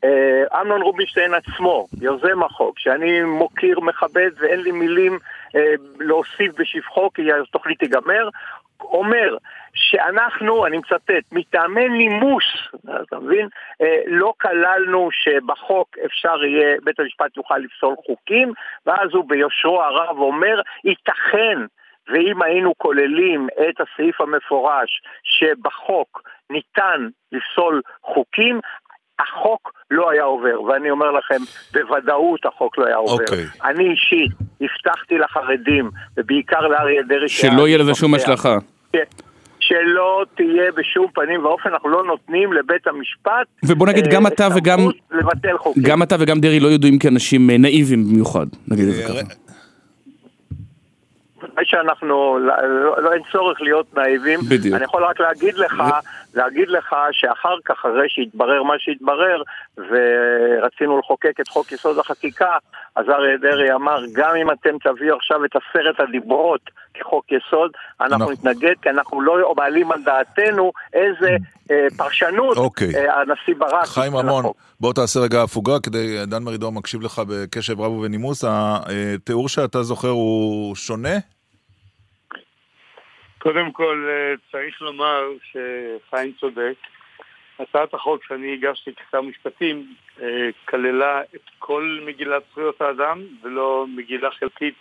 אה, אמנון רובינשטיין עצמו, יוזם החוק, שאני מוקיר, מכבד ואין לי מילים אה, להוסיף בשבחו כי התוכנית תיגמר, אומר שאנחנו, אני מצטט, מטעמי נימוס, אתה מבין? אה, לא כללנו שבחוק אפשר יהיה, בית המשפט יוכל לפסול חוקים, ואז הוא ביושרו הרב אומר, ייתכן ואם היינו כוללים את הסעיף המפורש שבחוק ניתן לפסול חוקים, החוק לא היה עובר, ואני אומר לכם, בוודאות החוק לא היה עובר. אוקיי. אני אישית הבטחתי לחרדים, ובעיקר לאריה דרי, שלא יהיה לזה שום השלכה. שלא תהיה בשום פנים ואופן, אנחנו לא נותנים לבית המשפט ובוא נגיד, גם אה, אתה וגם- לבטל חוקים. גם אתה וגם דרעי לא ידועים כאנשים אה, נאיבים במיוחד, נגיד את זה ככה. ודאי שאנחנו, לא, לא, לא אין צורך להיות נאיבים. בדיוק. אני יכול רק להגיד לך, להגיד לך שאחר כך, אחרי שהתברר מה שהתברר, ורצינו לחוקק את חוק יסוד החקיקה, אז אריה דרעי אמר, גם אם אתם תביאו עכשיו את עשרת הדיברות כחוק יסוד, אנחנו נכון. נתנגד, כי אנחנו לא מעלים על דעתנו איזה אה, פרשנות אוקיי. אה, הנשיא ברק. חיים רמון. בוא תעשה רגע הפוגה, כדי, דן מרידור מקשיב לך בקשב רב ובנימוס. התיאור שאתה זוכר הוא שונה? קודם כל, אה, צריך לומר שחיים צודק. הצעת החוק שאני הגשתי כשר משפטים אה, כללה את כל מגילת זכויות האדם ולא מגילה חלקית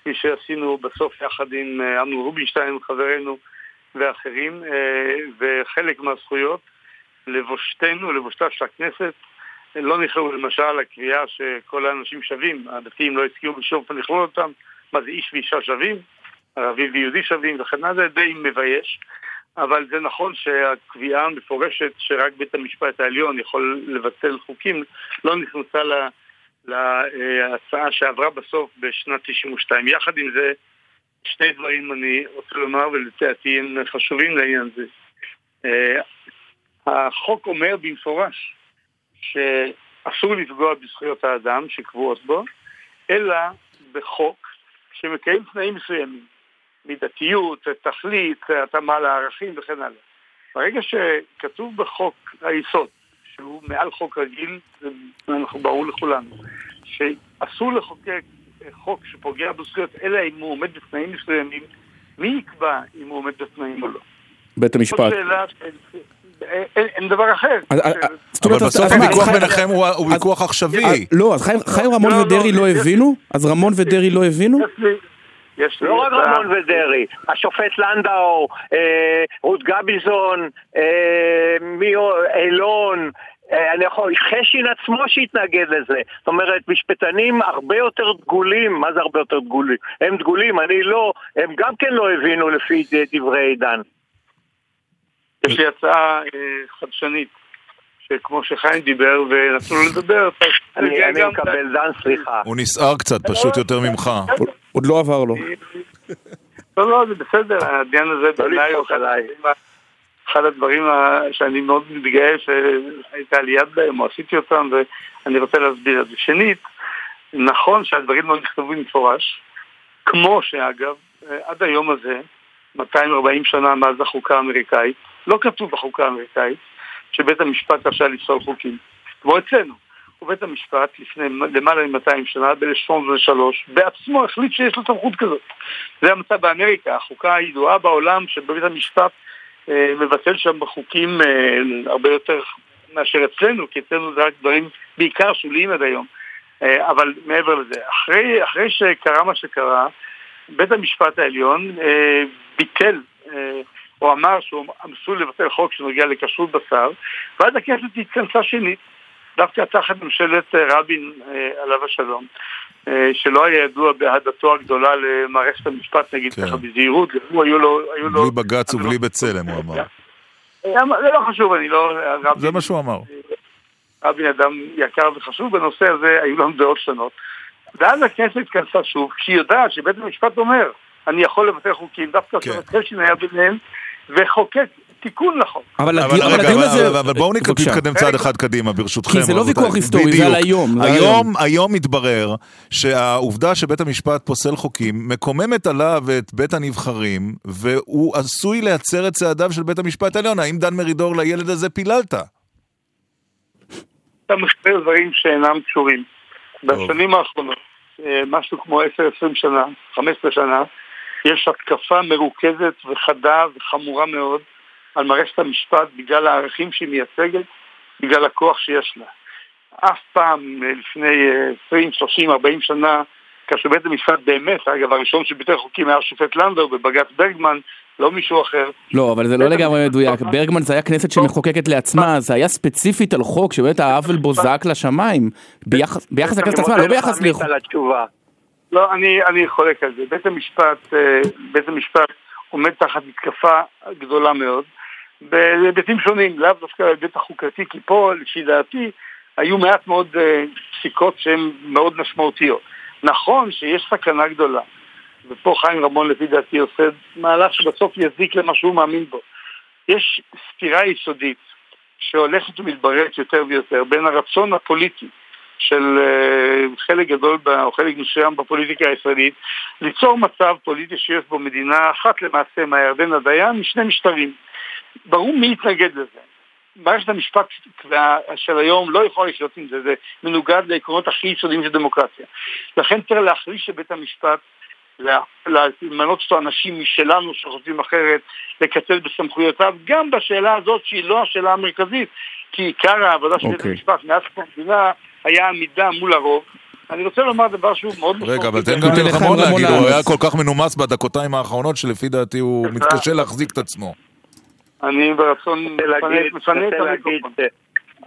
כפי שעשינו בסוף יחד עם אה, אמנון רובינשטיין, חברנו ואחרים, וחלק מהזכויות, לבושתנו, לבושתה של הכנסת, לא נכללו למשל הקביעה שכל האנשים שווים, הדתיים לא הסכימו בשום אופן לכלול אותם, מה זה איש ואישה שווים, ערבי ויהודי שווים, וכן הלאה, זה די מבייש. אבל זה נכון שהקביעה המפורשת שרק בית המשפט העליון יכול לבטל חוקים לא נכנסה ל- להצעה שעברה בסוף בשנת 92. יחד עם זה, שני דברים אני רוצה לומר ולדעתי הם חשובים לעניין הזה. אה, החוק אומר במפורש שאסור לפגוע בזכויות האדם שקבועות בו, אלא בחוק שמקיים תנאים מסוימים. מידתיות, תכלית, התאמה לערכים וכן הלאה. ברגע שכתוב בחוק היסוד, שהוא מעל חוק רגיל, זה אנחנו ברור לכולנו, שאסור לחוקק חוק שפוגע בזכויות, אלא אם הוא עומד בתנאים מסוימים, מי יקבע אם הוא עומד בתנאים או לא? בית המשפט. אין, דבר אחר. אומרת, אבל בסוף הוויכוח ביניכם הוא ויכוח עכשווי. אה, לא, אז חיים- רמון לא, ודרעי לא, לא יש- הבינו? אז רמון ודרעי לא הבינו? יש לא רק. רמון ודרעי, השופט לנדאו, אה, רות גביזון, אה, מי עוד- אילון, אה, אני יכול, חשין עצמו שהתנגד לזה. זאת אומרת, משפטנים הרבה יותר דגולים, מה זה הרבה יותר דגולים? הם דגולים, אני לא, הם גם כן לא הבינו לפי דברי עידן. יש לי הצעה אה, חדשנית, שכמו שחיים דיבר ונתנו לו לדבר, אני מקבל דן, סליחה. הוא נסער קצת, פשוט יותר ממך. עוד לא עבר לו. לא, לא, זה בסדר, העניין הזה בעיניי הוא אחד הדברים שאני מאוד מתגאה שהייתה לי יד בהם, או עשיתי אותם, ואני רוצה להסביר את זה. שנית, נכון שהדברים לא נכתבו במפורש, כמו שאגב, עד היום הזה, 240 שנה מאז החוקה האמריקאית, לא כתוב בחוקה האמריקאית שבית המשפט רשאי לפסול חוקים, כמו אצלנו. ובית המשפט לפני למעלה מ-200 שנה, ב-1803, בעצמו החליט שיש לו סמכות כזאת. זה המצב באמריקה, החוקה הידועה בעולם שבית המשפט אה, מבטל שם בחוקים אה, הרבה יותר מאשר אצלנו, כי אצלנו זה רק דברים בעיקר שוליים עד היום. אה, אבל מעבר לזה, אחרי, אחרי שקרה מה שקרה, בית המשפט העליון אה, ביטל, אה, או אמר שהוא עשוי לבטל חוק שנוגע לכשרות בשר, ואז הכנסת התכנסה שנית, דווקא תחת ממשלת אה, רבין אה, עליו השלום, אה, שלא היה ידוע באהדתו הגדולה למערכת המשפט, נגיד כן. ככה בזהירות, הוא היו לו... היו לו בלי בג"ץ ובלי בצלם, הוא אמר. זה לא חשוב, אני לא... רבין, זה מה שהוא אמר. רבין אדם יקר וחשוב, בנושא הזה היו לנו דעות שונות. ואז הכנסת התכנסה שוב, כשהיא יודעת שבית המשפט אומר, אני יכול לבטל חוקים, דווקא כן. השופט חשין היה ביניהם, וחוקק תיקון לחוק. אבל אבל אבל רגע, הדיון אבל- הזה... אבל- אבל בואו. נתקדם צעד אחד קדימה, ברשותכם. כי זה לא. ויכוח היסטורי, זה על. היום, היום, היום מתברר שהעובדה שבית המשפט פוסל חוקים מקוממת עליו את בית הנבחרים, והוא עשוי להצר את צעדיו של בית המשפט העליון. האם דן מרידור לילד הזה פיללת? אתה משפר דברים שאינם קשורים. בשנים האחרונות, אה, משהו כמו 10-20 שנה, 15 שנה, יש התקפה מרוכזת וחדה וחמורה מאוד על מערכת המשפט בגלל הערכים שהיא מייצגת, בגלל הכוח שיש לה. אף פעם אה, לפני אה, 20, 30, 40 שנה, כאשר בית המשפט באמת, אגב, הראשון שביטל חוקים היה השופט לנדאו בבג"ץ ברגמן, לא מישהו אחר. לא, אבל זה לא לגמרי מדויק. ברגמן זה היה כנסת שמחוקקת לעצמה, זה היה ספציפית על חוק שבאמת העוול בו זעק לשמיים. ביחס ביחס לכנסת עצמה, לא ביחס לחוק. לא, אני, אני חולק על זה. בית המשפט, אה, בית המשפט עומד תחת מתקפה גדולה מאוד, בהיבטים שונים, לאו דווקא בהיבט החוקתי, כי פה, לפי דעתי, היו מעט מאוד אה, פסיקות שהן מאוד משמעותיות. נכון שיש סכנה גדולה, ופה חיים רמון לפי דעתי עושה מהלך שבסוף יזיק למה שהוא מאמין בו. יש סתירה יסודית שהולכת ומתבררת יותר ויותר בין הרצון הפוליטי של אה, חלק גדול או חלק מסוים בפוליטיקה הישראלית ליצור מצב פוליטי שיש בו מדינה אחת למעשה מהירדן עד הים משני משטרים. ברור מי יתנגד לזה. מערכת המשפט של היום לא יכולה לחיות עם זה, זה מנוגד לעקרונות הכי יסודיים של דמוקרטיה. לכן צריך להחליש את בית המשפט, למנות אותו אנשים משלנו שחושבים אחרת, לקצץ בסמכויותיו, גם בשאלה הזאת שהיא לא השאלה המרכזית, כי עיקר העבודה של בית אוקיי. המשפט מאז המדינה היה עמידה מול הרוב. אני רוצה לומר דבר שהוא מאוד משמעותי. רגע, אבל תן גם. לרמון להגיד, הוא היה כל כך מנומס בדקותיים האחרונות, שלפי דעתי הוא מתקשה להחזיק את עצמו. אני ברצון להגיד- מפנה את המיקרופון.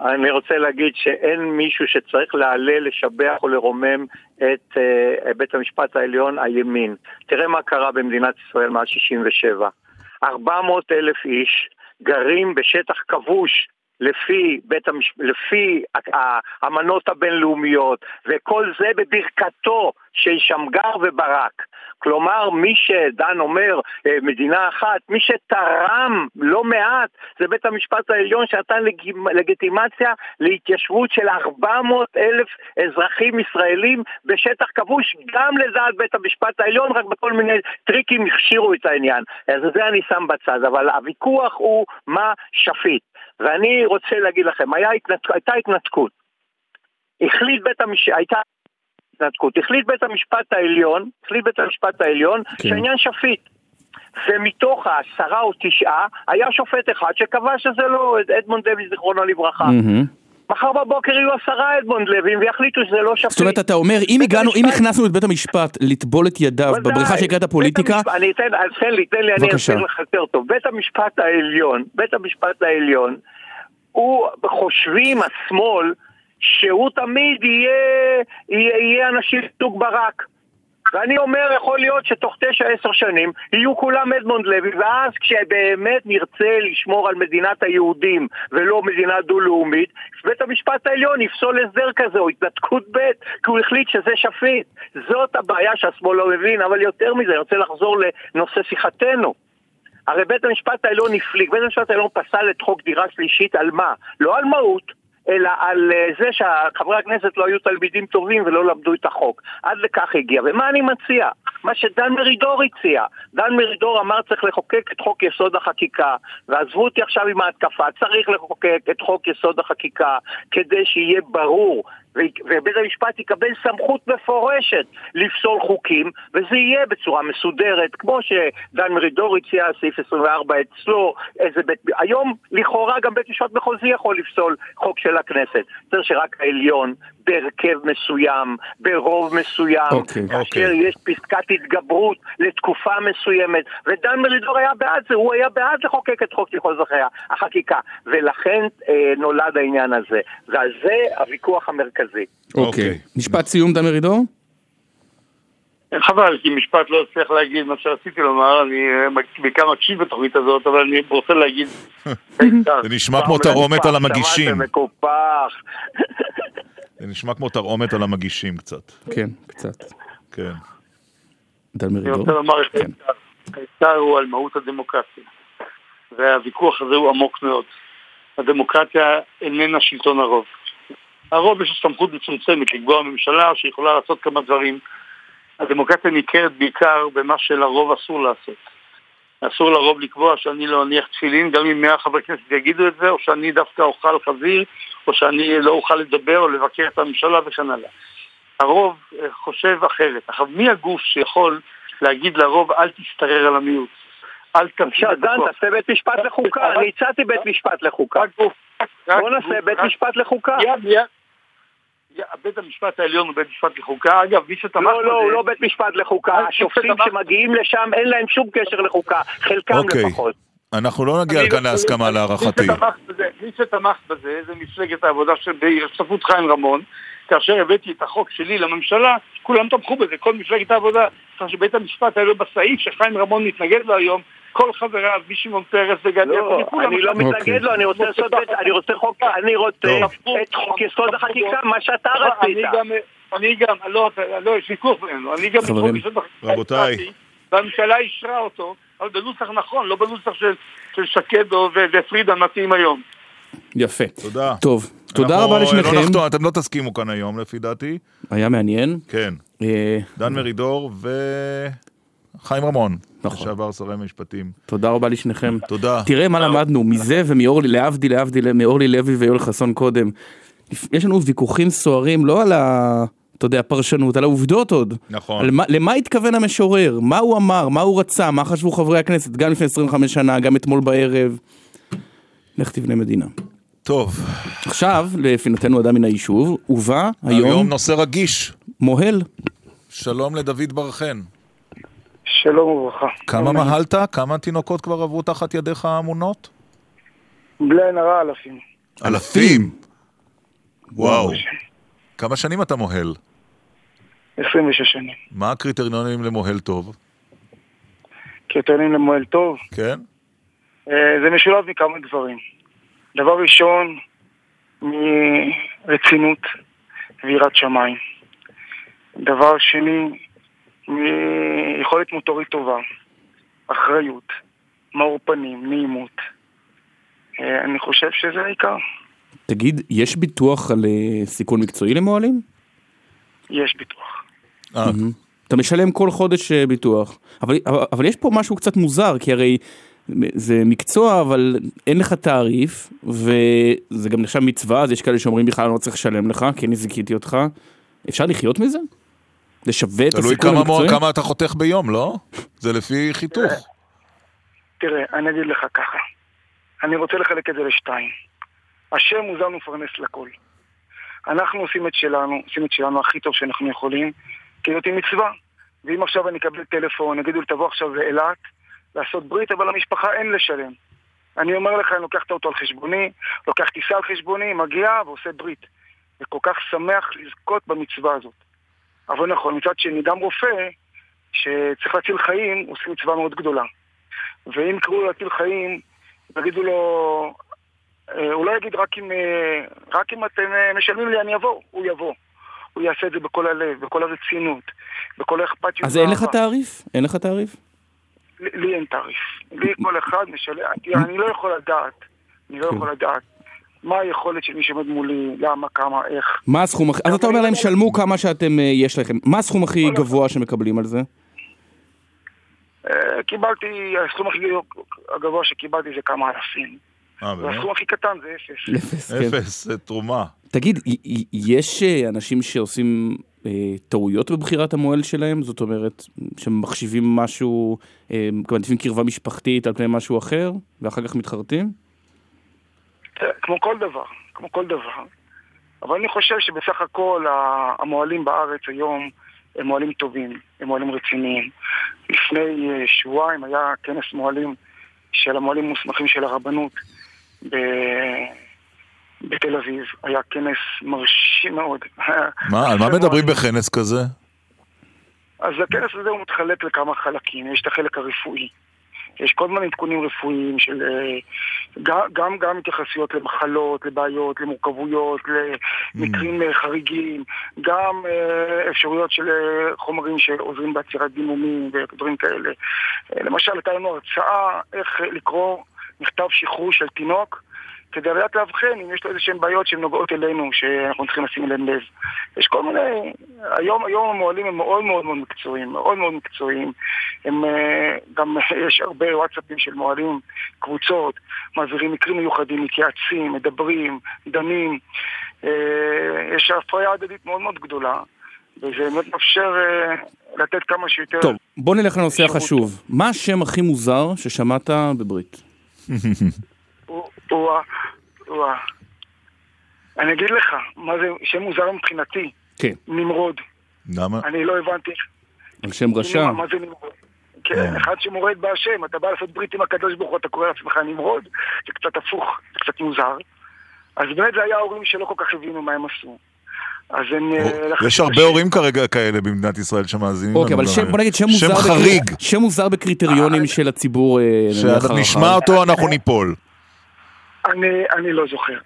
אני רוצה להגיד שאין מישהו שצריך להלל, לשבח או לרומם את אה, בית המשפט העליון, הימין. תראה מה קרה במדינת ישראל מאז 67. 400 אלף איש גרים בשטח כבוש. לפי, בית המש... לפי האמנות הבינלאומיות, וכל זה בברכתו של שמגר וברק. כלומר, מי שדן אומר אה, מדינה אחת, מי שתרם לא מעט זה בית המשפט העליון שנתן לג... לגיטימציה להתיישבות של 400 אלף אזרחים ישראלים בשטח כבוש, גם לדעת בית המשפט העליון, רק בכל מיני טריקים הכשירו את העניין. אז זה אני שם בצד, אבל הוויכוח הוא מה שפיט. ואני רוצה להגיד לכם, היה התנתק... הייתה התנתקות. החליט בית המשפט, הייתה התנתקות. החליט בית המשפט העליון, החליט בית המשפט העליון, כן. שהעניין שפיט. ומתוך העשרה או תשעה, היה שופט אחד שקבע שזה לא אדמונד לוי זיכרונו לברכה. מהמם. מחר בבוקר יהיו עשרה אדמונד לויים ויחליטו שזה לא שפיט. זאת אומרת, אתה אומר, אם הגענו, אם הכנסנו את בית המשפט לטבול את ידיו. בבריכה שנקראת הפוליטיקה, בית המשפט- אני אתן, תן לי, תן לי, אני. אסביר לך יותר טוב. בית המשפט העליון, בית המשפט העליון, הוא, חושבים השמאל, שהוא תמיד יהיה, יהיה אנשים סוג ברק. ואני אומר, יכול להיות שתוך תשע עשר שנים יהיו כולם אדמונד לוי, ואז כשבאמת נרצה לשמור על מדינת היהודים ולא מדינה דו-לאומית, בית המשפט העליון יפסול הסדר כזה או התנתקות ב', כי הוא החליט שזה שפיט. זאת הבעיה שהשמאל לא מבין, אבל יותר מזה, אני רוצה לחזור לנושא שיחתנו. הרי בית המשפט העליון הפליג, בית המשפט העליון פסל את חוק דירה שלישית על מה? לא על מהות. אלא על אה, זה שחברי הכנסת לא היו תלמידים טובים ולא למדו את החוק. עד לכך הגיע. ומה אני מציע? מה שדן מרידור הציע. דן מרידור אמר צריך לחוקק את חוק יסוד החקיקה, ועזבו אותי עכשיו עם ההתקפה, צריך לחוקק את חוק יסוד החקיקה כדי שיהיה ברור ובית המשפט יקבל סמכות מפורשת לפסול חוקים, וזה יהיה בצורה מסודרת, כמו שדן מרידור הציע, סעיף 24 אצלו, איזה בית... היום לכאורה גם בית משפט מחוזי יכול לפסול חוק של הכנסת. צריך שרק העליון, בהרכב מסוים, ברוב מסוים, okay, אוקיי. כאשר אוקיי. okay. יש פסקת התגברות לתקופה מסוימת, ודן מרידור היה בעד זה, הוא היה בעד לחוקק את חוק יחוז החקיקה, ולכן אה, נולד העניין הזה, ועל זה הוויכוח המרכזי. אוקיי. משפט סיום, דן מרידור? חבל, כי משפט לא הצליח להגיד מה שרציתי לומר, אני אה, בעיקר מקשיב בתוכנית הזאת, אבל אני רוצה להגיד... זה נשמע כמו תרעומת על המגישים. זה נשמע כמו תרעומת על המגישים קצת. כן, קצת. כן. דן אני מרידור? רוצה לומר את כן. העיקר הוא על מהות הדמוקרטיה. והוויכוח הזה הוא עמוק מאוד. הדמוקרטיה איננה שלטון הרוב. הרוב יש סמכות מצומצמת לקבוע ממשלה שיכולה לעשות כמה דברים. הדמוקרטיה ניכרת בעיקר במה שלרוב אסור לעשות. אסור לרוב לקבוע שאני לא אניח תפילין, גם אם מאה חברי כנסת יגידו את זה, או שאני דווקא אוכל חזיר, או שאני לא אוכל לדבר או לבקר את הממשלה וכן הלאה. הרוב אה, חושב אחרת. עכשיו, מי הגוף שיכול להגיד לרוב אל תשתרר על המיעוט? אל תמשיך בבקשה, דן, תעשה בית משפט לחוקה, אני הצעתי בית משפט לחוקה. בוא נעשה בית משפט לחוקה. בית המשפט העליון הוא בית משפט לחוקה, אגב, מי שתמך לא, לא, בזה- הוא לא בית משפט לחוקה, השופטים שמגיעים לשם אין להם שום קשר לחוקה, חלקם אוקיי. לפחות. אנחנו לא נגיע כאן לא- להסכמה מי להערכתי. בזה- מי שתמך בזה זה מפלגת העבודה שבהשתתפות חיים רמון, כאשר הבאתי את החוק שלי לממשלה, כולם תמכו בזה, כל מפלגת העבודה, כך שבית המשפט העליון בסעיף שחיים רמון מתנגד לו היום, כל חבריו, משמעון פרס וגדי לא, יעקבי, כולם אני לא. מתנגד לו, אני רוצה לעשות את- אני רוצה חוק, אני רוצה את חוק יסוד החקיקה, מה שאתה רצית. אני גם, אני גם, לא, לא, יש ויכוח בינינו, אני גם חברים, חוק יסוד החקיקה רבותיי. והממשלה אישרה אותו, אבל בנוסח נכון, לא בנוסח של, שקד או- ו- ופרידה מתאים היום. יפה. תודה. טוב, תודה אנחנו רבה לא לשניכם. נחתום, אתם לא תסכימו כאן היום לפי דעתי. היה מעניין. כן. אה, דן מרידור וחיים רמון. נכון. לשעבר שרי משפטים. תודה רבה לשניכם. תודה. תראה מה למדנו מזה ומאורלי, להבדיל, להבדיל, מאורלי לוי ויואל חסון קודם. יש לנו ויכוחים סוערים לא על ה... אתה יודע, פרשנות, על העובדות עוד. נכון. על מה, למה התכוון המשורר? מה הוא אמר? מה הוא רצה? מה חשבו חברי הכנסת? גם לפני 25 שנה, גם אתמול בערב. לך תבנה מדינה. טוב. עכשיו, לפינתנו אדם מן היישוב, ובא היום היום נושא רגיש. מוהל. שלום לדוד בר חן. שלום וברכה. כמה מהלת? כמה תינוקות כבר עברו תחת ידיך האמונות? בלי עין הרע אלפים. אלפים? וואו. כמה שנים אתה מוהל? 26 שנים. מה הקריטריונים למוהל טוב? קריטריונים למועל טוב. כן? אה, זה משולב מכמה דברים. דבר ראשון, מרצינות ויראת שמיים. דבר שני, מיכולת מוטורית טובה, אחריות, מאור פנים, נעימות. אה, אני חושב שזה העיקר. תגיד, יש ביטוח על אה, סיכון מקצועי למוהלים? יש ביטוח. מהמם. אתה משלם כל חודש אה, ביטוח, אבל, אבל, אבל יש פה משהו קצת מוזר, כי הרי זה מקצוע, אבל אין לך תעריף, וזה גם נחשב מצווה, אז יש כאלה שאומרים בכלל אני לא צריך לשלם לך, כי אני זיכיתי אותך. אפשר לחיות מזה? זה שווה את תלוי הסיכון המקצועי? כמה אתה חותך ביום, לא? זה לפי חיתוך. תראה, אני אגיד לך ככה. אני רוצה לחלק את זה לשתיים. השם הוא זן ומפרנס לכל. אנחנו עושים את שלנו, עושים את שלנו הכי טוב שאנחנו יכולים, כי זאת היא מצווה. ואם עכשיו אני אקבל טלפון, יגידו לי תבוא עכשיו לאילת, לעשות ברית, אבל למשפחה אין לשלם. אני אומר לך, אני לוקח את האוטו על חשבוני, לוקח טיסה על חשבוני, מגיע ועושה ברית. וכל כך שמח לזכות במצווה הזאת. אבל נכון, מצד שני, גם רופא שצריך להציל חיים, עושה מצווה מאוד גדולה. ואם יקראו לו להציל חיים, יגידו לו, אה, הוא לא יגיד רק אם, אה, רק אם אתם אה, משלמים לי אני אבוא, הוא יבוא. הוא יעשה את זה בכל הלב, בכל הרצינות, בכל האכפתיות. אז אין לך תעריף? אין לך תעריף? לי אין תעריף. לי כל אחד משלם, אני לא יכול לדעת, אני לא כן. יכול לדעת מה היכולת של מי שעומד מולי, למה, כמה, איך. מה הסכום הכי... אז אתה אומר להם, שלמו כמה שאתם, אה, יש לכם. מה הסכום הכי גבוה שמקבלים על זה? אה, קיבלתי, הסכום הכי הגבוה שקיבלתי זה כמה אלפים. אה, באמת? והסכום הכי קטן זה אפס. אפס, כן. אפס, זה תרומה. תגיד, יש אנשים שעושים טעויות בבחירת המוהל שלהם? זאת אומרת, שמחשיבים משהו, מעדיפים קרבה משפחתית על פני משהו אחר, ואחר כך מתחרטים? כמו כל דבר, כמו כל דבר. אבל אני חושב שבסך הכל המוהלים בארץ היום הם מוהלים טובים, הם מוהלים רציניים. לפני אה, שבועיים היה כנס מוהלים של המוהלים המוסמכים של הרבנות ב... בתל אביב. היה כנס מרשים מאוד. מה, על מה מדברים בכנס כזה? אז הכנס הזה הוא מתחלק לכמה חלקים. יש את החלק הרפואי. יש כל מיני עדכונים רפואיים של אה, גם, גם, התייחסויות למחלות, לבעיות, למורכבויות, למקרים אה, חריגים, גם אה, אפשרויות של חומרים שעוזרים בעצירת דימומים ודברים כאלה. למשל, הייתה לנו הרצאה איך לקרוא מכתב שחרור של תינוק כדי לדעת לאבחן אם יש לו איזה שהן בעיות שהן נוגעות אלינו, שאנחנו צריכים לשים אליהן לב. יש כל מיני... היום, היום המוהלים הם מאוד מאוד מאוד מקצועיים, מאוד מאוד מקצועיים. הם אה, גם, יש הרבה וואטסאפים של מוהלים, קבוצות, מעבירים מקרים מיוחדים, מתייעצים, מדברים, דנים. אה, יש הפריה הדדית מאוד מאוד גדולה, וזה באמת מאפשר אה, לתת כמה שיותר... טוב, בוא נלך לנושא החשוב. מה השם הכי מוזר ששמעת בברית? הוא. הוא ה... אני אגיד לך, מה זה שם מוזר מבחינתי. כן. נמרוד. למה? אני לא הבנתי. על שם רשע. מה זה נמרוד? כן, אחד שמורד בהשם, אתה בא לעשות ברית עם הקדוש ברוך הוא, אתה קורא לעצמך נמרוד, זה קצת הפוך, זה קצת מוזר. אז באמת זה היה ההורים שלא כל כך הבינו מה הם עשו. אז הם... אה, יש הרבה. הורים כרגע כאלה במדינת ישראל שמאזינים אוקיי, אבל. בוא נגיד שם מוזר... שם חריג. שם מוזר בקריטריונים של הציבור, אה. שנשמע אותו אנחנו ניפול. אני, אני לא זוכר.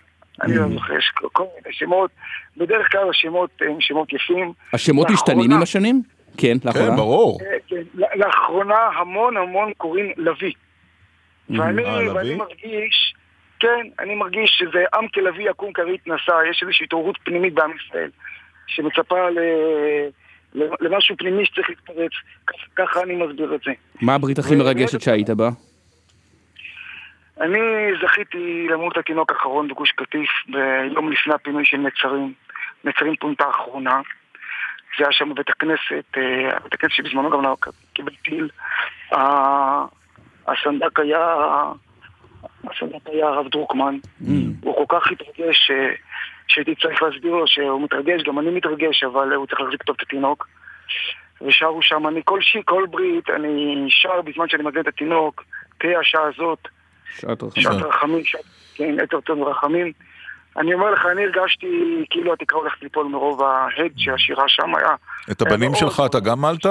אני Mm. לא זוכר, יש כל מיני שמות, בדרך כלל השמות הם שמות יפים. השמות משתנים עם השנים? כן, לאחרונה. אה, כן, ל- לאחרונה המון המון קוראים לביא. ואני, אה, לביא? ואני מרגיש, כן, אני מרגיש שזה עם כלביא יקום כרית נשא, יש איזושהי התעוררות פנימית בעם ישראל, שמצפה ל... ל- למשהו פנימי שצריך להתפרץ, ככה אני מסביר את זה. מה הברית הכי מרגשת שהיית בה? אני זכיתי למות התינוק האחרון בגוש קטיף ביום לפני הפינוי של נצרים. נצרים פונתה האחרונה. זה היה שם בבית הכנסת, אה, בית הכנסת שבזמנו גם קיבל טיל. הסנדק היה, הסנדק היה הרב דרוקמן. הוא כל כך התרגש ש- שהייתי צריך להסביר לו שהוא מתרגש, גם אני מתרגש, אבל הוא צריך להחזיק טוב את התינוק. ושרו שם, אני כל שי, כל ברית, אני שר בזמן שאני מגן את התינוק, תהיה השעה הזאת. שעת רחמים. שעת רחמים, שעת, כן, עשר טון רחמים. אני אומר לך, אני הרגשתי כאילו התקרה הולכת ליפול מרוב ההד שהשירה שם היה. את הבנים היה שלך אתה גם מלת?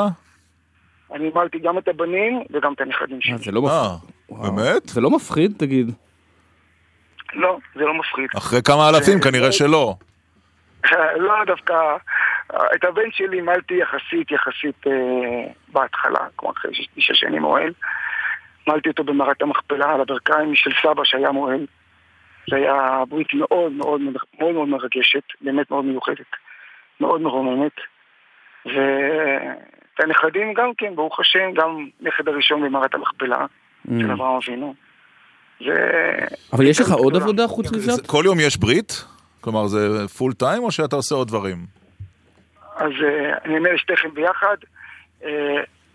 אני מלתי גם את הבנים וגם את הנכדים שלי. זה לא מפחיד. באמת? זה לא מפחיד, תגיד. לא, זה לא מפחיד. אחרי כמה אלפים כנראה שלא. לא, דווקא אה, את הבן שלי מלתי יחסית, יחסית אה, בהתחלה, כמו אחרי שש- תשע שנים אוהל. מלתי אותו במערת המכפלה על הברכיים של סבא שהיה מוהל. זה היה ברית מאוד מאוד מאוד מאוד מרגשת, באמת מאוד מיוחדת, מאוד מרוממת. ואת הנכדים גם כן, ברוך השם, גם נכד הראשון במערת המכפלה של אברהם אבינו. ו... אבל יש לך עוד עבודה חוץ מזה? כל יום יש ברית? כלומר זה פול טיים או שאתה עושה עוד דברים? אז אה, אני אענה לשתיכם ביחד.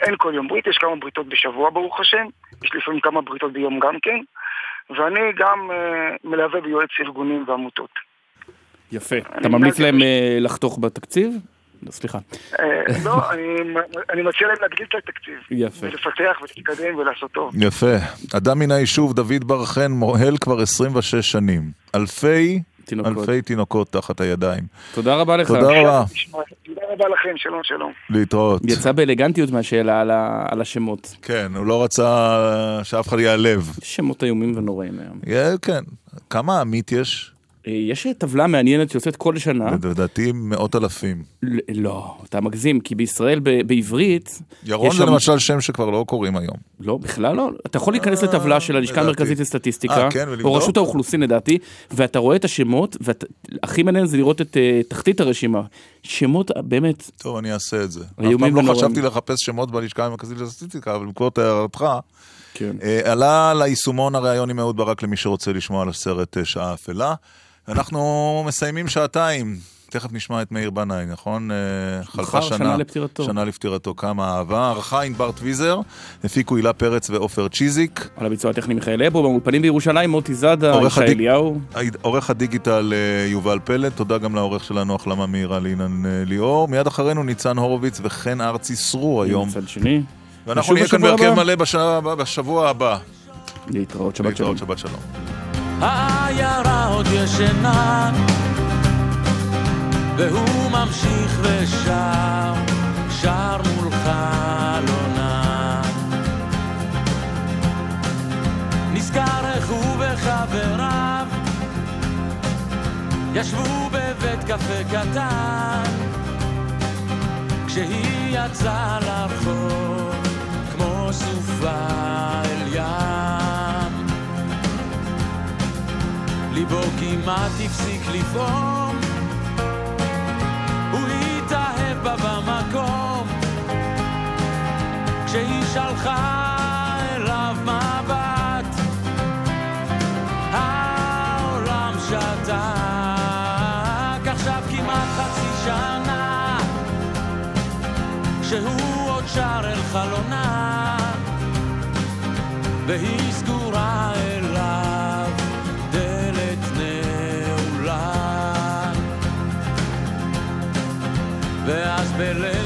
אין כל יום ברית, יש כמה בריתות בשבוע ברוך השם, יש לפעמים כמה בריתות ביום גם כן, ואני גם אה, מלווה ויועץ ארגונים ועמותות. יפה. אתה ממליץ להם אה, לחתוך בתקציב? סליחה. אה, לא, אני- אני מציע להם להגדיל את התקציב. יפה. ולפתח ולהתקדם ולעשות טוב. יפה. אדם מן היישוב, דוד בר חן, מוהל כבר 26 שנים. אלפי, תינוקות. אלפי תינוקות תחת הידיים. תודה רבה לך. תודה רבה. תודה רבה לכם, שלום שלום. להתראות. יצא באלגנטיות מהשאלה על, ה, על השמות. כן, הוא לא רצה שאף אחד ייעלב. שמות איומים ונוראים היום. יהיה, כן. כמה עמית יש? אה, יש טבלה מעניינת שיוצאת כל שנה. לדעתי מאות אלפים. לא, אתה מגזים, כי בישראל בעברית... ירון זה למשל שם שכבר לא קוראים היום. לא, בכלל לא. אתה יכול להיכנס לטבלה של הלשכה לדעתי. המרכזית לסטטיסטיקה, אה, כן? או רשות האוכלוסין לדעתי, ואתה רואה את השמות, והכי מעניין זה לראות את אה, תחתית הרשימה. שמות אה, באמת... טוב, אני אעשה את זה. אף פעם לא. חשבתי לחפש שמות בלשכה המרכזית לסטטיסטיקה, אבל בעקבות הערתך, כן. אה, עלה ליישומון הריאיון עם אהוד ברק למי שרוצה לשמוע על הסרט אה, שעה אפלה. אנחנו מסיימים שעתיים. תכף נשמע את מאיר בנאי, נכון? אה, חלפה שנה. שנה לפטירתו. שנה לפטירתו, כמה אהבה. ערכה ענבר טוויזר, הפיקו הילה פרץ ועופר צ'יזיק. על הביצוע הטכני מיכאל אבו, באולפנים בירושלים, מוטי זאדה, ישי הדיג- אליהו. עורך הדיגיטל אה, יובל פלד, תודה גם לעורך שלנו החלמה מהירה לאילן אה, ליאור. מיד אחרינו ניצן הורוביץ וחן ארצי סרו היום. מצד שני. ואנחנו נהיה כאן בהרכב. מלא בשבוע- הבא. להתראות, שבת שלום. להתראות, שבת שלום. העיירה עוד ישנה והוא ממשיך ושר, שר מול חלונה. נזכר איך הוא וחבריו ישבו בבית קפה קטן כשהיא יצאה לרחוב כמו סופה אל ים ליבו כמעט הפסיק לפעום. הוא התאהב בה במקום. כשהיא שלחה אליו מבט העולם שתק. עכשיו כמעט חצי שנה שהוא עוד שר אל חלונה. והיא סגורה אליו ואז בליל